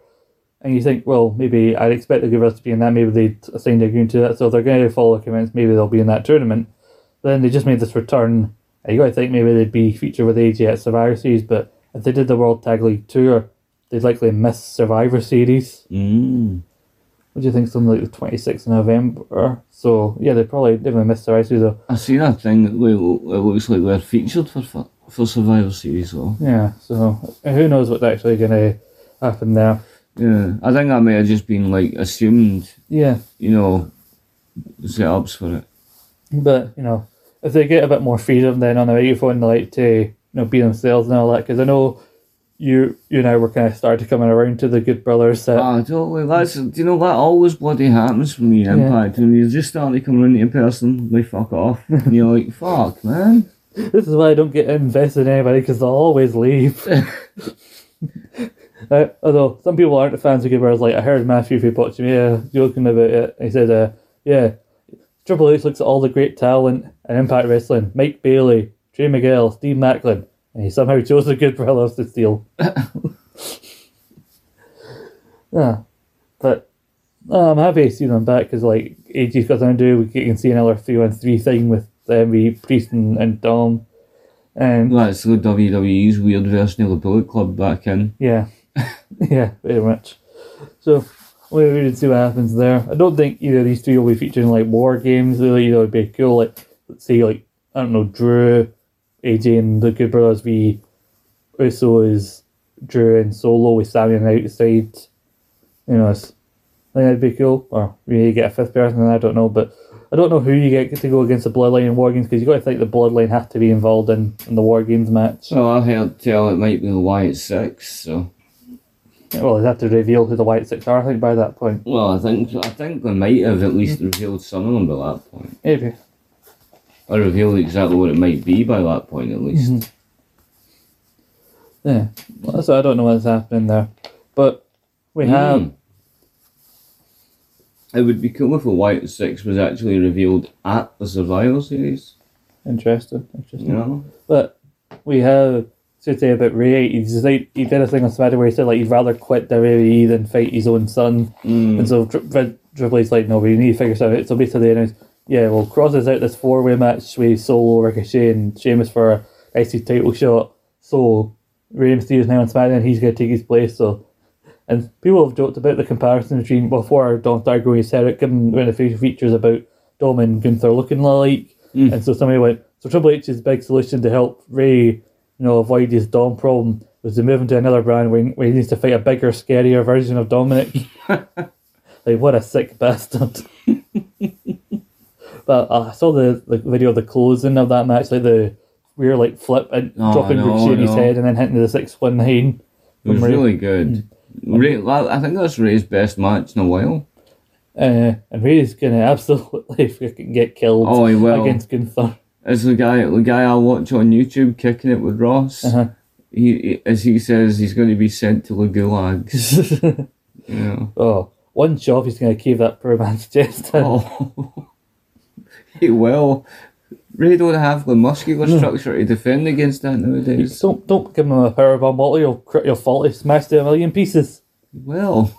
and you think, well, maybe I'd expect the Givers to be in that. Maybe they assigned a agreement to that, so if they're going to follow commitments. Maybe they'll be in that tournament. Then they just made this return. and You got to think maybe they'd be featured with AJ at Survivor Series, but if they did the World Tag League tour, they'd likely miss Survivor Series. Mm. What do you think? Something like the twenty sixth of November. So yeah, they probably definitely missed Survivor Series. Though. I see that thing it looks like they're featured for for, Survivor Series though. Yeah, so who knows what's actually going to happen there. Yeah, I think I may have just been like assumed, Yeah, you know, setups for it. but you know, if they get a bit more freedom then on the microphone, they like to you know be themselves and all that. Because I know you you and I were kind of started coming around to the Good Brothers set. Ah, totally. That's do you know that always bloody happens for me Impact when you just start to come around to a person, they fuck off, and you're like, fuck, man. This is why I don't get invested in anybody because they'll always leave. uh, although some people aren't fans of Good Brothers. Like I heard Matthew from Pochimia joking about it. He said, uh, "Yeah, Triple H looks at all the great talent in Impact Wrestling: Mike Bailey, Trey Miguel, Steve Maclin, and he somehow chose the Good Brothers to steal." yeah, but uh, I'm happy to see them back because like AJ's got something to do. We can see another three on three thing with MV Priest and, and Dom, and That's the WWE's weird version of the Bullet Club back in. yeah, yeah, very much. So we we will see what happens there. I don't think either of these two will be featuring like war games. Really, that would be cool. Like let's say like I don't know Drew, AJ, and the Good Brothers be Uso is Drew and Solo with Sammy on the outside. You know, I think that'd be cool. Or maybe you get a fifth person, I don't know, but. I don't know who you get to go against the Bloodline in War Games because you got to think the Bloodline have to be involved in, in the War Games match. So I heard tell it might be the Wyatt Six. So Well, they'd have to reveal who the Wyatt Six are. I think by that point, well, I think I think they might have at least revealed some of them by that point, maybe. or revealed exactly what it might be by that point at least. Mhm. Yeah, well, so I don't know what's happening there, but we have Mm. It would be cool if the Wyatt Six was actually revealed at the Survivor Series. interesting, interesting. You know, But we have to say about Rey. He's like he did a thing on Smatter where he said like he'd rather quit WWE than fight his own son. Mm. And so Tri- Tri- Triple H's like, no, we need to figure something out. So basically, they announced, yeah, we'll cross this out this four way match with Solo, Ricochet, and Sheamus for a IC title shot. So Rey Mysterio is now on SmackDown. He's going to take his place. So, and people have joked about the comparison between before Dom started going hysteric, given of the facial features about Dom and Gunther looking alike. And so somebody went, so Triple H H's big solution to help Rey, you know, avoid his Dom problem was to move him to another brand where, where he needs to fight a bigger, scarier version of Dominic. like, what a sick bastard. but uh, I saw the, the video of the closing of that match, like the weird like flip and Oh, dropping know, Ricochet in his head and then hitting the 619. It was Rey. really good. Rey, I think that's Rey's best match in a while. Uh, and Rey's gonna absolutely freaking get killed Oh, he will. against Gunther. As the guy, the guy I watch on YouTube kicking it with Ross, Uh-huh. he, as he says, he's going to be sent to the gulags. you know. oh, one shot he's gonna cave that poor man's chest in. Oh, he will. Rey don't have the muscular structure to defend against that nowadays. Don't don't give him a power bomb, Molly. You'll crit your fault. He smashed it a million pieces. Well,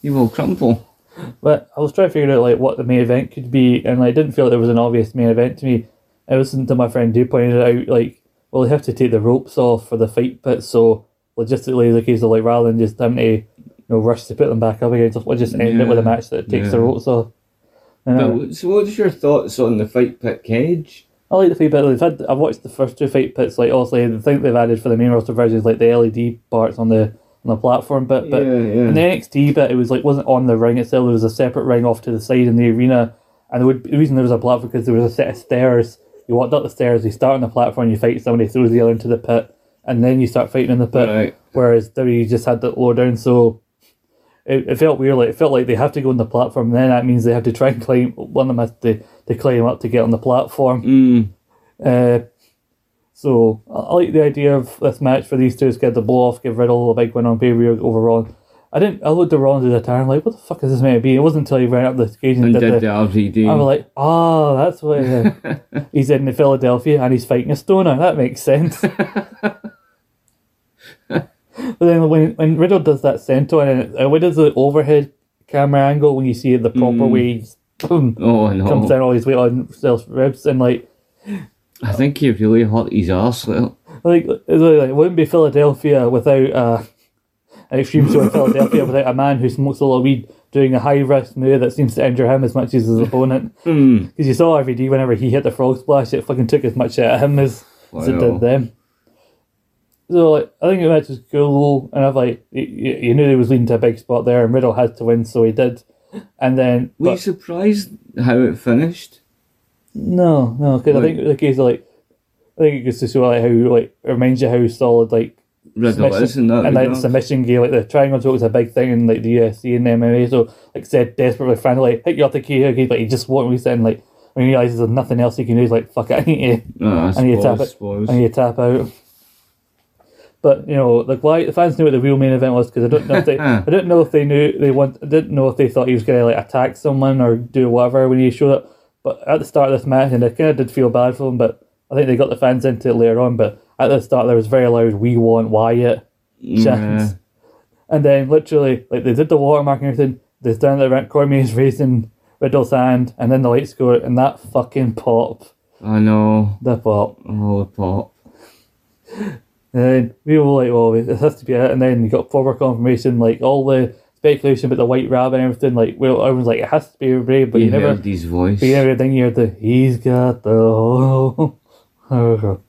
he will crumple. But I was trying to figure out like what the main event could be, and I didn't feel like there was an obvious main event to me. I listened to my friend who pointed it out, like, well, they have to take the ropes off for the fight pit, so logistically, the case of like rather than just having to, you know, rush to put them back up again, so we'll just end it with a match that takes the ropes off. And I- But, so, what's your thoughts on the fight pit cage? I like the fight pit. They've had. I've watched the first two fight pits. Like, obviously, the thing they've added for the main roster version is like the LED parts on the on the platform bit. But yeah, yeah. in the NXT bit, it was like wasn't on the ring itself. There was a separate ring off to the side in the arena, and would, the reason there was a platform because there was a set of stairs. You walked up the stairs, you start on the platform, you fight somebody, throws the other into the pit, and then you start fighting in the pit. Right. Whereas WWE just had that lower down, so it, it felt weird. Like it felt like they have to go on the platform, and then that means they have to try and climb. One of them has to to climb up to get on the platform. Mm, Uh, so I I like the idea of this match for these two is get the blow off, give Riddle a big win on pay per view over Raw. I didn't. I looked Raw at the time, I'm like, what the fuck is this meant to be? It wasn't until he ran up the stage and, and did, did the. the RVD. I was like, oh, that's what is. he's in Philadelphia and he's fighting a stoner. That makes sense. but then when when Riddle does that senton and uh, when does the overhead camera angle when you see it the proper Mm. way, he's, boom, oh no! comes down all his weight on himself ribs and like I think he really hurt his arse. Like, like, like it wouldn't be Philadelphia without uh, an extreme show in Philadelphia without a man who smokes a lot of weed doing a high risk move that seems to injure him as much as his opponent. mm, Because you saw RVD whenever he hit the frog splash, it fucking took as much out of him as, as it did them. So like, I think the match was cool, and I've like you, you knew he was leading to a big spot there, and Riddle had to win, so he did. And then, were you surprised how it finished? no, no, because I think the case of like, I think it goes to show like how like it reminds you how solid like Riddle submission- is in that. and like the submission game, like the triangle choke is a big thing in like the UFC and MMA. So like said, desperately to like hit you off the key, okay, but he just won't reset. And like when he realizes there's nothing else he can do, he's like, "Fuck it, I need to, No, I I need to tap it. I need to tap out." But you know, like why the fans knew what the real main event was because I don't know if they, I don't know if they knew they want, I didn't know if they thought he was gonna like attack someone or do whatever when he showed up. But at the start of this match, and I kind of did feel bad for him, but I think they got the fans into it later on. But at the start, there was very loud "We want Wyatt." Yeah. And then literally, like they did the watermark and everything. They stand there, Cormier's raising Riddle's hand, and then the lights go out, and that fucking pop, I know. the pop. Oh, the pop. And then we were like, well, this has to be it. And then you got forward confirmation, like all the speculation about the white rabbit and everything. Like, well, everyone's like, it has to be Ray, but you, you never, heard his voice. but you never think you heard the he's got the oh, whole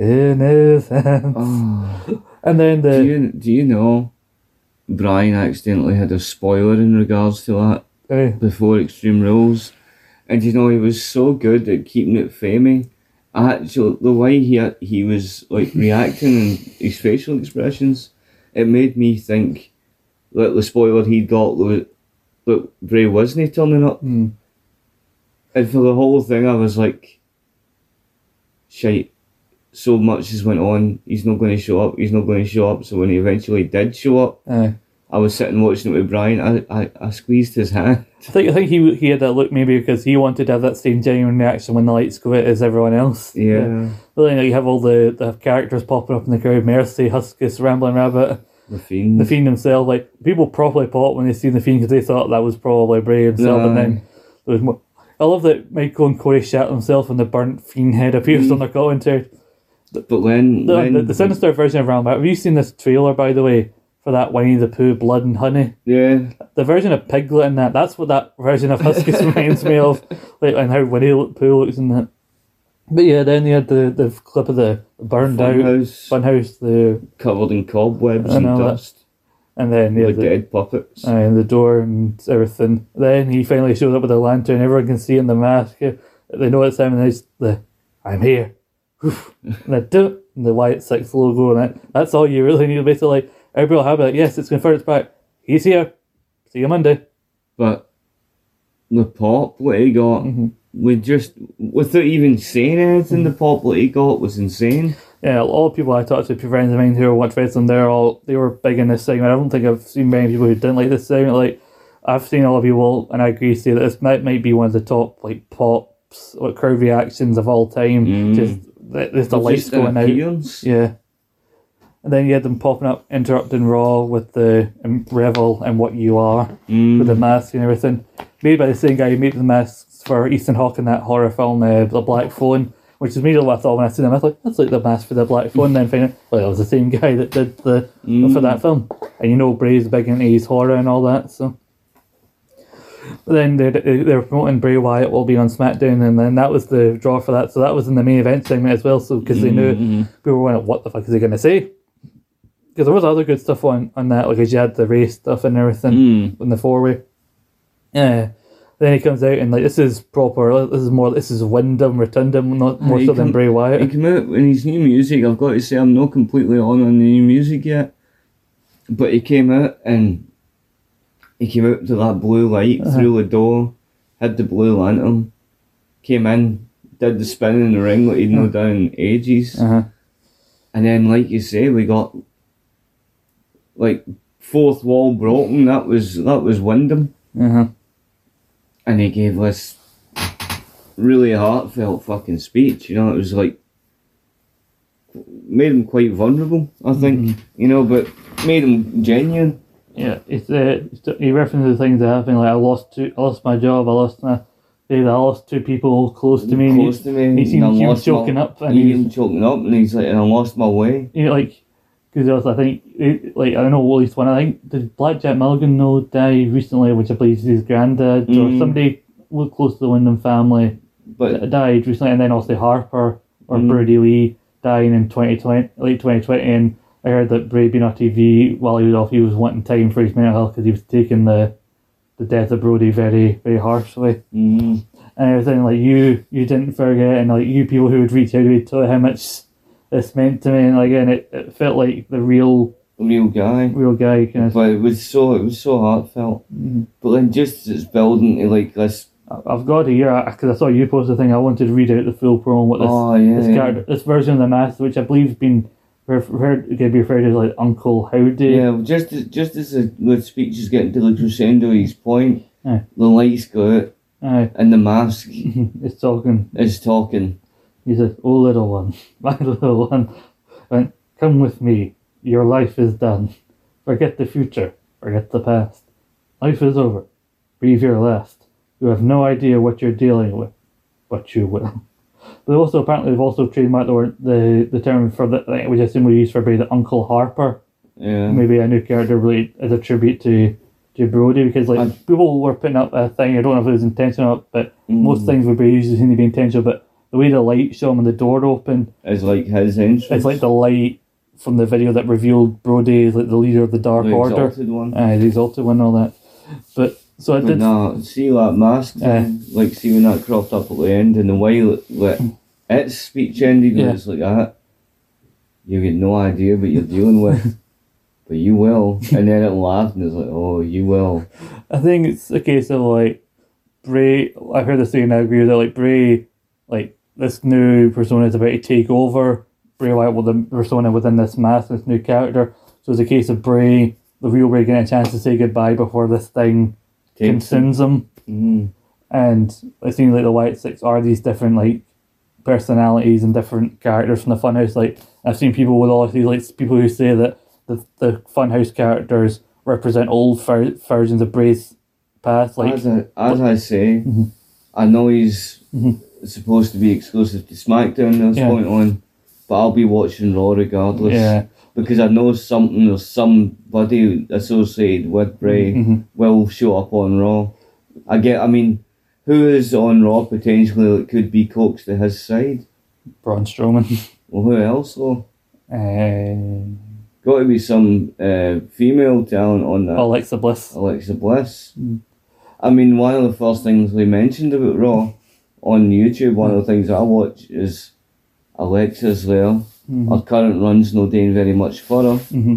in his. Oh. And then Do the you do you know Brian accidentally had a spoiler in regards to that uh, before Extreme Rules, and you know he was so good at keeping it famey. Actually, the way he he was like reacting and his facial expressions, it made me think that the spoiler he got was that Bray wasn't turning up, hmm, and for the whole thing I was like, shite. So much has went on. He's not going to show up. He's not going to show up. So when he eventually did show up, uh, I was sitting watching it with Brian. I, I, I squeezed his hand. I think I think he he had that look maybe because he wanted to have that same genuine reaction when the lights go out as everyone else. Yeah. But then you have all the, the characters popping up in the crowd, Mercy, Huskus, Rambling Rabbit, The fiend. the Fiend himself. Like people properly popped when they seen the Fiend because they thought that was probably Bray himself. And then there was more. I love that Michael and Corey shat themselves when the burnt Fiend head appears Mm. on their commentary. But then, The, then the, the sinister version of Round Have you seen this trailer, by the way, for that Winnie the Pooh Blood and Honey? yeah, The version of Piglet in that, that's what that version of Huskus reminds me of. Like, and how Winnie the Pooh looks in that. But yeah, then you had the, the clip of the burned out Funhouse funhouse, the covered in cobwebs and that. dust, and then yeah, the, dead puppets. and the door and everything. Then he finally shows up with a lantern. Everyone can see in the mask. They know it's him, and it's the "I'm here," And the "Duh," and the Wyatt Six logo, and that. That's all you really need. Basically, like, everybody will have it. Yes, it's confirmed. It's back. He's here. See you Monday. But the pop what he got, Mm-hmm. we just without even saying anything, the pop what he got was insane. Yeah, all the people I talked to, friends of mine who watch wrestling, they're all they were big in this segment. I don't think I've seen many people who didn't like this segment. Like I've seen a lot of people, and I agree, say that this might, might be one of the top like pops, like crowd reactions of all time. Mm. Just th- there's the lights going out. Yeah. And then you had them popping up, interrupting Raw with the um, Revel and What You Are, with the mask and everything. Made by the same guy who made the masks for Ethan Hawke in that horror film, uh, The Black Phone, which is immediately what I thought when I seen them. I was like, that's like the mask for The Black Phone. then finding well, it was the same guy that did the for that film. And you know, Bray's big into his horror and all that, so. But then they they were promoting Bray Wyatt will be on SmackDown, and then that was the draw for that. So that was in the main event segment as well. So because they knew mm-hmm. people were wondering what the fuck is he going to say? Because there was other good stuff on on that, like as you had the race stuff and everything Mm. in the four way. Yeah. Uh, then he comes out and like this is proper. This is more. This is Windham Rotunda, not uh, more he so than Bray He came out in his new music. I've got to say, I'm not completely on on the new music yet, but he came out and he came out to that blue light Uh-huh. through the door, had the blue lantern, came in, did the spin in the ring like he'd not done in ages, Uh huh. and then like you say, we got like fourth wall broken. That was that was Windham, Uh huh. and he gave us really heartfelt fucking speech. You know, it was like made him quite vulnerable. I think you know, but made him genuine. Yeah, it's uh, he references the things that happen. Like I lost two, I lost my job. I lost my. I lost two people close to me. close he, to me. he seemed he was lost my- choking up, and he he was, choking up, and he's like, and I lost my way. you know, like because I think it- like I don't know at least one. I think did Blackjack Mulligan know die recently, which I believe is his granddad or Mm. somebody was close to the Windham family But died recently, and then also Harper or Mm. Brodie Lee dying in twenty twenty late twenty twenty, and I heard that Bray being on TV while he was off, he was wanting time for his mental health because he was taking the the death of Brodie very very harshly mm, and everything. Like you, you didn't forget, and like you people who would reach out to me tell how much this meant to me, and like, and it, it felt like the real real guy. real guy kind of. But it was so it was so heartfelt. Mm-hmm. But then just as it's building to like this. I've got it here because I saw you post the thing. I wanted to read out the full promo. What this oh yeah. this character, this version of the mask, which I believe has been referred can be referred to as like Uncle Howdy. Yeah, well, just as, just as the, the speech is getting to the crescendo, his point, Aye. the lights go out, Aye. and the mask it's talking. is talking. He says, "Oh little one, my little one, and come with me. Your life is done. Forget the future. Forget the past. Life is over. Breathe your last. You have no idea what you're dealing with, but you will." But also apparently they've also trademarked the the the term for the which I assume we use for Brady, the Uncle Harper. Yeah. maybe a new character really as a tribute to to Brodie because like I- people were putting up a thing. I don't know if it was intentional, but Mm. most things Brady usually seem to be intentional. But the way the light show him and the door open, is like his entrance. it's like the light from the video that revealed Brodie as like the leader of the Dark the Order, exalted one. uh, the exalted one, and all that. But so I did. no, see that mask, thing, eh. like see when that cropped up at the end and the way that, hmm. that its speech ended Yeah. was like that. You get no idea what you're dealing with, but you will. And then it laughed and it's like, oh, you will. I think it's a case of like Bray. I heard this thing and I agree with it. Like Bray, like this new persona is about to take over Bray Wyatt with the persona within this mask, this new character. So it's a case of Bray, the real Bray, getting a chance to say goodbye before this thing Consumes him. Mm. And it seems like the Wyatt Six are these different like personalities and different characters from the Funhouse. Like I've seen people with all of these like people who say that the the Funhouse characters represent old ver- versions of Bray's past. Like as, I, as I say, Mm-hmm. I know he's supposed to be exclusive to SmackDown at this Yeah. point on, but I'll be watching Raw regardless. Yeah. Because I know something or somebody associated with Bray Mhm. will show up on Raw. I get. I mean, who is on Raw potentially that could be coaxed to his side? Braun Strowman. Well, who else though? uh, Got to be some uh, female talent on that. Alexa Bliss. Alexa Bliss. Mm. I mean, one of the first things we mentioned about Raw on YouTube, one of the things I watch is Alexa's there. Mhm. Her current run's no doing very much for her. hmm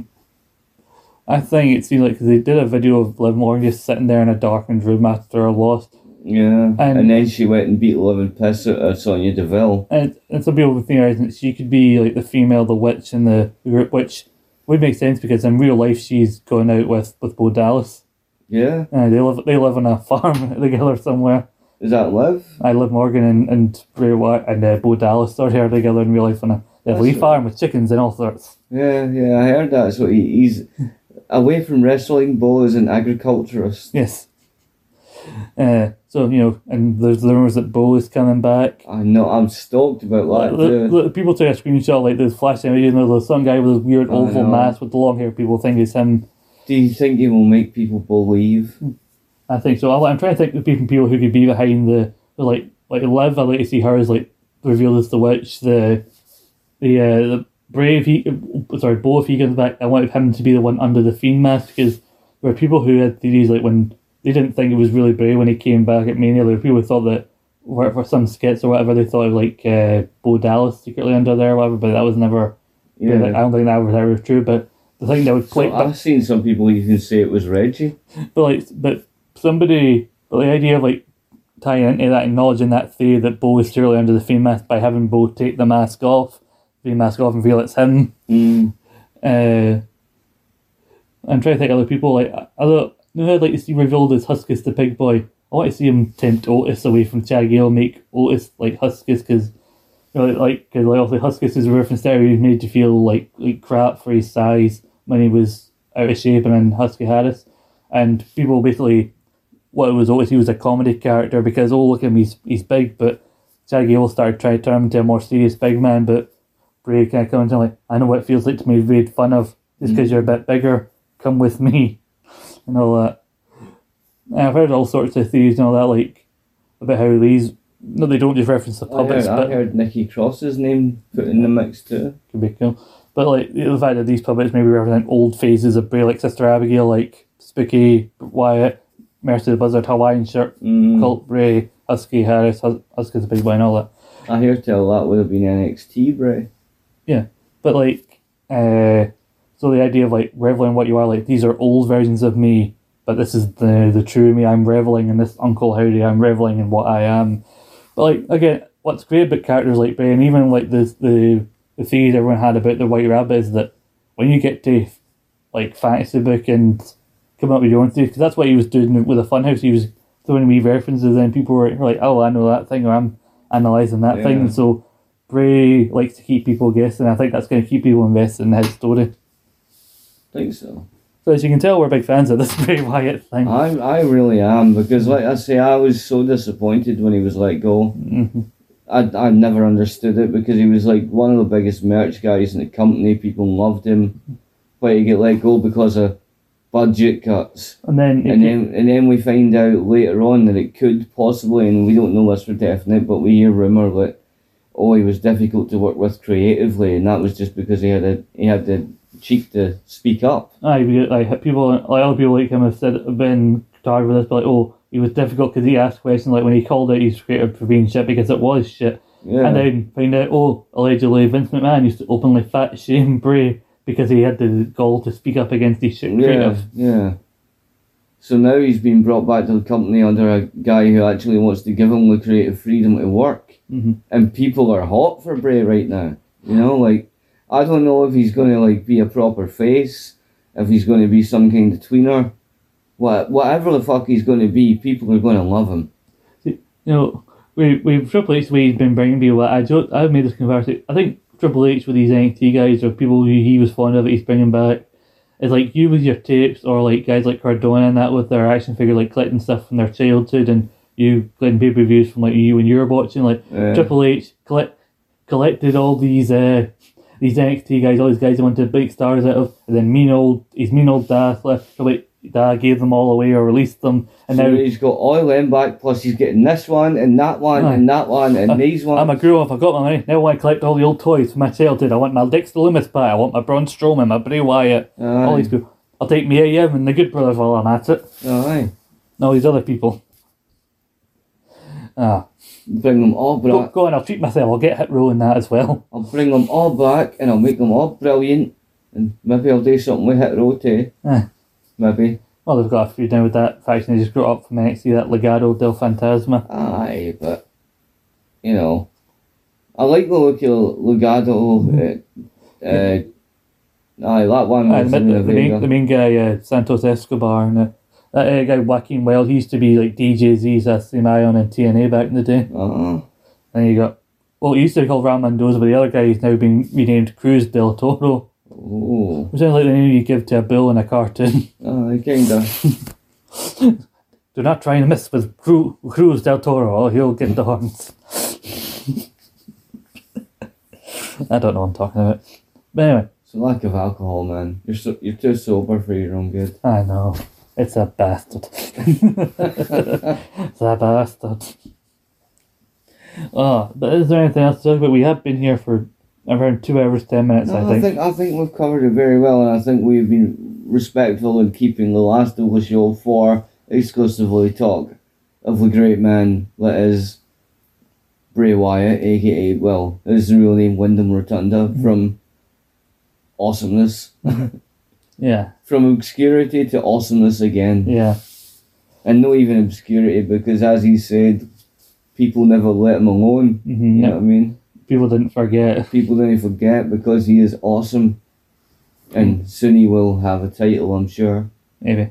I think it seemed like 'cause they did a video of Liv Morgan just sitting there in a darkened room after her loss. Yeah. And- And, then she went and beat Living Piss out of Sonya Deville. And, and some people were theorizing that she could be like the female, the witch in the group, which would make sense because in real life she's going out with, with Bo Dallas. Yeah. Uh, they live they live on a farm together somewhere. Is that Liv? I Liv Morgan and, and Bray Wyatt and uh, Bo Dallas are here together in real life on a they have a That's wee right. farm with chickens and all sorts. Yeah, yeah, I heard that. So he, he's away from wrestling, Bo is an agriculturist. Yes. Uh, so you know, and there's the rumors that Bo is coming back. I know, I'm stoked about that too. the people took a screenshot like there's flash images and there's some guy with a weird oval mask with the long hair. People think it's him. Do you think he will make people believe? I think so. I'm trying to think of people who could be behind the, the like like Liv. I like to see her as like revealed as the witch. The the uh, the brave he sorry Bo if he comes back. I wanted him to be the one under the fiend mask because there were people who had theories like when they didn't think it was really Bray when he came back at Mania. There were people who thought that for, for some skits or whatever they thought of like uh, Bo Dallas secretly under there or whatever, but that was never. Yeah. I don't think that was ever true. But the thing that would play, So I've seen some people even say it was Reggie. but like, but somebody, but the idea of like tying into that, acknowledging that theory that Bo is secretly under the Fiend mask by having Bo take the mask off, mask off, and feel it's him. Mm. Uh, I'm trying to think of other people like other. You know, I'd like to see revealed as Huskus the Pig Boy. I want to see him tempt Otis away from Chad Gable, make Otis like Huskus because. You know, like, cause like obviously Huskus is a reference there. He was made to feel like like crap for his size when he was out of shape, and then Husky Harris, and people basically what it was always He was a comedy character because oh look at him, he's he's big, but Chad Gable started trying to turn him into a more serious big man. But Bray kind of coming to him like, I know what it feels like to be made fun of just because you're a bit bigger. Come with me, and all that. And I've heard all sorts of theories and all that, like about how these no, they don't just reference the I heard, puppets, I heard Nikki Cross's name put in the mix too. could be cool. But like the fact that these puppets maybe represent old phases of Bray, like Sister Abigail, like Spooky, Wyatt, Mercy the Buzzard, Hawaiian shirt, Mm. Colt Bray, Husky Harris, Hus- Husky's a big boy and all that. I hear tell that would have been NXT, Bray. Yeah, but like, uh, so the idea of like reveling what you are, like these are old versions of me, but this is the the true me. I'm reveling in this Uncle Howdy. I'm reveling in what I am. But like again, what's great about characters like Bray, and even like the the the theories everyone had about the White Rabbit is that when you get to like fantasy book and come up with your own theories, because that's what he was doing with the Funhouse. He was throwing me references, and people were like, "Oh, I know that thing," or "I'm analyzing that Yeah. thing." So Bray likes to keep people guessing. I think that's going to keep people invested in his story. think so. So as you can tell, we're big fans of this Bray Wyatt thing. I I really am because, like I say, I was so disappointed when he was let go. Mhm. I I never understood it because he was like one of the biggest merch guys in the company. People loved him, but he get let go because of budget cuts. And then, And then and then we find out later on that it could possibly, and we don't know this for definite, but we hear rumor that oh he was difficult to work with creatively, and that was just because he had a he had the cheek to speak up. aye, like people, like other people like him have said have been tired with this, but like, oh, he was difficult because he asked questions like when he called out his creator for being shit because it was shit, Yeah. and then find out oh, allegedly Vince McMahon used to openly fat shame Bray because he had the gall to speak up against his shit Yeah, creative. yeah. So now he's been brought back to the company under a guy who actually wants to give him the creative freedom to work. Mhm. And people are hot for Bray right now. You know, like, I don't know if he's going to, like, be a proper face, if he's going to be some kind of tweener. What, whatever the fuck he's going to be, people are going to love him. you know, we we've Triple H we've been bringing people. I I've made this comparison. I think Triple H with these NXT guys or people he was fond of that he's bringing back It's like you with your tapes or like guys like Cardona and that with their action figure like collecting stuff from their childhood and you collecting pay per views from like you and you were watching like Uh, Triple H collect collected all these uh, these NXT guys, all these guys he wanted big stars out of, and then mean old his mean old dad left. Like dad gave them all away or released them, and so now he's got all them back, plus he's getting this one and that one Aye. and that one and these ones. I'm a grown up. I got my money. Now I want to collect all the old toys for my childhood. I want my Dexter Lumis back. I want my Braun Strowman, my Bray Wyatt, all these people. I'll take me AM and the Good Brothers while I'm at it. Aye. And all these other people. Ah, Bring them all go, back. go on. I'll treat myself. I'll get hit row in that as well. I'll bring them all back and I'll make them all brilliant. And maybe I'll do something with Hit Row too. Aye. Maybe. Well, they've got a few now with that faction. They just grew up from NXT, that Legado del Fantasma. Aye, but you know, I like the look of Legado. Uh, uh, aye, that one was the, the, main, the main guy, uh, Santos Escobar, and uh, that uh, guy Joaquin Wilde, he used to be like DJZ's that's the Ion and TNA back in the day. Uh, Then you got, well, he used to be called Raul Mendoza, but the other guy is now being renamed Cruz del Toro, oh, which sounds like the name you give to a bull in a cartoon. aye, kinda. Do not try and mess with Cru- Cruz del Toro, or he'll get the horns. I don't know what I'm talking about. But anyway, It's a lack of alcohol, man. You're so you're too sober for your own good. I know. It's a bastard. it's a bastard. Oh, but is there anything else to talk about? We have been here for around two hours, ten minutes, No, I I think. think I think we've covered it very well, and I think we've been respectful in keeping the last of the show for exclusively talk of the great man that is Bray Wyatt, aka well, his real name Windham Rotunda mm-hmm. from awesomeness, Yeah, from obscurity to awesomeness again, yeah. and not even obscurity because as he said, people never let him alone. hmm You know what I mean? People didn't forget. people didn't forget because he is awesome. And soon he will have a title, I'm sure. Maybe.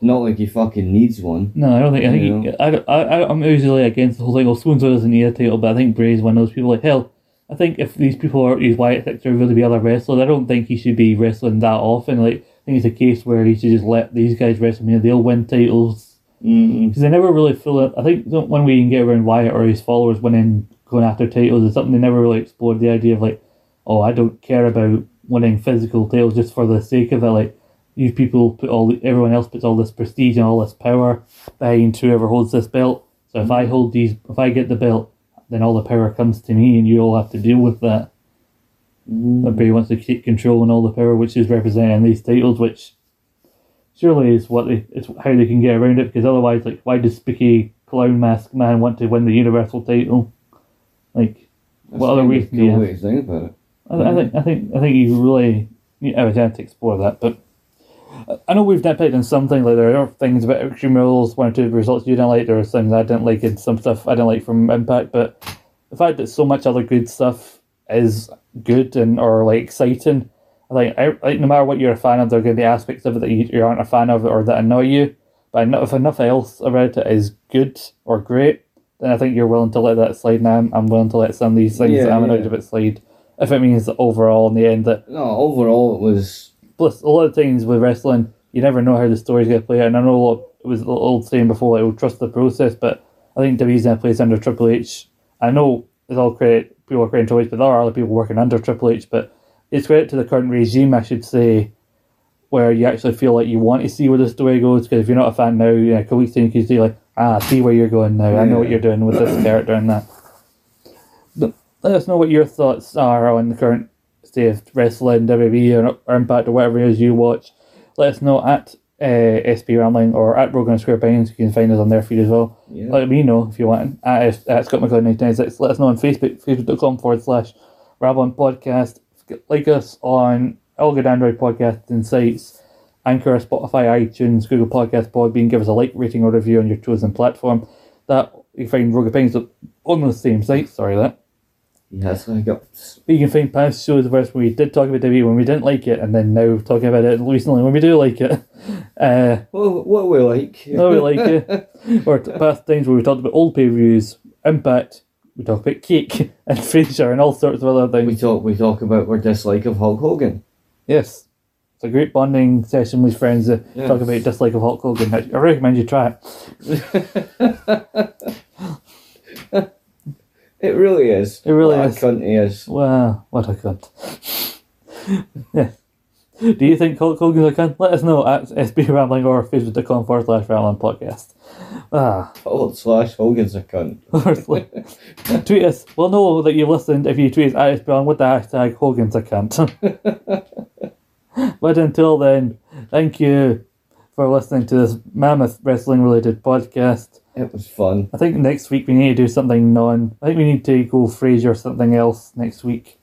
Not like he fucking needs one. No, I don't think. I think he, I, I, I'm usually against the whole thing. Well, so and so doesn't need a title, but I think Bray's one of those people. Like hell, I think if these people are these Wyatt thinks are really be other wrestlers, I don't think he should be wrestling that often. Like I think it's a case where he should just let these guys wrestle. Mean, they'll win titles mm-hmm. because they never really feel it. I think one way you can get around Wyatt or his followers winning, going after titles is something they never really explored. The idea of like, oh, I don't care about winning physical titles just for the sake of it. Like these people put all, everyone else puts all this prestige and all this power behind whoever holds this belt. So if mm-hmm. I hold these, if I get the belt, then all the power comes to me, and you all have to deal with that. Mm. But Bray wants to keep control and all the power, which is represented in these titles, which surely is what they, it's how they can get around it. Because otherwise, like, why does Spooky Clown Mask Man want to win the Universal title? Like, That's What other reason do you have? way to think about it. I, I think, I think, I think you really, you know, I would have to explore that. But I- know we've nitpicked on something. Like there are things about Extreme Rules, one or two results you didn't like. There are things I didn't like, and some stuff I didn't like from Impact. But the fact that so much other good stuff is good and or like exciting, I think, I, like no matter what you're a fan of, there are going to be aspects of it that you, you aren't a fan of or that annoy you. But if enough else about it is good or great, then I think you're willing to let that slide. And I'm, I'm willing to let some of these things Yeah, that I'm annoyed yeah. about slide. If it means that overall, in the end, that No, overall it was. Plus a lot of things with wrestling, you never know how the story's going to play out. And I know a lot, it was the old saying before, like, we'll trust the process, but I think WWE's in a place under Triple H. I know it's all credit, people are crediting to H, but there are other people working under Triple H, but it's credit to the current regime, I should say, where you actually feel like you want to see where the story goes, because if you're not a fan now, you know, a couple weeks in, you can see, like, ah, see where you're going now, I know what you're doing with this character and that. But let us know what your thoughts are on the current of wrestling, WWE, or, or Impact, or whatever it is you watch. Let us know at uh, SP Rambling or at Broken Square Pines. You can find us on their feed as well. Yeah. Let me know if you want. At, at Scott McLeod 1996. Let us know on Facebook, facebook.com forward slash Rambling Podcast. Like us on all good Android podcasts podcasting sites, Anchor, Spotify, iTunes, Google Podcast, Podbean. Give us a like, rating, or review on your chosen platform. That you find Rogue Pines on the same site. Sorry, that. Yes, I got. You can find past shows of us where we did talk about WWE when we didn't like it, and then now talking about it recently when we do like it. Uh, Well, what we like. no, we like it. Or past times where we talked about old pay reviews, Impact, we talk about Cake and Frasier and all sorts of other things. we talk. We talk about our dislike of Hulk Hogan. Yes. It's a great bonding session with friends to Yes. talk about dislike of Hulk Hogan. I recommend you try it. It really is. It really what is. A cunt he is. Wow, what a cunt. yeah. Do you think Hulk Hogan's a cunt? Let us know at SB Rambling or Facebook.com forward slash Rambling Podcast. Ah, Forward slash Hogan's a cunt. tweet us. We'll know that you listened if you tweet us at SB Rambling with the hashtag Hogan's a cunt. but until then, thank you for listening to this mammoth wrestling related podcast. It was fun. I think next week we need to do something non. I think we need to go Fraser something else next week.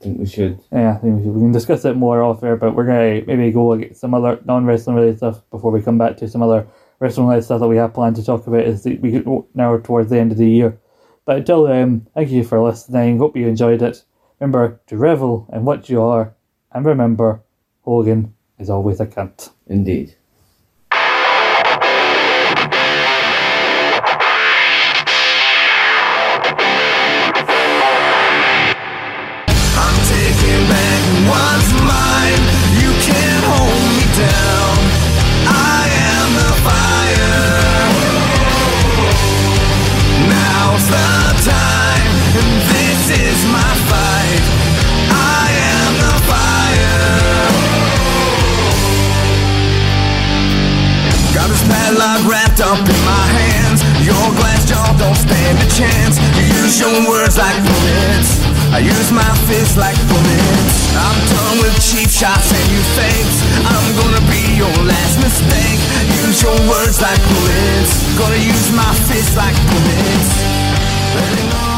I think we should. Yeah, I think we, should. we can discuss it more off air, but we're gonna maybe go get some other non wrestling related stuff before we come back to some other wrestling related stuff that we have planned to talk about as we get now towards the end of the year. But until then, thank you for listening. Hope you enjoyed it. Remember to revel in what you are, and remember, Hogan is always a cunt. Indeed. Your glass jaw don't stand a chance. You use your words like bullets. I use my fists like bullets. I'm done with cheap shots and you fakes. I'm gonna be your last mistake. Use your words like bullets. Gonna use my fists like bullets. Letting all